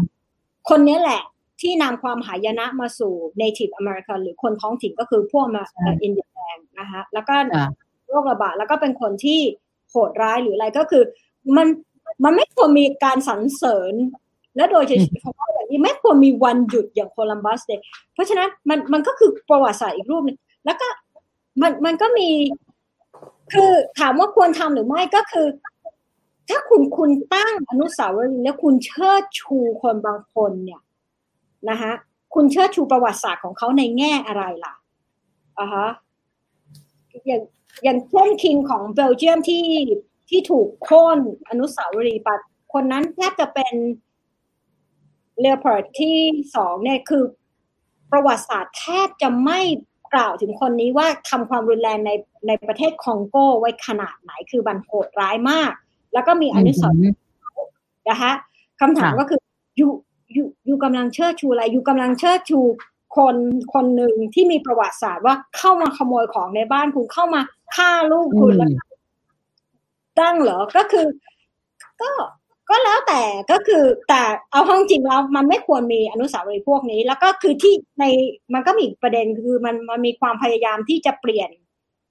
คนนี้แหละที่นำความหายนะมาสู่ native American หรือคนท้องถิ่นก็คือพวกมาอินเดียแดงนะคะแล้วก็โรคระบาดแล้วก็เป็นคนที่โหดร้ายหรืออะไรก็คือ มัน มันไม่ควรมีการสรรเสริญ และโดยเฉพาะอย่างนี้ไม่ควรมีวันหยุดอย่างโคลัมบัสเดย์เพราะฉะนั้นมันมันก็คือประวัติศาสตร์อีกรูปนึงแล้วก็มันมันก็มี คือถามว่าควรทำหรือไม่ก็คือ ถ้าคุณคุณตั้งอนุสาวรีย์แล้วคุณเชิดชูคนบางคนเนี่ยนะคะคุณเชิดชูประวัติศาสตร์ของเขาในแง่อะไรล่ะอ่าฮะอย่างอย่างเช่น king ของเบลเยียมที่ ที่ถูกโค่นอนุสาวรีย์ปะคนนั้นแทบจะเป็นเลโอโปลด์ที่สองเนี่ยคือประวัติศาสตร์แทบจะไม่กล่าวถึงคนนี้ว่าทำความรุนแรงในในประเทศคองโกไว้ขนาดไหนคือมันโหดร้ายมาก แล้วก็มีอนุสาวรีย์นะคะคำถามก็คือ you you you กำลังเชิดชูอะไร you กำลังเชิดชูคนคนหนึ่งที่มีประวัติศาสตร์ว่าเข้ามาขโมยของในบ้านคุณเข้ามาฆ่าลูกคุณแล้ว ตั้งเหรอก็คือ ก็ก็แล้วแต่ก็คือแต่เอาห้องจริงแล้วมันไม่ควรมีอนุสาวรีย์พวกนี้ แล้วก็คือที่ในมันก็มีประเด็นคือมันมันมีความพยายามที่จะเปลี่ยน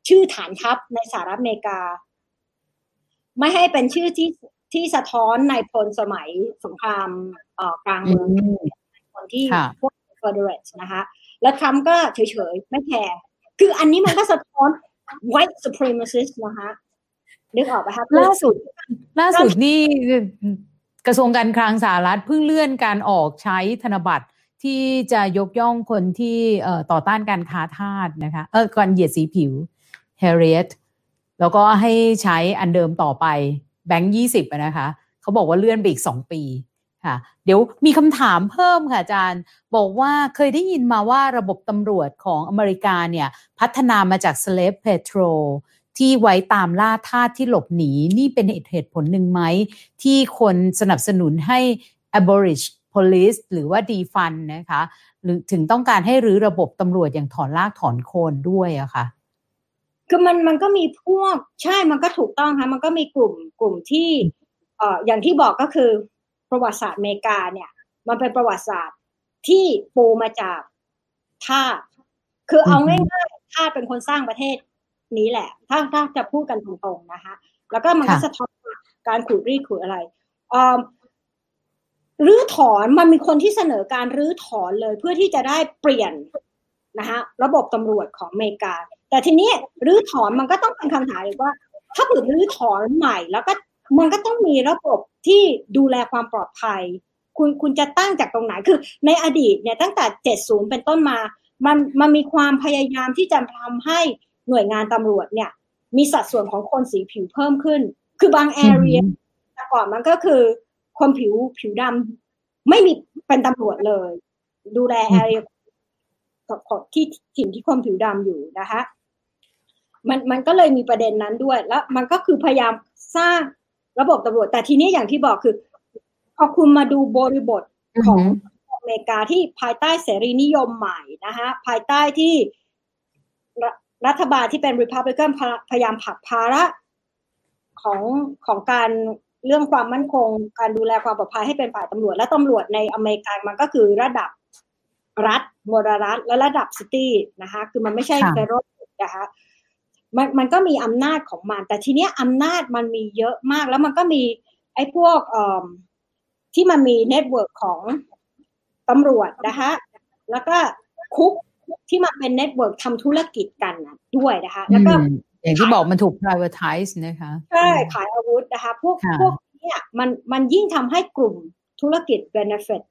ชื่อฐานทัพในสหรัฐอเมริกา ไม่ให้เป็นชื่อที่ที่สะท้อนในพลสมัยสงครามเอ่อกลางเมืองคนที่พวกเฟอร์เดเรตนะคะ แล้วทรัมป์ก็เฉยๆ ไม่แคร์คืออันนี้มันก็สะท้อน white supremacist นะคะ นึกออกไหมคะล่าสุด ล่าสุดนี่กระทรวงการคลังสหรัฐเพิ่งเลื่อนการออกใช้ธนบัตรที่จะยกย่องคนที่ต่อต้านการค้าทาสนะคะเออก่อนเหยียดสีผิว Harriet แล้วก็ให้ใช้อันเดิมต่อไปแบงค์ยี่สิบนะคะเขาบอกว่าเลื่อนไปอีกสองปีค่ะ เดี๋ยวมีคำถามเพิ่มค่ะอาจารย์ บอกว่าเคยได้ยินมาว่าระบบตำรวจของอเมริกาเนี่ย พัฒนามาจาก slave patrol ที่ไว้ตามล่าทาสที่หลบหนี นี่เป็นเหตุผลหนึ่งไหม ที่คนสนับสนุนให้ abolish police หรือว่า defund นะคะ หรือถึงต้องการให้รื้อระบบตำรวจอย่างถอนลากถอนโคนด้วยอะคะ่ะคือมันมันก็มีพวกใช่มันก็ถูกต้องค่ะมันก็มีกลุ่มกลุ่มที่เอ่ออย่างที่บอกก็คือประวัติศาสตร์อเมริกาเนี่ย มันเป็นประวัติศาสตร์ที่ปูมาจากทาสคือเอาง่ายๆทาสเป็นคนสร้างประเทศ นี้แหละ ถ้าถ้าจะพูดกันตรงๆนะคะ แล้วก็มันก็สะท้อนการขูดรีดขูดอะไรอ่ารื้อถอนมันมีคนที่เสนอการรื้อถอนเลยเพื่อที่จะได้เปลี่ยนนะคะระบบตำรวจของอเมริกา แต่ทีนี้รื้อถอนมันก็ต้องเป็นคำถามอีกว่า ถ้าเกิดรื้อถอนใหม่แล้วก็มันก็ต้องมีระบบที่ดูแลความปลอดภัย คุณคุณจะตั้งจากตรงไหนคือ ในอดีตเนี่ยตั้งแต่เจ็ดศูนย์เป็นต้นมา มันมันมีความพยายามที่จะทำให้ หน่วยงานตำรวจเนี่ย มีสัดส่วนของคนสีผิวเพิ่มขึ้น คือบางแอเรียแต่ก่อนมันก็คือ คนผิวผิวดำไม่มีเป็นตำรวจเลย ดูแลแอเรียของที่ถิ่นที่คนผิวดำอยู่นะคะมันมันก็เลยมีประเด็นนั้นด้วย แล้วมันก็คือพยายามสร้างระบบตำรวจ แต่ทีนี้อย่างที่บอกคือพอคุณมาดูบริบทของอเมริกาที่ภายใต้เสรีนิยมใหม่นะคะภายใต้ที่ รัฐบาลที่เป็นริพับลิกันพยายามผลักภาระของของการเรื่องความมั่นคง การดูแลความปลอดภัยให้เป็นฝ่ายตำรวจ และตำรวจในอเมริกามันก็คือระดับรัฐมลรัฐ และระดับ city นะคะคือมันไม่ใช่ federal นะคะมันมันก็มีอำนาจของมัน แต่ทีเนี้ยอำนาจมันมีเยอะมาก แล้วมันก็มีไอ้พวกเอ่อที่มันมี network ของตำรวจนะคะแล้วก็คุก ที่มันเป็น network ทำธุรกิจกันด้วยนะคะ แล้วก็อย่างที่บอกมันถูก privatize นะคะใช่ขายอาวุธนะคะ พวกพวกนี้มันมันยิ่งทำให้กลุ่มธุรกิจ benefit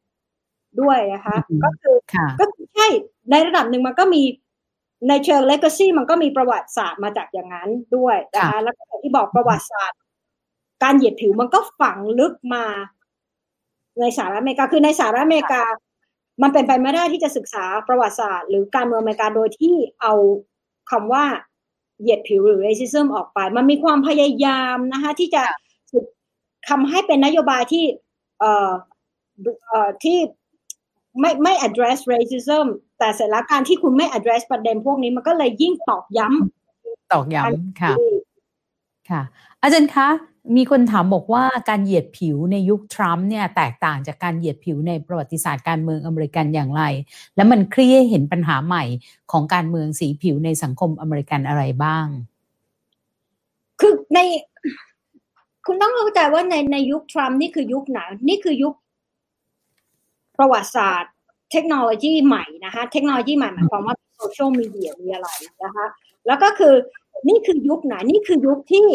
ด้วยนะคะ ก็คือก็ใช่ในระดับหนึ่งมันก็มีในเชิงเลก a ซี่มันก็มีประวัติศาสตร์มาจากอย่างนั้นด้วยนะคะแล้วก็ที่บอกประวัติศาสตร์ การเหยียดผิวมันก็ฝังลึกมา ในสหรัฐอเมริกาคือในสหรัฐอเมริกา มันเป็นไปไม่ได้ที่จะศึกษาประวัติศาสตร์ หรือการเมืองอเมริกาโดยที่เอาคำว่าเหยียดผิวหรือ racism ออกไป มันมีความพยายามนะคะที่จะทำให้เป็นนโยบายที่เอ่อเอ่อที่ไม่ไม่ address racism แต่เสร็จแล้วการที่คุณไม่ address ประเด็นพวกนี้มันก็เลยยิ่งตอกย้ำตอกย้ำค่ะ ค่ะ อาจารย์คะ มีคนถามบอกว่าการเหยียดผิวในยุคทรัมป์เนี่ยแตกต่างจากการเหยียดผิวในประวัติศาสตร์การเมืองอเมริกันอย่างไร และมันเครียเห็นปัญหาใหม่ของการเมืองสีผิวในสังคมอเมริกันอะไรบ้าง คือในคุณต้องเข้าใจว่าในในยุคทรัมป์นี่คือยุคไหนนี่คือยุคประวัติศาสตร์ เทคโนโลยีใหม่นะคะเทคโนโลยีใหม่หมายความว่าโซเชียลมีเดียมีอะไรนะคะ แล้วก็คือนี่คือยุคไหนนี่คือยุคที่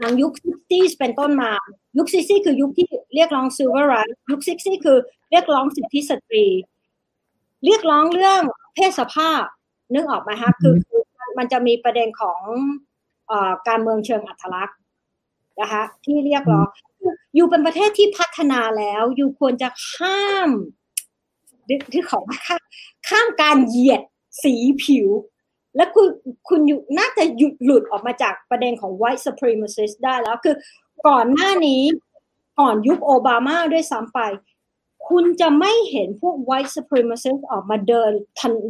หลังยุค sixty เป็นต้นมา ยุค sixty คือยุคที่เรียกร้อง civil rights ยุค sixty คือเรียกร้องสิทธิสตรี เรียกร้องเรื่องเพศสภาพนึกออกไหมคะคือคือมันจะมีประเด็นของอการเมืองเชิงอัตลักษณ์นะคะที่เรียกร้องอยู่เป็นประเทศที่พัฒนาแล้ว อยู่ควรจะข้ามที่ขอข้ามข้ามการเหยียดสีผิว และคุณคุณอยู่น่าจะหยุดหลุดออกมาจากประเด็นของ white supremacist ได้แล้วคือก่อนหน้านี้ก่อนยุคโอบามาด้วยซ้ำไป คุณจะไม่เห็นพวก white supremacist ออกมาเดิน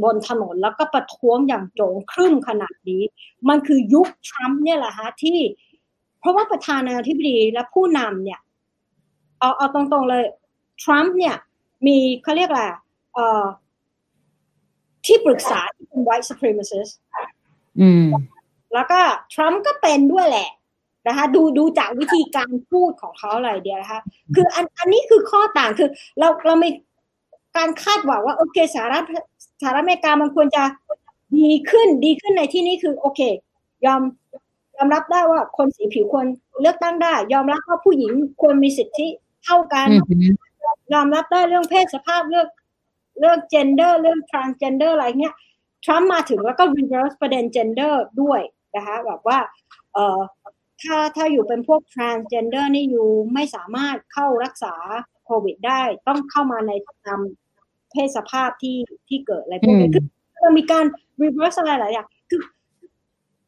บนถนน แล้วก็ประท้วงอย่างโจงครึ่มขนาดนี้ มันคือยุคทรัมป์เนี่ยแหละฮะที่ เพราะว่าประธานาธิบดีและผู้นำเนี่ย เอาเอาตรงๆเลยทรัมป์เนี่ยมีเขาเรียกอะไรเอ่อ ที่ปรึกษาที่เป็น white supremacist อืมแล้วก็ทรัมป์ก็เป็นด้วยแหละนะคะดูดูจากวิธีการพูดของเขาอะไรเดียวนะคะคืออันอันนี้คือข้อต่างคือเราเราไม่การคาดหวังว่าโอเคสหรัฐสหรัฐอเมริกามันควรจะดีขึ้นดีขึ้นในที่นี้คือโอเค ยอมยอมรับได้ว่าคนสีผิวควรเลือกตั้งได้ ยอมรับว่าผู้หญิงควรมีสิทธิเท่ากัน ยอมรับได้เรื่องเพศสภาพเรื่อง เรื่อง gender เรื่อง transgender อะไรเงี้ยทรัมป์มาถึงแล้วก็ reverse ประเด็น gender ด้วยนะคะแบบว่าเอ่อถ้าถ้าอยู่เป็นพวก transgender นี่อยู่ไม่สามารถเข้ารักษาโควิดได้ ต้องเข้ามาในตามเพศสภาพที่ที่เกิดอะไรพวกนี้คือมันมีการ reverse อะไรหลายอย่างคือ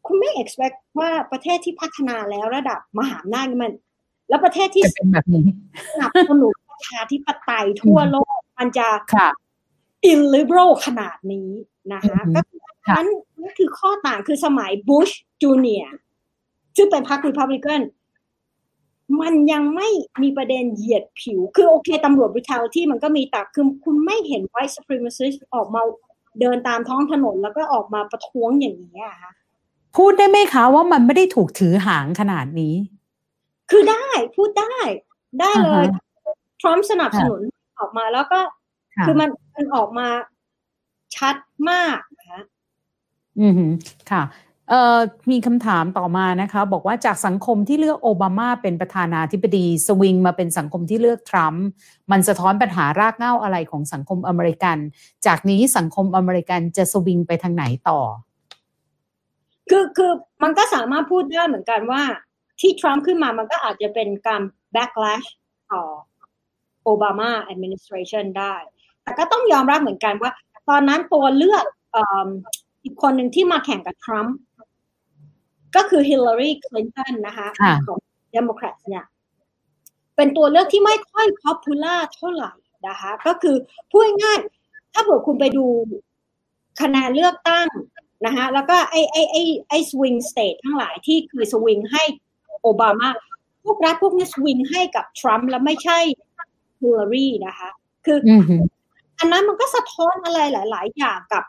คุณไม่ expect ว่าประเทศที่พัฒนาแล้วระดับมหาอำนาจมัน แล้วประเทศที่จะเป็นแบบนี้สนับสนุนประชาธิปไตยทั่วโลกมันจะค่ะ illiberal ขนาดนี้นะคะก็คือนั้นนั่นคือข้อต่างคือสมัยบุชจูเนียร์ซึ่งเป็นพรรครีพับลิกันมันยังไม่มีประเด็นเหยียดผิว คือโอเคตำรวจ brutality มันก็มีแต่คือคุณไม่เห็นไวท์ส p รีม a ซิสออกมาเดินตามท้องถนนแล้วก็ออกมาประท้วงอย่างนี้อะค่ะพูดได้ไหมคะว่ามันไม่ได้ถูกถือหางขนาดนี้ คือได้พูดได้ ได้เลยอ่าฮะทรัมป์สนับสนุนออกมาแล้วก็ ค่ะคือมันมันออกมาชัดมากนะคะอือหือค่ะเอ่อมีคำถามต่อมานะคะ บอกว่าจากสังคมที่เลือกโอบามาเป็นประธานาธิบดี สวิงมาเป็นสังคมที่เลือกทรัมป์มันสะท้อนปัญหารากเหง้าอะไรของสังคมอเมริกัน จากนี้สังคมอเมริกันจะสวิงไปทางไหนต่อ คือคือมันก็สามารถพูดได้เหมือนกันว่า ที่ทรัมป์ขึ้นมามันก็อาจจะเป็นการ backlash ต่อโอบามา administration ได้ แต่ก็ต้องยอมรับเหมือนกันว่า ตอนนั้นตัวเลือกเอมอีกคนหนึ่งที่มาแข่งกับทรัมป์ก็คือฮิลลารีคลินตันนะคะค่ะของเดโมแครตเนี่ยเป็นตัวเลือกที่ไม่ค่อย popular เท่าไหร่นะคะก็คือพูดง่ายๆถ้าเผื่อคุณไปดูคะแนนเลือกตั้งนะคะแล้วก็ไอ้ไอ้ไอ้ไอ้ swing state ทั้งหลายที่คือสวิงให้โอบามาพวกรัฐพวกนี้สวิงให้กับทรัมป์แล้วไม่ใช่ฮิลลารีนะคะ คือ อือหืออันนั้นมันก็สะท้อนอะไรหลาย ๆ อย่างกับ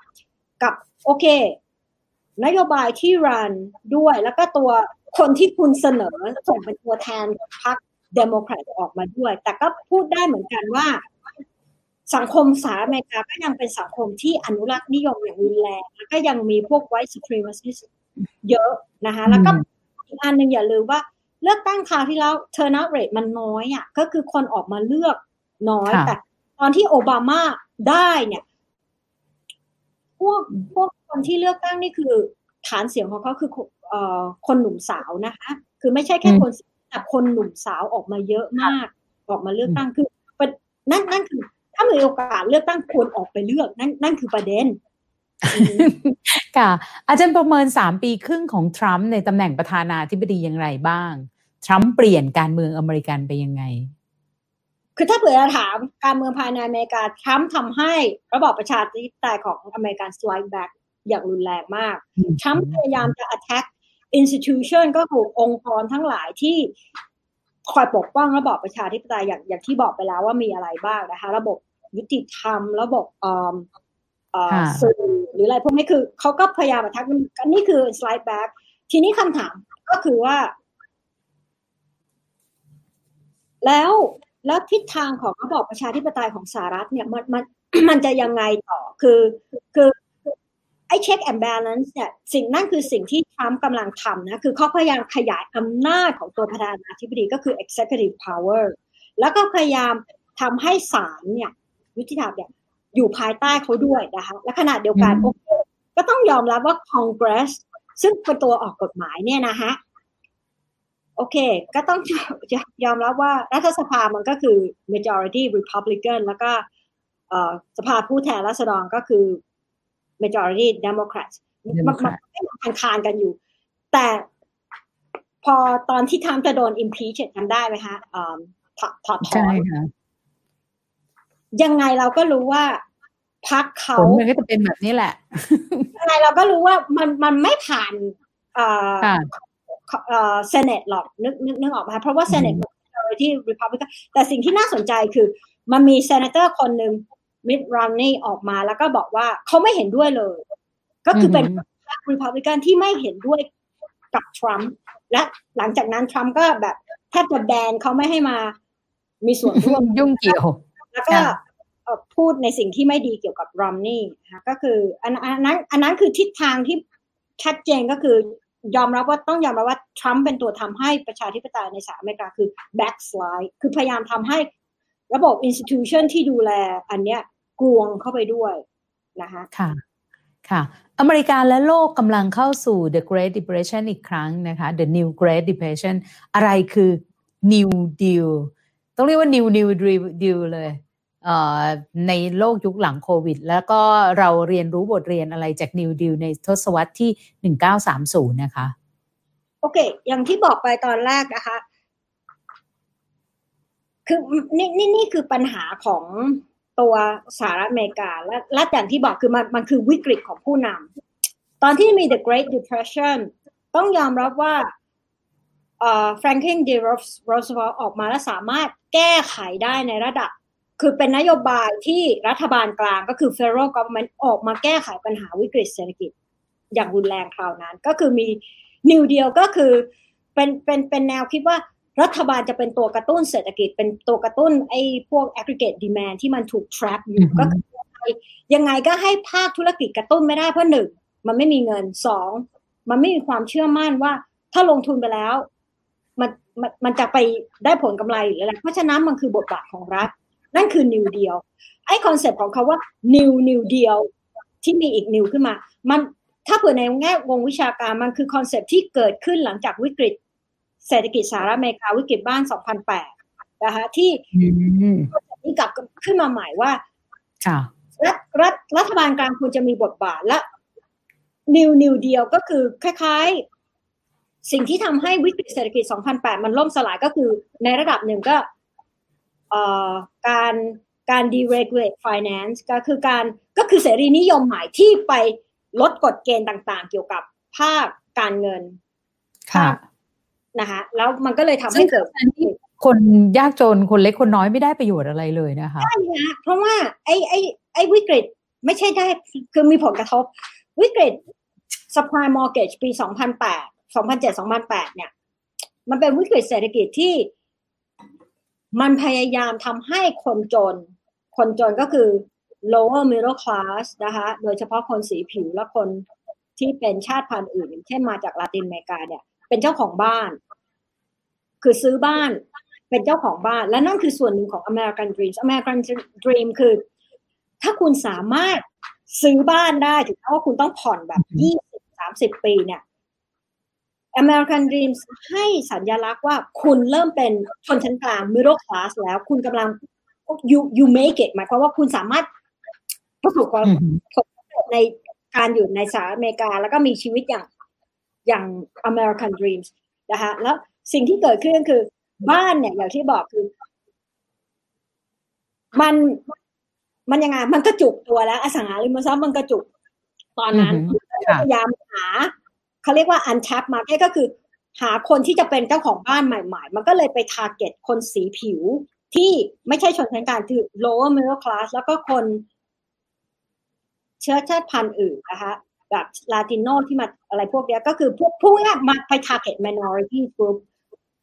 กับโอเคนโยบายที่ run ด้วย แล้วก็ตัวคนที่คุณเสนอส่งเป็นตัวแทนพรรคเดโมแครตออกมาด้วย แต่ก็พูดได้เหมือนกันว่า สังคมสหรัฐอเมริกาก็ยังเป็นสังคมที่อนุรักษ์นิยมอย่างรุนแรง แล้วก็ยังมีพวกไวท์ supremacist เยอะนะคะ แล้วก็อีกอันหนึ่งอย่าลืมว่าเลือกตั้งคราวที่แล้ว turnout rate มันน้อยอะ ก็คือคนออกมาเลือกน้อยค่ะแต่ ตอนที่โอบามาได้เนี่ย พวกพวกคนที่เลือกตั้งนี่คือฐานเสียงของเขาคือเอ่อคนหนุ่มสาวนะคะ คือไม่ใช่แค่คนแต่คนหนุ่มสาวออกมาเยอะมาก ออกมาเลือกตั้งคือนั่นนั่นคือ ถ้ามีโอกาสเลือกตั้งควรออกไปเลือกนั่นนั่นคือประเด็นค่ะ อาจารย์ประเมินสามปีครึ่งของทรัมป์ในตำแหน่งประธานาธิบดีอย่างไรบ้าง ทรัมป์เปลี่ยนการเมืองอเมริกันไปยังไง คือถ้าเผื่อจะถามการเมืองภายในอเมริกาทรัมป์ทำให้ระบอบประชาธิปไตยของอเมริกัน slide back อย่างรุนแรงมากทรัมป์พยายามจะ attack institution ก็คือองค์กรทั้งหลายที่คอยปกป้องระบอบประชาธิปไตยอย่างอย่างที่บอกไปแล้วว่ามีอะไรบ้างนะคะ ระบบยุติธรรม ระบบเอ่อเอ่อค่ะสื่อหรืออะไรพวกนี้คือเขาก็พยายาม attack อันนี้คือ slide back ทีนี้คำถามก็คือว่า แล้ว แล้วทิศทางของระบอบประชาธิปไตยของสหรัฐเนี่ยมันมันมันจะยังไงต่อคือคือไอ้ check and balance เนี่ยสิ่งนั่นคือสิ่งที่ทรัมป์กำลังทำนะคือเขาพยายามขยายอำนาจของตัวประธานาธิบดีก็คือ executive power แล้วก็พยายามทำให้ศาลเนี่ยยุติธรรมเนี่ยอยู่ภายใต้เขาด้วยนะคะและขณะเดียวกันอืมโอเคก็ต้องยอมรับว่า Congress ซึ่งเป็นตัวออกกฎหมายเนี่ยนะฮะ โอเค ก็ต้องยอมรับว่ารัฐสภามันก็คือ majority Republican แล้วก็เอ่อสภาผู้แทนราษฎรก็คือ majority Democrat มันมัน Democrat ไม่มันคานๆกันอยู่ แต่พอตอนที่ทรัมป์จะโดน impeach จำได้ไหมคะเอ่อถอดถอดถอนใช่ค่ะยังไงเราก็รู้ว่าพรรคเขาผลมันก็จะเป็นแบบนี้แหละยังไงเราก็รู้ว่ามันมันไม่ผ่าน เอ่อค่ะเอ่อ Senate หรอกนึกนึกนึกออกไหมคะเพราะว่า Senate ที่ Republican แต่สิ่งที่น่าสนใจคือมันมี senator คนหนึ่งมิตต์ รอมนีย์ออกมาแล้วก็บอกว่าเขาไม่เห็นด้วยเลย ก็คือเป็นอือหือพรรค Republican ที่ไม่เห็นด้วยกับทรัมป์และหลังจากนั้นทรัมป์ก็แบบแทบจะแบนเขาไม่ให้มามีส่วนร่วมยุ่งเกี่ยว แล้วก็พูดในสิ่งที่ไม่ดีเกี่ยวกับรอมนี่นะคะก็คืออันนั้นอันนั้นคือทิศทางที่ชัดเจนก็คือ ยอมรับว่าต้องยอมรับว่าทรัมป์เป็นตัวทำให้ประชาธิปไตยในสหรัฐอเมริกาคือ backslide คือพยายามทำให้ระบบ institution ที่ดูแลอันเนี้ยกลวงเข้าไปด้วยนะคะค่ะค่ะ อเมริกาและโลกกำลังเข้าสู่ the Great Depression อีกครั้งนะคะ the New Great Depression อะไรคือ New Deal ต้องเรียกว่า New New Deal เลย ในโลกยุคหลังโควิด แล้วก็เราเรียนรู้บทเรียนอะไรจาก New Deal ในทศวรรษที่ 1930 นะคะ โอเค อย่างที่บอกไปตอนแรกนะคะ คือนี่นี่นี่คือปัญหาของตัวสหรัฐอเมริกา และและอย่างที่บอกคือมันมันคือวิกฤตของผู้นำตอนที่มี the Great Depression ต้องยอมรับว่าเอ่อ Franklin D. Roosevelt ออกมาและสามารถแก้ไขได้ในระดับ คือเป็นนโยบายที่รัฐบาลกลางก็คือ federal government ออกมาแก้ไขปัญหาวิกฤตเศรษฐกิจ อย่างรุนแรงคราวนั้น ก็คือมี New Deal ก็คือเป็นเป็นเป็นแนวคิดว่ารัฐบาลจะเป็นตัวกระตุ้นเศรษฐกิจ เป็นตัวกระตุ้นไอ้พวก aggregate demand ที่มันถูก trap อยู่ก็คือยังไงก็ให้ภาคธุรกิจกระตุ้นไม่ได้เพราะหนึ่งมันไม่มีเงินสองมันไม่มีความเชื่อมั่นว่า ถ้าลงทุนไปแล้ว มันมันมันจะไปได้ผลกำไรหรืออะไรเพราะฉะนั้นมันคือบทบาทของรัฐ นั่นคือ New Deal ไอ้ concept ของเขาว่า New New Deal ที่มีอีก New ขึ้นมา มันถ้าเผื่อในแง่วงวิชาการมันคือ concept ที่เกิดขึ้นหลังจากวิกฤต เศรษฐกิจสหรัฐอเมริกาวิกฤตบ้าน 2008 นะคะทีนี้กลับขึ้นมาใหม่ว่ารัฐรัฐรัฐบาลกลางควรจะมีบทบาทและ New New Deal ก็คือคล้าย ๆ สิ่งที่ทำให้วิกฤตเศรษฐกิจ 2008 มันล่มสลายก็คือในระดับหนึ่งก็ การการ deregulate finance ก็คือการก็คือเสรีนิยมใหม่ที่ไปลดกฎเกณฑ์ต่างๆ เกี่ยวกับภาคการเงิน ค่ะนะคะแล้วมันก็เลยทำให้เกิดคนยากจนคนเล็กคนน้อยไม่ได้ประโยชน์อะไรเลยนะคะใช่นะเพราะว่าไอ้ไอ้ไอ้วิกฤตไม่ใช่ได้คือมีผลกระทบ วิกฤต supply mortgage ปี 2008 2007 2008 เนี่ย มันเป็นวิกฤตเศรษฐกิจที่ มันพยายามทำให้คนจน คนจนก็คือ lower middle class นะคะ โดยเฉพาะคนสีผิวและคนที่เป็นชาติพันธุ์อื่น เช่นมาจากลาตินอเมริกาเนี่ย เป็นเจ้าของบ้าน คือซื้อบ้านเป็นเจ้าของบ้าน และนั่นคือส่วนหนึ่งของ American Dream American Dream คือ ถ้าคุณสามารถซื้อบ้านได้ถึงแม้ว่าคุณต้องผ่อนแบบยี่สิบสามสิบปีเนี่ย American Dreams ให้สัญลักษณ์ว่าคุณเริ่มเป็นชนชั้นกลาง middle class แล้วคุณกำลัง you you make it หมายความว่าคุณสามารถประสบความสำเร็จในการอยู่ในสหรัฐอเมริกา แล้วก็มีชีวิตอย่างอย่าง American Dreams นะคะแล้วสิ่งที่เกิดขึ้นคือบ้านเนี่ยอย่างที่บอกคือ มันมันยังไงมันกระจุกตัวแล้ว อสังหาริมทรัพย์มันกระจุกตอนนั้นพยายามหา เขาเรียกว่า untap market ก็คือหาคนที่จะเป็นเจ้าของบ้านใหม่ ๆ มันก็เลยไป target คนสีผิวที่ไม่ใช่ชนชั้นกลางคือ lower middle class แล้วก็คนเชื้อชาติพันธุ์อื่นนะคะแบบลาติโนที่มาอะไรพวกเนี้ยก็คือพวกพวกนี้มาไป target minority group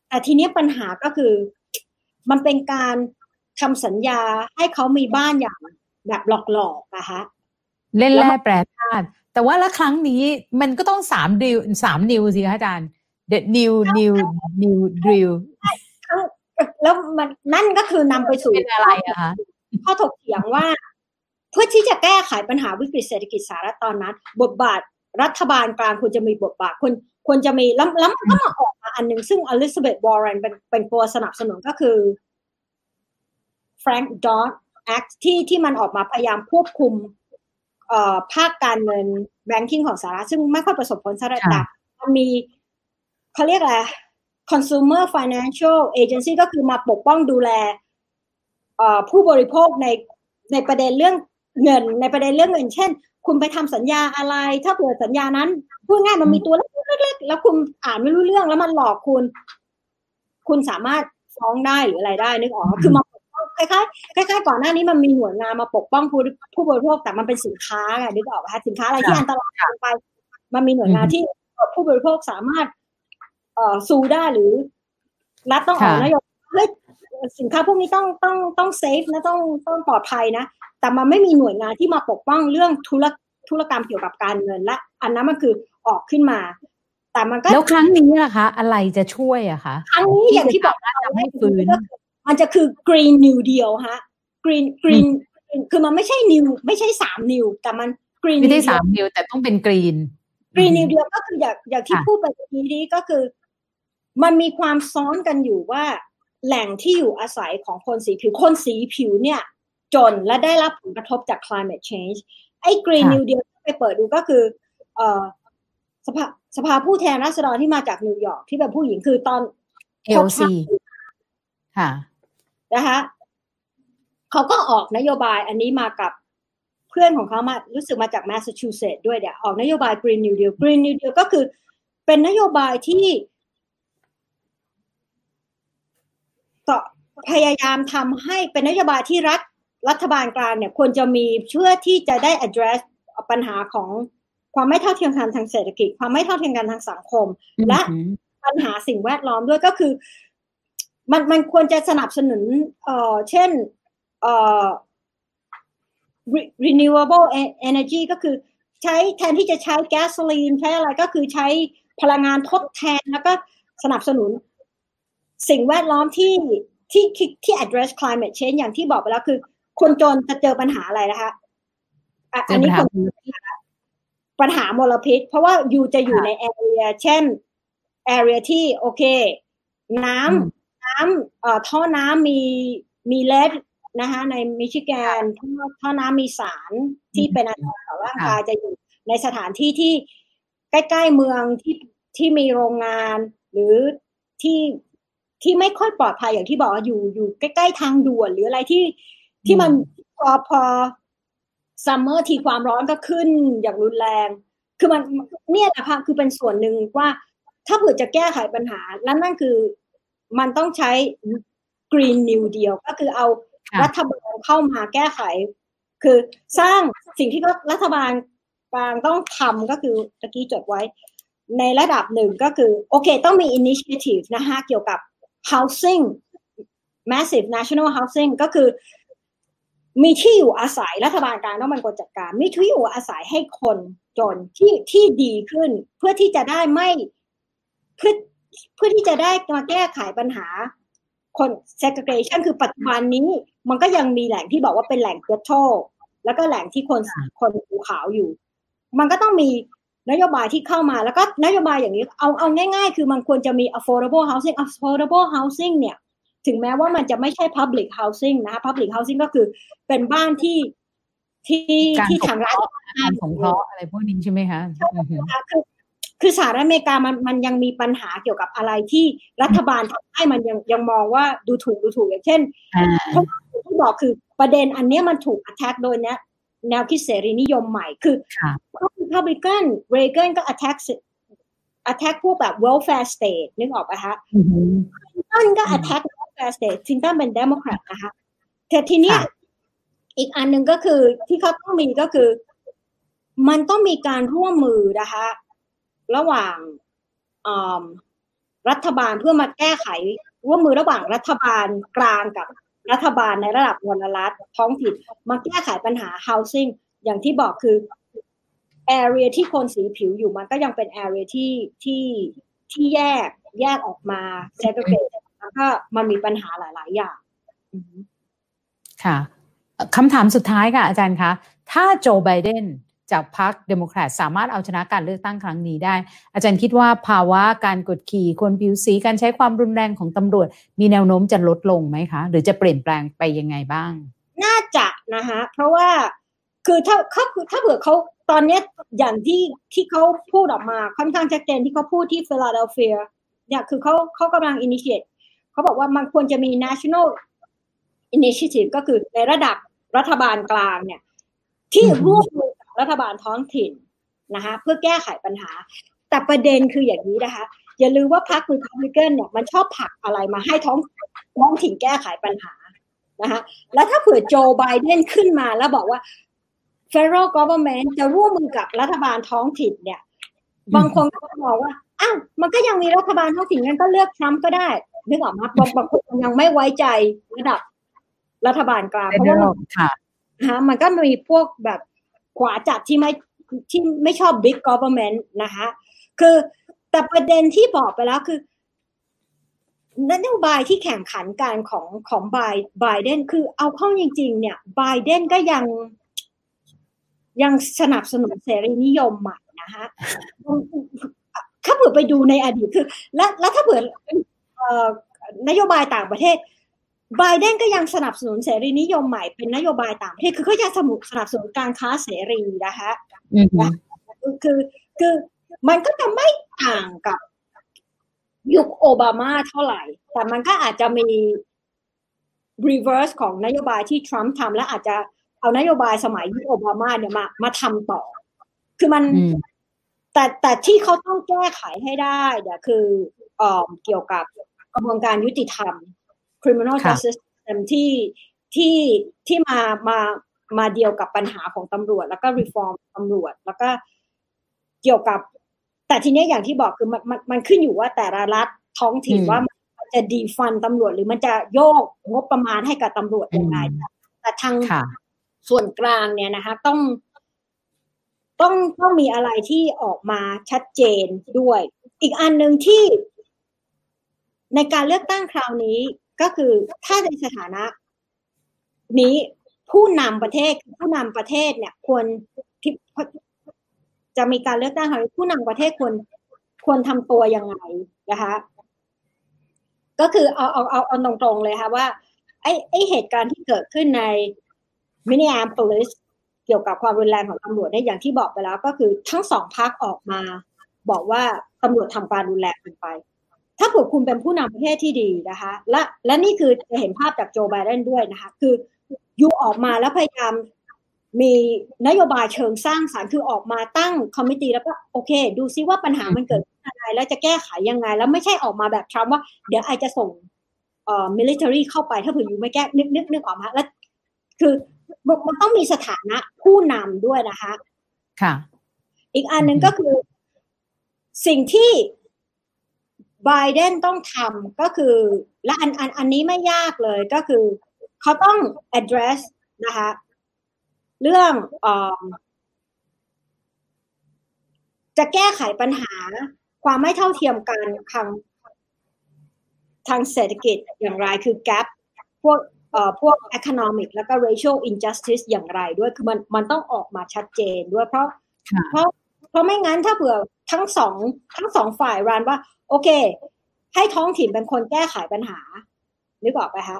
แต่ทีนี้ปัญหาก็คือ มันเป็นการทำสัญญาให้เขามีบ้านอย่างแบบหลอกๆนะคะเล่นแร่แปรธาตุ แต่ว่าละครั้งนี้มันก็ต้องสามดิวสามนิวสิคะอาจารย์ the new new new drill แล้วมันนั่นก็คือนำไปสู่อะไรอะคะข้อถกเถียงว่า เพื่อที่จะแก้ไขปัญหาวิกฤตเศรษฐกิจสหรัฐตอนนั้น บทบาทรัฐบาลกลางควรจะมีบทบาทควรควรจะมีแล้วแล้วมันก็มาออกมาอันหนึ่งซึ่งอลิซาเบธวอร์เรนเป็นเป็นตัวสนับสนุนก็คือ Frank Dodd Act ที่ที่มันออกมาพยายามควบคุมเอ่อ ภาคการเงินแบงกิ้งของสหรัฐซึ่งไม่ค่อยประสบผลสำเร็จแต่มันมีเขาเรียกอะไร consumer financial agency ก็คือมาปกป้องดูแลผู้บริโภคในในประเด็นเรื่องเงิน ในประเด็นเรื่องเงิน เช่น คุณไปทำสัญญาอะไร ถ้าเผื่อสัญญานั้นพูดง่ายมันมีตัวเล็กๆแล้วคุณอ่านไม่รู้เรื่องแล้วมันหลอกคุณ คุณสามารถฟ้องได้หรืออะไรได้นึกออกคือมาปกป้อง คล้ายๆคล้ายๆก่อนหน้านี้มันมีหน่วยงานมาปกป้องผู้ผู้บริโภคแต่มันเป็นสินค้าไงนึกออกไหมสินค้าอะไรที่อันตรายไป มันมีหน่วยงานที่ผู้บริโภคสามารถเอ่อซูได้หรือรัฐต้องออกนโยบายเฮ้ยสินค้าพวกนี้ต้องต้องต้องเซฟนะต้องต้องปลอดภัยนะ แต่มันไม่มีหน่วยงานที่มาปกป้องเรื่องธุรธุรกรรมเกี่ยวกับการเงินและ อันนั้นมันคือออกขึ้นมา แต่มันก็แล้วครั้งนี้ล่ะคะ อะไรจะช่วยอะคะครั้งนี้อย่างที่บอกทำให้ฟื้น มันจะคือ Green New Deal ฮะ Green Green คือมันไม่ใช่ new ไม่ใช่สาม new แต่มัน Green ไม่ได้ New Deal สามนิวแต่ต้องเป็นกรีน Green New Deal ก็คืออย่างอย่างที่ค่ะพูดไปเมื่อกี้นี้ก็คือ มันมีความซ้อนกันอยู่ว่า แหล่งที่อยู่อาศัยของคนสีผิวคนสีผิวเนี่ย จนและได้รับผลกระทบจาก climate change ไอ้ Green ค่ะ New Deal ที่ไปเปิดดูก็คือเอ่อสภาสภาผู้แทนราษฎรที่มาจากนิวยอร์กที่เป็นผู้หญิงคือ AOC ค่ะ นะคะเขาก็ออกนโยบายอันนี้มากับเพื่อนของเขามารู้สึกมาจากแมสซาชูเซตส์ด้วยเดี๋ยวออกนโยบาย Green New Deal Green New Deal ก็คือเป็นนโยบายที่ต่อพยายามทำให้เป็นนโยบายที่รัฐรัฐบาลกลางเนี่ยควรจะมีเพื่อที่จะได้ address ปัญหาของความไม่เท่าเทียมกันทางเศรษฐกิจ ความไม่เท่าเทียมกันทางสังคม และอืมปัญหาสิ่งแวดล้อมด้วยก็คือ มันมันควรจะสนับสนุนเอ่อเช่นเอ่อ re- renewable e- energy ก็คือใช้แทนที่จะใช้แก๊สโซลีนใช้อะไรก็คือใช้พลังงานทดแทนแล้วก็สนับสนุน สิ่งแวดล้อมที่ที่ที่ที่ address climate change อย่างที่บอกไปแล้วคือ คนจนจะเจอปัญหาอะไรนะคะอะเจอัอนปันี้ญหาคนปัญหามลพิษ เพราะว่าอยู่จะอยู่ในแอเรียเช่นแอเรียที่โอเค น้อืมำ น้ำเอ่อท่อน้ำมีมีเลดนะคะในมิชิแกนท่อท่อน้ำมีสารที่เป็นอันตรายต่อร่างกายจะอยู่ในสถานที่ที่ใกล้ๆเมืองที่ที่มีโรงงาน หรือที่ที่ไม่ค่อยปลอดภัยอย่างที่บอกว่าอยู่อยู่ใกล้ๆทางด่วน หรืออะไรที่ที่มันพอพอ summer ทีความร้อนก็ขึ้นอย่างรุนแรง คือมันเนี่ยนะคะคือเป็นส่วนหนึ่งว่าถ้าเผื่อจะแก้ไขปัญหา แล้วนั่นคือ มันต้องใช้ Green New Deal ก็คือเอาค่ะรัฐบาลเข้ามาแก้ไข คือสร้างสิ่งที่รัฐบาลกลางต้องทำก็คือตะกี้จดไว้ ในระดับหนึ่งก็คือ โอเค ต้องมี initiative นะคะเกี่ยวกับ housing massive national housing ก็คือ มีที่อยู่อาศัยรัฐบาลกลางต้องเป็นคนจัดการ มีที่อยู่อาศัยให้คนจนที่ที่ดีขึ้น เพื่อที่จะได้ไม่เพื่อ เพื่อที่จะได้มาแก้ไขปัญหาคน segregation คือปัจจุบันนี้มันก็ยังมีแหล่งที่บอกว่าเป็นแหล่งเกรโทแล้วก็แหล่งที่คนคนผิวขาวอยู่ มันก็ต้องมีนโยบายที่เข้ามาแล้วก็นโยบายอย่างนี้เอาเอาง่าย ๆ คือมันควรจะมี affordable housing affordable housing เนี่ย ถึงแม้ว่ามันจะไม่ใช่ public housing นะคะ public housing ก็คือเป็นบ้านที่ที่การที่สทางงเครัฐราะห์การสงเคราะห์อะไรพวกนี้ใช่ไหมคะอือหือนะคะคือ คือสหรัฐอเมริกามันมันยังมีปัญหาเกี่ยวกับอะไรที่รัฐบาลทำให้มันยังยังมองว่าดูถูกดูถูกอย่างเช่นอ่าเพราะอย่างที่บอกคือประเด็นอันเนี้ยมันถูก attack โดยเนี้ยแนวคิดเสรีนิยมใหม่คือค่ะพวก Republican Reagan ก็ attack attack พวกแบบ welfare state นึกออกปะคะอือหือคลินตันก็ attack welfare state คลินตันเป็น Democrat นะคะแต่ทีเนี้ยค่ะอีกอันหนึ่งก็คือที่เขาต้องมีก็คือ มันต้องมีการร่วมมือนะคะ ระหว่างรัฐบาลเพื่อมาแก้ไขร่วมมือระหว่างรัฐบาลกลางกับรัฐบาลในระดับมลรัฐท้องถิ่นมาแก้ไขปัญหา housing อย่างที่บอกคือ area ที่คนสีผิวอยู่มันก็ยังเป็น area ที่ที่ที่แยกแยกออกมา segregate แล้วก็มันมีปัญหาหลาย ๆ อย่างค่ะคำถามสุดท้ายค่ะอาจารย์คะ ถ้าโจไบเดน จากพรรคเดโมแครตสามารถเอาชนะการเลือกตั้งครั้งนี้ได้ อาจารย์คิดว่าภาวะการกดขี่คนผิวสีการใช้ความรุนแรงของตำรวจ มีแนวโน้มจะลดลงไหมคะ หรือจะเปลี่ยนแปลงไปยังไงบ้าง น่าจะนะคะเพราะว่าคือถ้าเขาถ้าเผื่อเขาตอนเนี้ยอย่างที่ที่เขาพูดออกมาค่อนข้างชัดเจนที่เขาพูดที่ฟิลาเดลเฟียเนี่ยคือเขาเขากำลัง initiate เขาบอกว่ามันควรจะมี national initiative ก็คือในระดับรัฐบาลกลางเนี่ย ที่อือฮึร่วมมือกับ รัฐบาลท้องถิ่นนะคะเพื่อแก้ไขปัญหา แต่ประเด็นคืออย่างนี้นะคะ อย่าลืมว่าพรรค Republican เนี่ยมันชอบผลักอะไรมาให้ท้องท้องถิ่นแก้ไขปัญหานะคะแล้วถ้าเผื่อโจไบเดนขึ้นมาแล้วบอกว่า federal government จะร่วมมือกับรัฐบาลท้องถิ่นเนี่ย บางคนก็มองว่าไออ้าวมันก็ยังมีรัฐบาลท้องถิ่นงั้นก็เลือกทรัมป์ก็ได้นึกออกมาบางบางคนยังไม่ไว้ใจระดับรัฐบาลกลางเพราะว่าค่ะฮะมันก็มีพวกแบบ ขวาจัดที่ไม่ที่ไม่ชอบ big government นะคะคือแต่ประเด็นที่บอกไปแล้วคือนโยบายที่แข่งขันการของของไบไบเดนคือเอาเข้าจริง ๆ เนี่ยไบเดนก็ยังยังสนับสนุนเสรีนิยมใหม่นะคะถ้าเผื่อไปดูในอดีตคือ และแล้วถ้าเผื่อนโยบายต่างประเทศ ไบเดนก็ยังสนับสนุนเสรีนิยมใหม่เป็นนโยบายต่างประเทศคือเขาจะสมุสนับสนุนการค้าเสรีนะคะคือคือมันก็จะไม่ต่างกับยุคโอบามาเท่าไหร่ แต่มันก็อาจจะมี reverse ของนโยบายที่ทรัมป์ทำและอาจจะเอานโยบายสมัยยุคโอบามาเนี่ยมามาทำต่อ คือมันแต่แต่ที่เขาต้องแก้ไขให้ได้เนี่ยคือเอ่อเกี่ยวกับกระบวนการยุติธรรม criminal justice system ที่ที่ที่มามามาเดียวกับปัญหาของตำรวจ แล้วก็ reform ตำรวจ แล้วก็เกี่ยวกับ แต่ทีนี้อย่างที่บอกคือมันมันมันขึ้นอยู่ว่าแต่ละรัฐท้องถิ่นว่ามันจะดีฟันตำรวจ หรือมันจะโยกงบประมาณให้กับตำรวจยังไงแต่ทางส่วนกลางเนี่ยนะคะ ต้องต้องต้องมีอะไรที่ออกมาชัดเจนด้วย อีกอันหนึ่งที่ในการเลือกตั้งคราวนี้ ก็คือถ้าในสถานะ นี้ผู้นำประเทศผู้นำประเทศเนี่ยควรจะมีการเลือกตั้งครั้งผู้นำประเทศควรควรทำตัวยังไงนะคะ ก็คือเอาเอาเอาเอาตรงๆเลยค่ะว่าไอ้ไอ้เหตุการณ์ที่เกิดขึ้นในมินนีแอโพลิสเกี่ยวกับความรุนแรงของตำรวจเนี่ยอย่างที่บอกไปแล้ว ก็คือทั้งสองพรรคออกมา บอกว่าตำรวจทำการรุนแรงเกินไป ถ้าเกิดคุณเป็นผู้นำประเทศที่ดีนะคะ และและนี่คือจะเห็นภาพจากโจไบเดนด้วยนะคะ คือ you ออกมาแล้วพยายามมีนโยบายเชิงสร้างสรรค์คือออกมาตั้ง committee แล้วก็โอเค ดูซิว่าปัญหามันเกิดขึ้นอะไรแล้วจะแก้ไขยังไง แล้วไม่ใช่ออกมาแบบทรัมป์ว่าเดี๋ยวไอจะส่งเอ่อมิลิเตอรี่เข้าไปถ้าเผื่ออยู่ไม่แก้นึกนึกนึกออกมาแล้วคือมันต้องมีสถานะผู้นำด้วยนะคะ ค่ะ อีกอันหนึ่งก็คือ สิ่งที่ ไบเดนต้องทำก็คือ และอันอันอันนี้ไม่ยากเลยก็คือ เขาต้อง address นะคะเรื่องอจะแก้ไขปัญหาความไม่เท่าเทียมกันทางทางเศรษฐกิจอย่างไรคือ gap พวกเอ่อพวก economic แล้วก็ racial injustice อย่างไรด้วย คือมันมันต้องออกมาชัดเจนด้วยเพราะเพราะ เพราะไม่งั้นถ้าเผื่อทั้งสองทั้งสองฝ่ายรันว่า โอเค ให้ท้องถิ่นเป็นคนแก้ไขปัญหานึกออกไหมคะ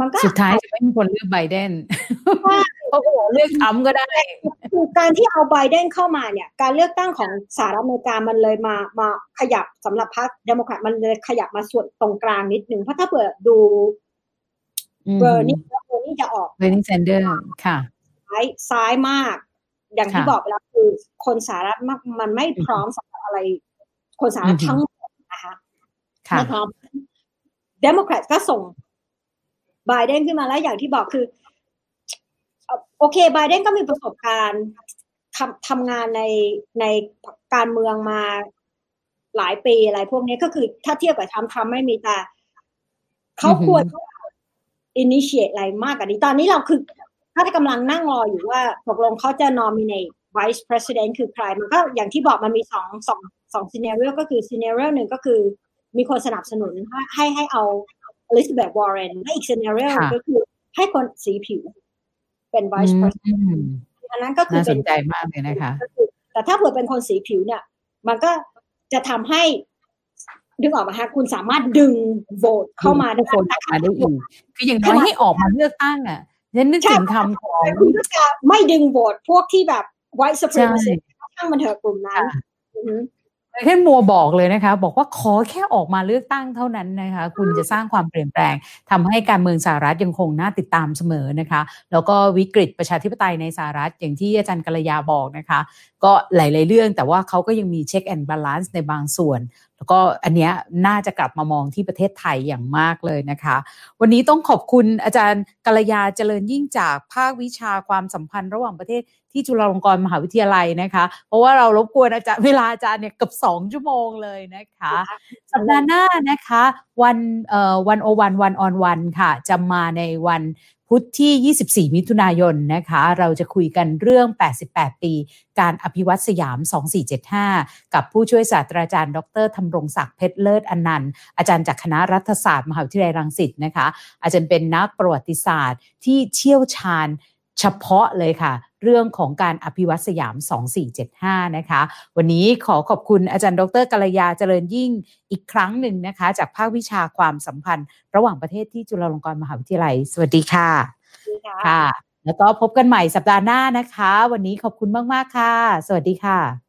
มันก็สุดท้ายจะไม่มีคนเลือกไบเดนเพราะว่าเลือกทรัมป์ก็ได้คือการที่เอาไบเดนเข้ามาเนี่ย การเลือกตั้งของสหรัฐอเมริกามันเลยมามาขยับสำหรับพรรคเดโมแครตมันเลยขยับมาส่วนตรงกลางนิดนึงเพราะถ้าเปิดดูเบอร์นี่เบอร์นี่จะออกเบอร์นี่แซนเดอร์สค่ะซ้ายซ้ายมาก อย่างที่บอกไปแล้วคือ คนสหรัฐมันไม่พร้อมสำหรับอะไร คนสหรัฐทั้งหมดนะคะไม่พร้อมเดโมแครตก็ส่งไบเดนขึ้นมาแล้วอย่างที่บอกคือ โอเคไบเดนก็มีประสบการณ์ทำทำงานในในการเมืองมาหลายปีอะไรพวกนี้ก็คือถ้าเทียบกับทรัมป์ทรัมป์ไม่มีแต่เขาควร initiate อะไรมากกว่านี้ ตอนนี้เราคือ ถ้ากำลังนั่งรออยู่ว่าตกลงเขาจะ nominate vice president คือใคร มันก็อย่างที่บอกมันมีสองสองสอง scenario ก็คือ scenario หนึ่งก็คือมีคนสนับสนุนให้ให้เอาอลิซาเบธวอร์เรนและอีก scenario ก็คือให้คนสีผิว เป็น vice president อันนั้นก็คือเป็นใจมากเลยนะคะ แต่ถ้าเผื่อเป็นคนสีผิวเนี่ย มันก็จะทำให้ดึงออกมาฮะคุณสามารถดึงโหวตเข้ามาได้คนมาได้อีกคืออย่างน้อยให้ออกมาเลือกตั้งอะ ฉันนึกถึงคำของคุณก็จะไม่ดึงโหวตพวกที่แบบ white supremacy ช่างมันเถอะกลุ่มนั้นแค่มัวบอกเลยนะคะ บอกว่าขอแค่ออกมาเลือกตั้งเท่านั้นนะคะ คุณจะสร้างความเปลี่ยนแปลงทำให้การเมืองสหรัฐยังคงน่าติดตามเสมอนะคะ แล้วก็วิกฤตประชาธิปไตยในสหรัฐ อย่างที่อาจารย์กัลยาบอกนะคะ ก็หลาย ๆ เรื่องแต่ว่าเขาก็ยังมี check and balance ในบางส่วน แล้วก็อันเนี้ยน่าจะกลับมามองที่ประเทศไทยอย่างมากเลยนะคะ วันนี้ต้องขอบคุณอาจารย์กัลยาเจริญยิ่งจากภาควิชาความสัมพันธ์ระหว่างประเทศที่จุฬาลงกรณ์มหาวิทยาลัยนะคะ เพราะว่าเรารบกวนอาจารย์เวลาอาจารย์เนี่ยเกือบสองชั่วโมงเลยนะคะ สัปดาห์หน้านะคะวันเอ่อวันโอวันวันออนวันค่ะ จะมาในวัน พุธที่ 24 มิถุนายนนะคะ เราจะคุยกันเรื่อง 88 ปี การอภิวัตสยาม 2475 กับผู้ช่วยศาสตราจารย์ ดรธรรมรงศักดิ์เพชรเลิศอนันต์ อาจารย์จากคณะรัฐศาสตร์มหาวิทยาลัยรังสิตนะคะ อาจารย์เป็นนักประวัติศาสตร์ที่เชี่ยวชาญเฉพาะเลยค่ะ เรื่องของการอภิวัตสยาม 2475 นะคะ วันนี้ขอขอบคุณอาจารย์ดรกัลยาเจริญยิ่งอีกครั้งหนึ่งนะคะ จากภาควิชาความสัมพันธ์ ระหว่างประเทศที่จุฬาลงกรณ์มหาวิทยาลัย สวัสดีค่ะค่ะ แล้วก็พบกันใหม่สัปดาห์หน้านะคะ วันนี้ขอบคุณมาก ๆ ค่ะ สวัสดีค่ะ